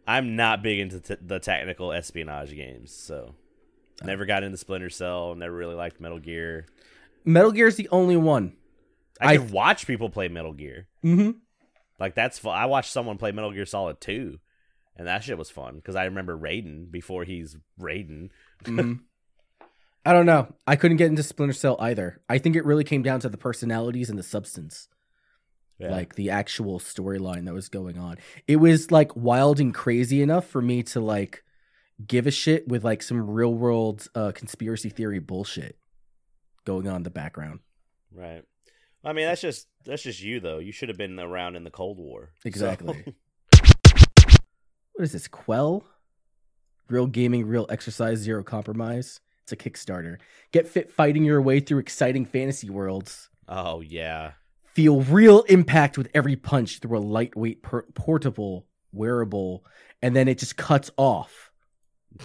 I'm not big into t- the technical espionage games. So never got into Splinter Cell. Never really liked Metal Gear. Metal Gear is the only one. I, I- could watch people play Metal Gear. Mm-hmm. Like that's fun. I watched someone play Metal Gear Solid 2, and that shit was fun because I remember Raiden before he's Raiden. hmm (laughs) I don't know. I couldn't get into Splinter Cell either. I think it really came down to the personalities and the substance. Yeah. like the actual storyline that was going on. It was like wild and crazy enough for me to like give a shit with like some real world uh, conspiracy theory bullshit going on in the background. Right. I mean, that's just that's just you though. You should have been around in the Cold War. So- Exactly. (laughs) What is this? Quell? Real gaming, real exercise, zero compromise. It's a Kickstarter. Get fit fighting your way through exciting fantasy worlds. oh yeah. Feel real impact with every punch through a lightweight, per- portable, wearable, and then it just cuts off. (laughs)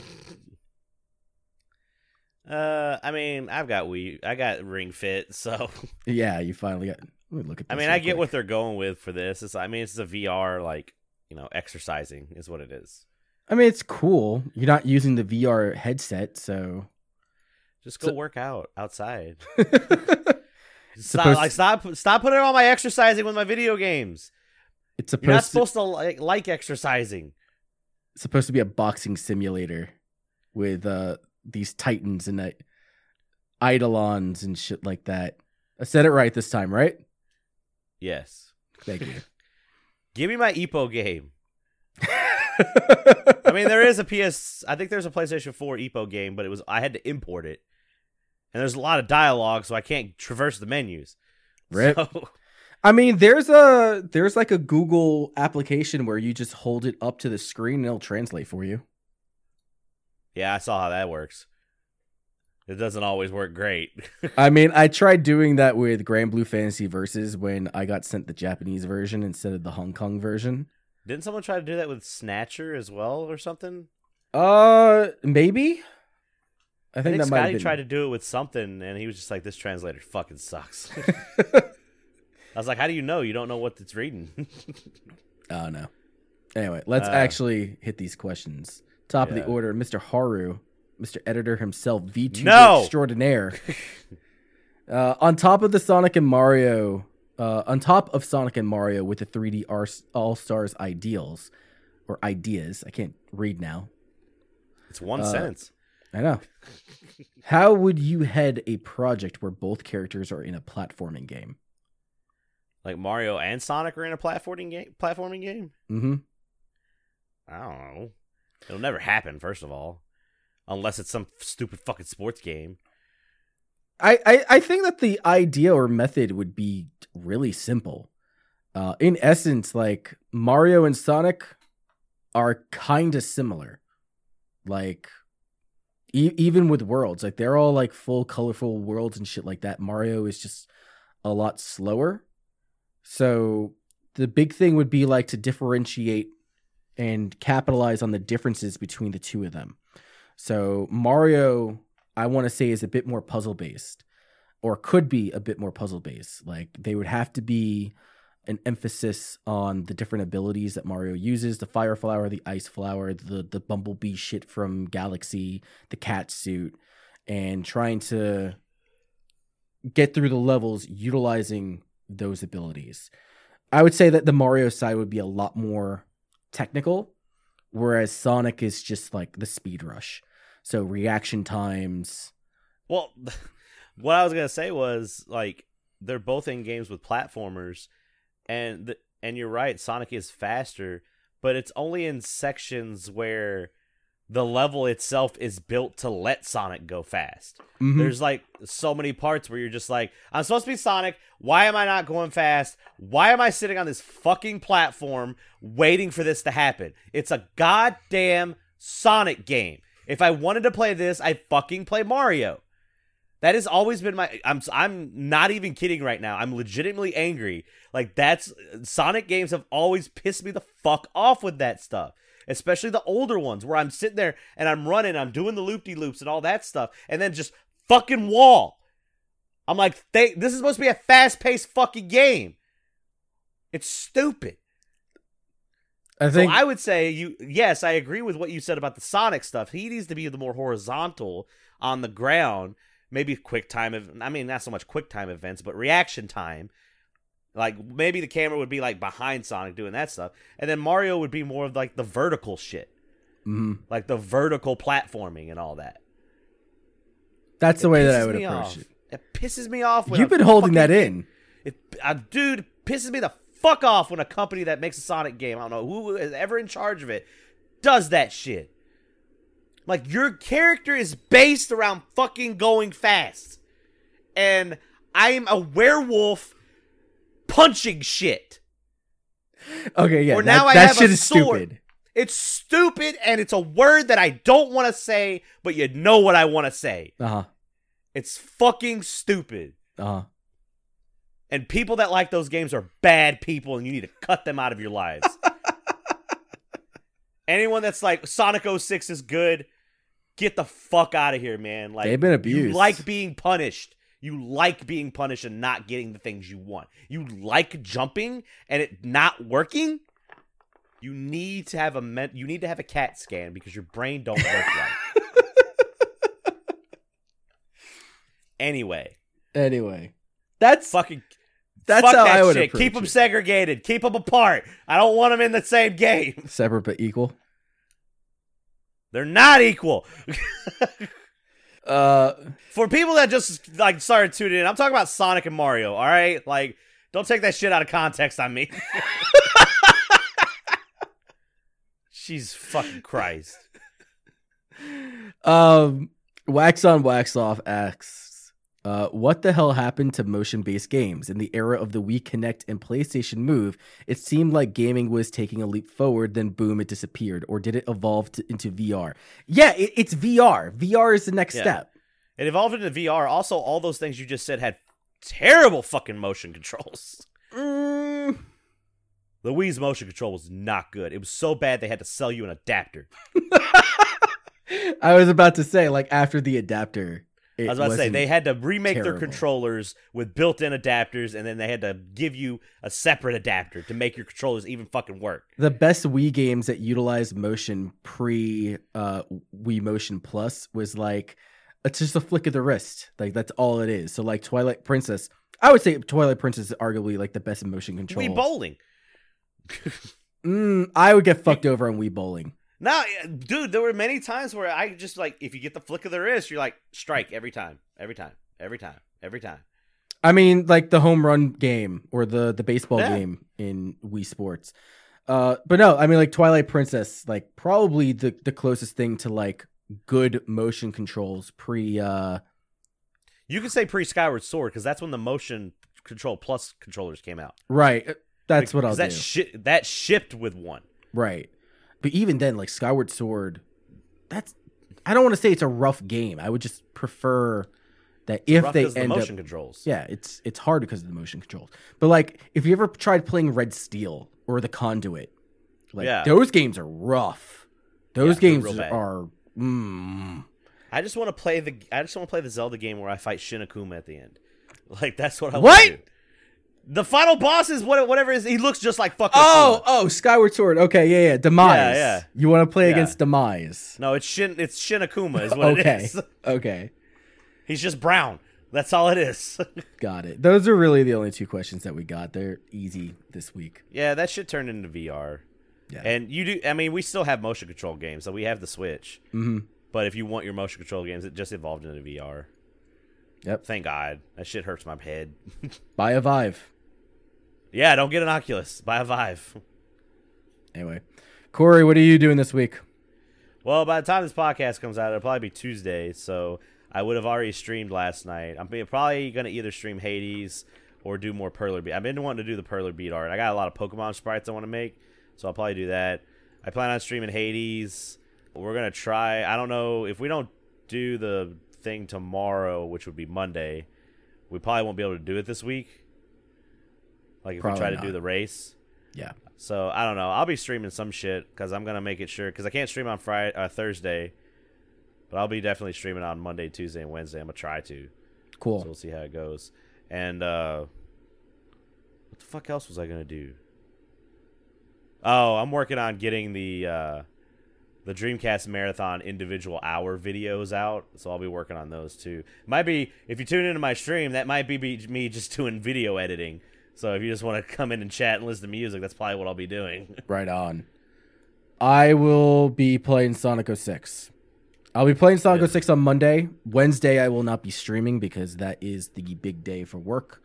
Uh, I mean, I've got we, I got Ring Fit, so (laughs) Yeah, you finally got. Let me look at. I mean, I get quick. what they're going with for this. It's, I mean, it's a VR like you know exercising is what it is. I mean, it's cool. You're not using the VR headset, so. Just go So- work out outside. (laughs) Stop, supposed, like stop, stop putting all my exercising with my video games. it's You're not supposed to, to like, like exercising. supposed to be a boxing simulator with uh these titans and uh, eidolons and shit like that. I said it right this time, right? Yes. Thank you. (laughs) Give me my Epo game. (laughs) I mean, there is a PS. I think there's a PlayStation 4 Epo game, but it was I had to import it, and there's a lot of dialogue, so I can't traverse the menus. Rip. So, (laughs) I mean, there's a there's like a Google application where you just hold it up to the screen and it'll translate for you. yeah, I saw how that works. It doesn't always work great. (laughs) I mean, I tried doing that with Granblue Fantasy Versus when I got sent the Japanese version instead of the Hong Kong version. Didn't someone try to do that with Snatcher as well, or something? Uh, maybe. I I think, think, that Scotty been. tried to do it with something, and he was just like, "This translator fucking sucks." (laughs) I was like, "How do you know? You don't know what it's reading." (laughs) oh no. Anyway, let's Uh, actually hit these questions. Top of the order, Mr. Haru, Mr. Editor himself, VTuber No! extraordinaire. (laughs) uh, on top of the Sonic and Mario, uh, on top of Sonic and Mario with the 3D All Stars ideals or ideas, I can't read now. it's one Uh, sentence. I know. How would you head a project where both characters are in a platforming game? Like Mario and Sonic are in a platforming game. Platforming game. Mm-hmm. I don't know. It'll never happen. First of all, unless it's some stupid fucking sports game. I, I, I think that the idea or method would be really simple. Uh, in essence, like Mario and Sonic are kind of similar. Like, e- even with worlds, like they're all like full colorful worlds and shit like that. Mario is just a lot slower. So the big thing would be like to differentiate and capitalize on the differences between the two of them. So Mario, I want to say, is a bit more puzzle based, or could be a bit more puzzle based. Like they would have to be an emphasis on the different abilities that Mario uses the fire flower, the ice flower, the, the bumblebee shit from Galaxy, the cat suit, and trying to get through the levels utilizing those abilities. I would say that the Mario side would be a lot more technical, whereas Sonic is just like the speed rush. So reaction times. Well, (laughs) what I was gonna say was like they're both in games with platformers, and the, and you're right, Sonic is faster, but it's only in sections where the level itself is built to let Sonic go fast. Mhm. There's like so many parts where you're just like, I'm supposed to be Sonic. Why am I not going fast? Why am I sitting on this fucking platform waiting for this to happen? It's a goddamn Sonic game. If I wanted to play this, I fucking play Mario. That has always been my I'm I'm not even kidding right now. I'm legitimately angry. Like that's Sonic games have always pissed me the fuck off with that stuff. Especially the older ones where I'm sitting there and I'm running, I'm doing the loop-de loops and all that stuff, and then just fucking wall. I'm like, they, this is supposed to be a fast-paced fucking game. It's stupid. I think so I would say you yes, I agree with what you said about the Sonic stuff. He needs to be the more horizontal on the ground, maybe quick time ev- I mean not so much quick time events, but reaction time. Like maybe the camera would be like behind Sonic doing that stuff. And then Mario would be more of like the vertical shit. mhm. Like the vertical platforming and all that. that's the It way that I would approach off. it. It pisses me off when You've been holding that in. It, uh, dude, it pisses me the fuck off when a company that makes a Sonic game, I don't know who is ever in charge of it, does that shit. Like your character is based around fucking going fast, and I'm a werewolf punching shit. Okay, yeah. Or that, now I that have shit a is sword. stupid. It's stupid, and it's a word that I don't want to say, but you know what I want to say. Uh huh. It's fucking stupid. Uh huh. And people that like those games are bad people, and you need to cut them out of your lives. (laughs) Anyone that's like Sonic 06 is good, get the fuck out of here, man. Like They've been abused. You like being punished. You like being punished and not getting the things you want. You like jumping and it not working. You need to have a men- you need to have a CAT scan because your brain don't work right. (laughs) anyway, Anyway, that's fucking that's fuck how that I would shit. Keep them it. segregated. Keep them apart. I don't want them in the same game. separate but equal. They're not equal. (laughs) Uh, For people that just like started tuning in, I'm talking about Sonic and Mario. All right, like don't take that shit out of context on me. (laughs) She's fucking Christ. um, wax on wax off asks, uh, what the hell happened to motion based games in the era of the Wii Kinect and PlayStation Move? It seemed like gaming was taking a leap forward, then boom, it disappeared. Or did it evolve to, into VR? Yeah, it, it's VR. VR is the next Yeah. step. It evolved into VR. Also, all those things you just said had terrible fucking motion controls. Mm, The Wii's motion control was not good. It was so bad they had to sell you an adapter. (laughs) I was about to say, like after the adapter, it I was about to say they had to remake their controllers with built-in adapters, and then they had to give you a separate adapter to make your controllers even fucking work. the best Wii games that utilized motion pre uh, Wii Motion Plus was like it's just a flick of the wrist. Like that's all it is. So like Twilight Princess, I would say Twilight Princess is arguably like the best motion control. Wii bowling. (laughs) Mm, I would get fucked over on Wii bowling. No, dude, there were many times where I just like if you get the flick of the wrist, you're like strike every time, every time, every time, every time. I mean, like the home run game or the the baseball Yeah. game in Wii Sports. Uh, but no, I mean like Twilight Princess, like probably the the closest thing to like good motion controls pre uh You could say pre Skyward Sword because that's when the motion control plus controllers came out. right. uh, That's what I'll that do. shi- that shipped with one. Right. But even then, like Skyward Sword, that's I don't want to say it's a rough game. I would just prefer that if they end the motion up, controls. yeah, it's it's hard because of the motion controls. But like, if you ever tried playing Red Steel or The Conduit, like Yeah. those games are rough. Those Yeah, games are. Mm, I just want to play the I just want to play the Zelda game where I fight Shin Akuma at the end. (laughs) Like that's what I What? want to do. The final boss is what whatever is. He looks just like fucking. Oh, oh, Skyward Sword. Okay, yeah, yeah. Demise. Yeah, yeah. You want to play Yeah. against Demise? no, it's Shin. It's Shin Akuma is what okay. it is. (laughs) okay. He's just brown. That's all it is. (laughs) Got it. Those are really the only two questions that we got. They're easy this week. yeah, that should turn into VR. Yeah. And you do. I mean, we still have motion control games, so we have the Switch. hmm But if you want your motion control games, it just evolved into VR. Yep. Thank God. That shit hurts my head. (laughs) Buy a Vive. Yeah, don't get an Oculus. Buy a Vive. Anyway, Corey, what are you doing this week? Well, by the time this podcast comes out, it'll probably be Tuesday, so I would have already streamed last night. I'm probably going to either stream Hades or do more Perler Bead. I've been wanting to do the Perler Bead art. I got a lot of Pokemon sprites I want to make, so I'll probably do that. I plan on streaming Hades. We're going to try. I don't know if we don't do the thing tomorrow, which would be Monday, we probably won't be able to do it this week. Like if Probably we try to do the race. Yeah. So I don't know. I'll be streaming some shit because I'm gonna make it sure because I can't stream on Friday, uh, Thursday, but I'll be definitely streaming on Monday, Tuesday, and Wednesday. I'm gonna try to. Cool. So we'll see how it goes. And uh, what the fuck else was I gonna do? Oh, I'm working on getting the uh, the Dreamcast Marathon individual hour videos out. So I'll be working on those too. Might be if you tune into my stream, that might be, be me just (laughs) doing video editing. So if you just want to come in and chat and listen to music, that's probably what I'll be doing. (laughs) Right on. I will be playing Sonic 06. I'll be playing Sonic Yeah. 06 on Monday. Wednesday, I will not be streaming because that is the big day for work.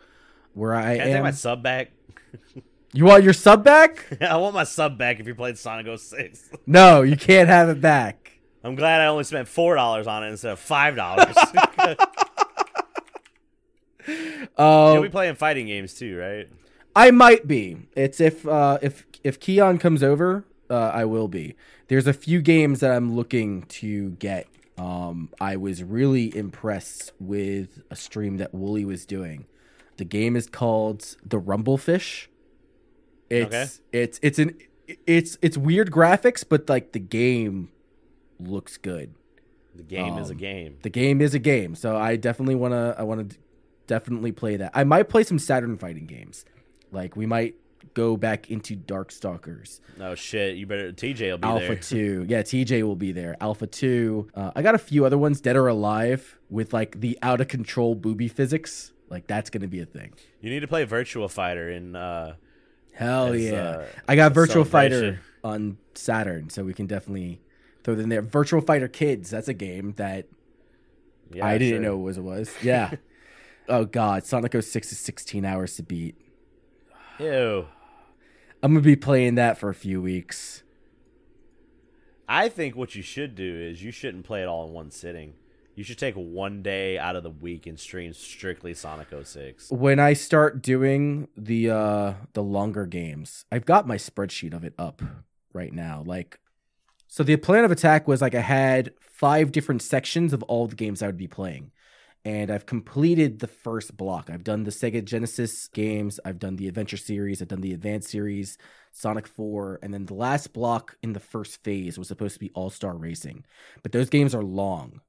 Where I Can I take am. my sub back? (laughs) You want your sub back? (laughs) I want my sub back if you played Sonic 06. No, you can't have it back. I'm glad I only spent four dollars on it instead of five dollars. Uh, You'll be playing fighting games too, right? I might be. It's if uh, if if Keon comes over, uh, I will be. There's a few games that I'm looking to get. Um, I was really impressed with a stream that Wooly was doing. The game is called The Rumblefish. It's Okay. it's it's an it's it's weird graphics, but like the game looks good. The game is a Um, game. The game is a game, so I definitely want to. I want to definitely play that. I might play some Saturn fighting games. Like we might go back into Darkstalkers, Oh shit, you better. TJ will be Alpha there. Two. (laughs) Yeah, TJ will be there. Alpha Two. Uh, I got a few other ones, Dead or Alive, with like the out of control booby physics. Like that's gonna be a thing. You need to play Virtual Fighter in. Uh, Hell as, yeah! uh, I got Virtual Fighter on Saturn, so we can definitely throw in there. Virtual Fighter Kids. That's a game that yeah, I didn't sure. know what it was. Yeah. (laughs) oh god, Sonic 06 is 16 hours to beat. Ew. I'm gonna be playing that for a few weeks. I think what you should do is you shouldn't play it all in one sitting. You should take one day out of the week and stream strictly Sonic 06. When I start doing the uh the longer games, I've got my spreadsheet of it up right now. Like so the plan of attack was like I had five different sections of all the games I would be playing. And I've completed the first block. I've done the Sega Genesis games, I've done the Adventure series, I've done the Advanced series, Sonic 4, and then the last block in the first phase was supposed to be All Star Racing. But those games are long.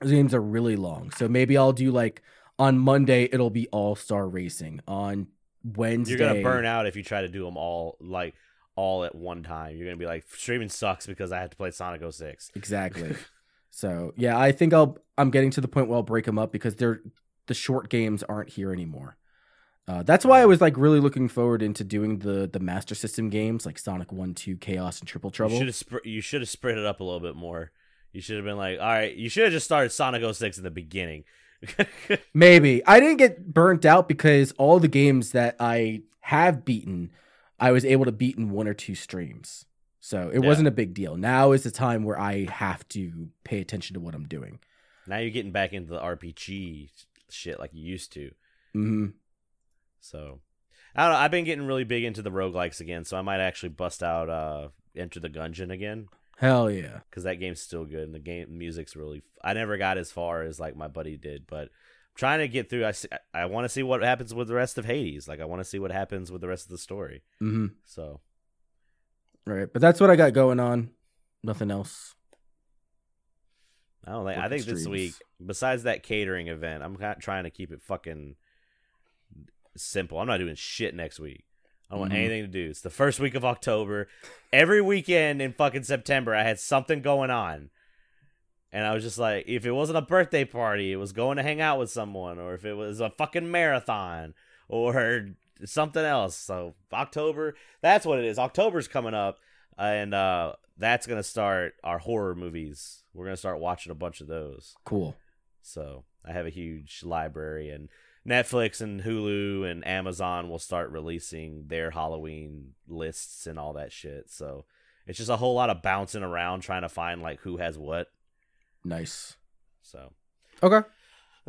Those games are really long. So maybe I'll do like on Monday it'll be All Star Racing. On Wednesday You're gonna burn out if you try to do them all like all at one time. You're gonna be like streaming sucks because I have to play Sonic 06. Exactly. (laughs) so yeah, I think I'll I'm getting to the point where I'll break them up because they're the short games aren't here anymore. Uh, that's why I was like really looking forward into doing the the Master System games like Sonic One, Two, Chaos, and Triple You Trouble. should have sp- you should have spread it up a little bit more. You should have been like, all right, you should have just started Sonic 06 in the beginning. (laughs) Maybe I didn't get burnt out because all the games that I have beaten, I was able to beat in one or two streams. So it Yeah. wasn't a big deal. Now is the time where I have to pay attention to what I'm doing. now you're getting back into the RPG shit like you used to. Mm-hmm. So I don't know. I've been getting really big into the roguelikes again, so I might actually bust out uh Enter the Gungeon again Hell yeah. because that game's still good and the game music's really. I never got as far as like my buddy did, but I'm trying to get through. I see, I want to see what happens with the rest of Hades. Like I want to see what happens with the rest of the story. Mm-hmm. So Right. But that's what I got going on. Nothing else. I don't think. I think this week, besides that catering event, I'm kind trying to keep it fucking simple. I'm not doing shit next week. I don't want Mhm. anything to do. It's the first week of October. Every weekend in fucking September, I had something going on. And I was just like, if it wasn't a birthday party, it was going to hang out with someone, or if it was a fucking marathon, or something else. So October, that's what it is. October's coming up, and uh, that's gonna start our horror movies. We're gonna start watching a bunch of those. Cool. So I have a huge library, and Netflix and Hulu and Amazon will start releasing their Halloween lists and all that shit. So it's just a whole lot of bouncing around trying to find like who has what. Nice. So Okay.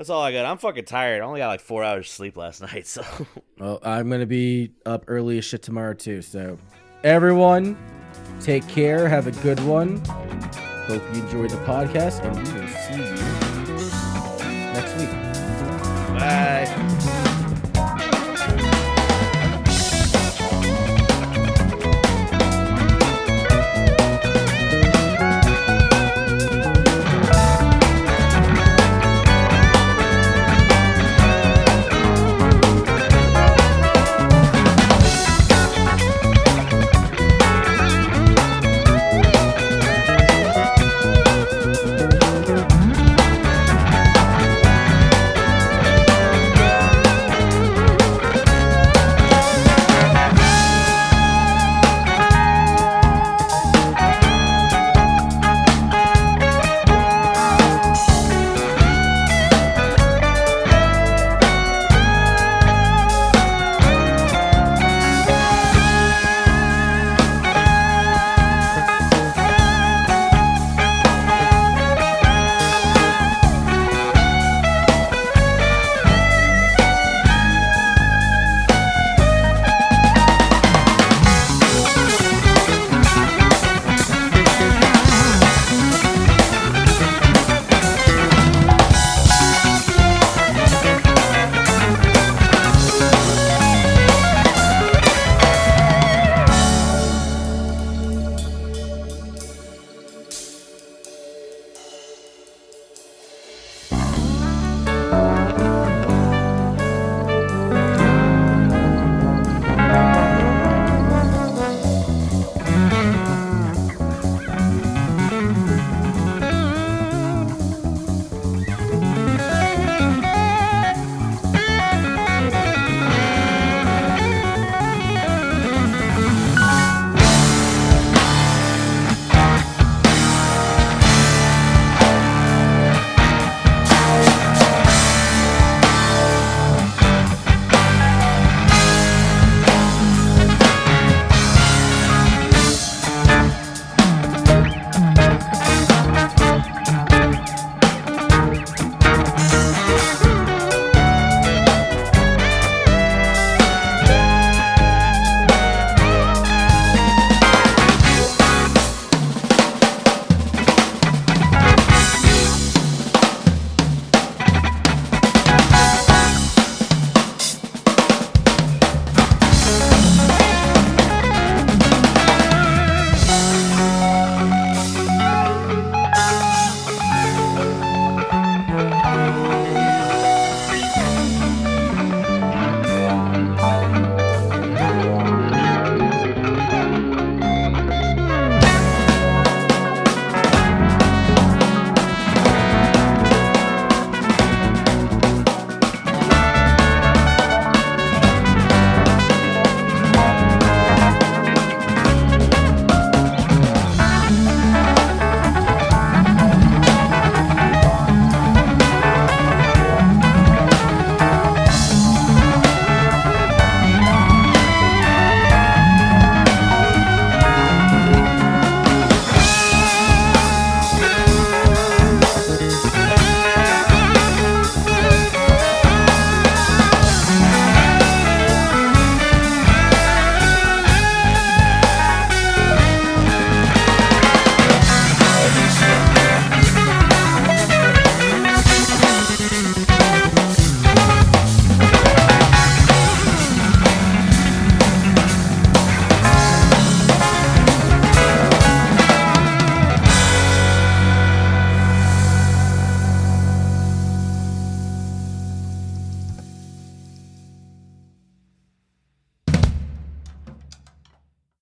That's all I got. I'm fucking tired. I only got like four hours of sleep last (laughs) night. So Well, I'm gonna be up early as shit tomorrow too. So, everyone, take care. Have a good one. Hope you enjoyed the podcast, and we will see you next week. bye.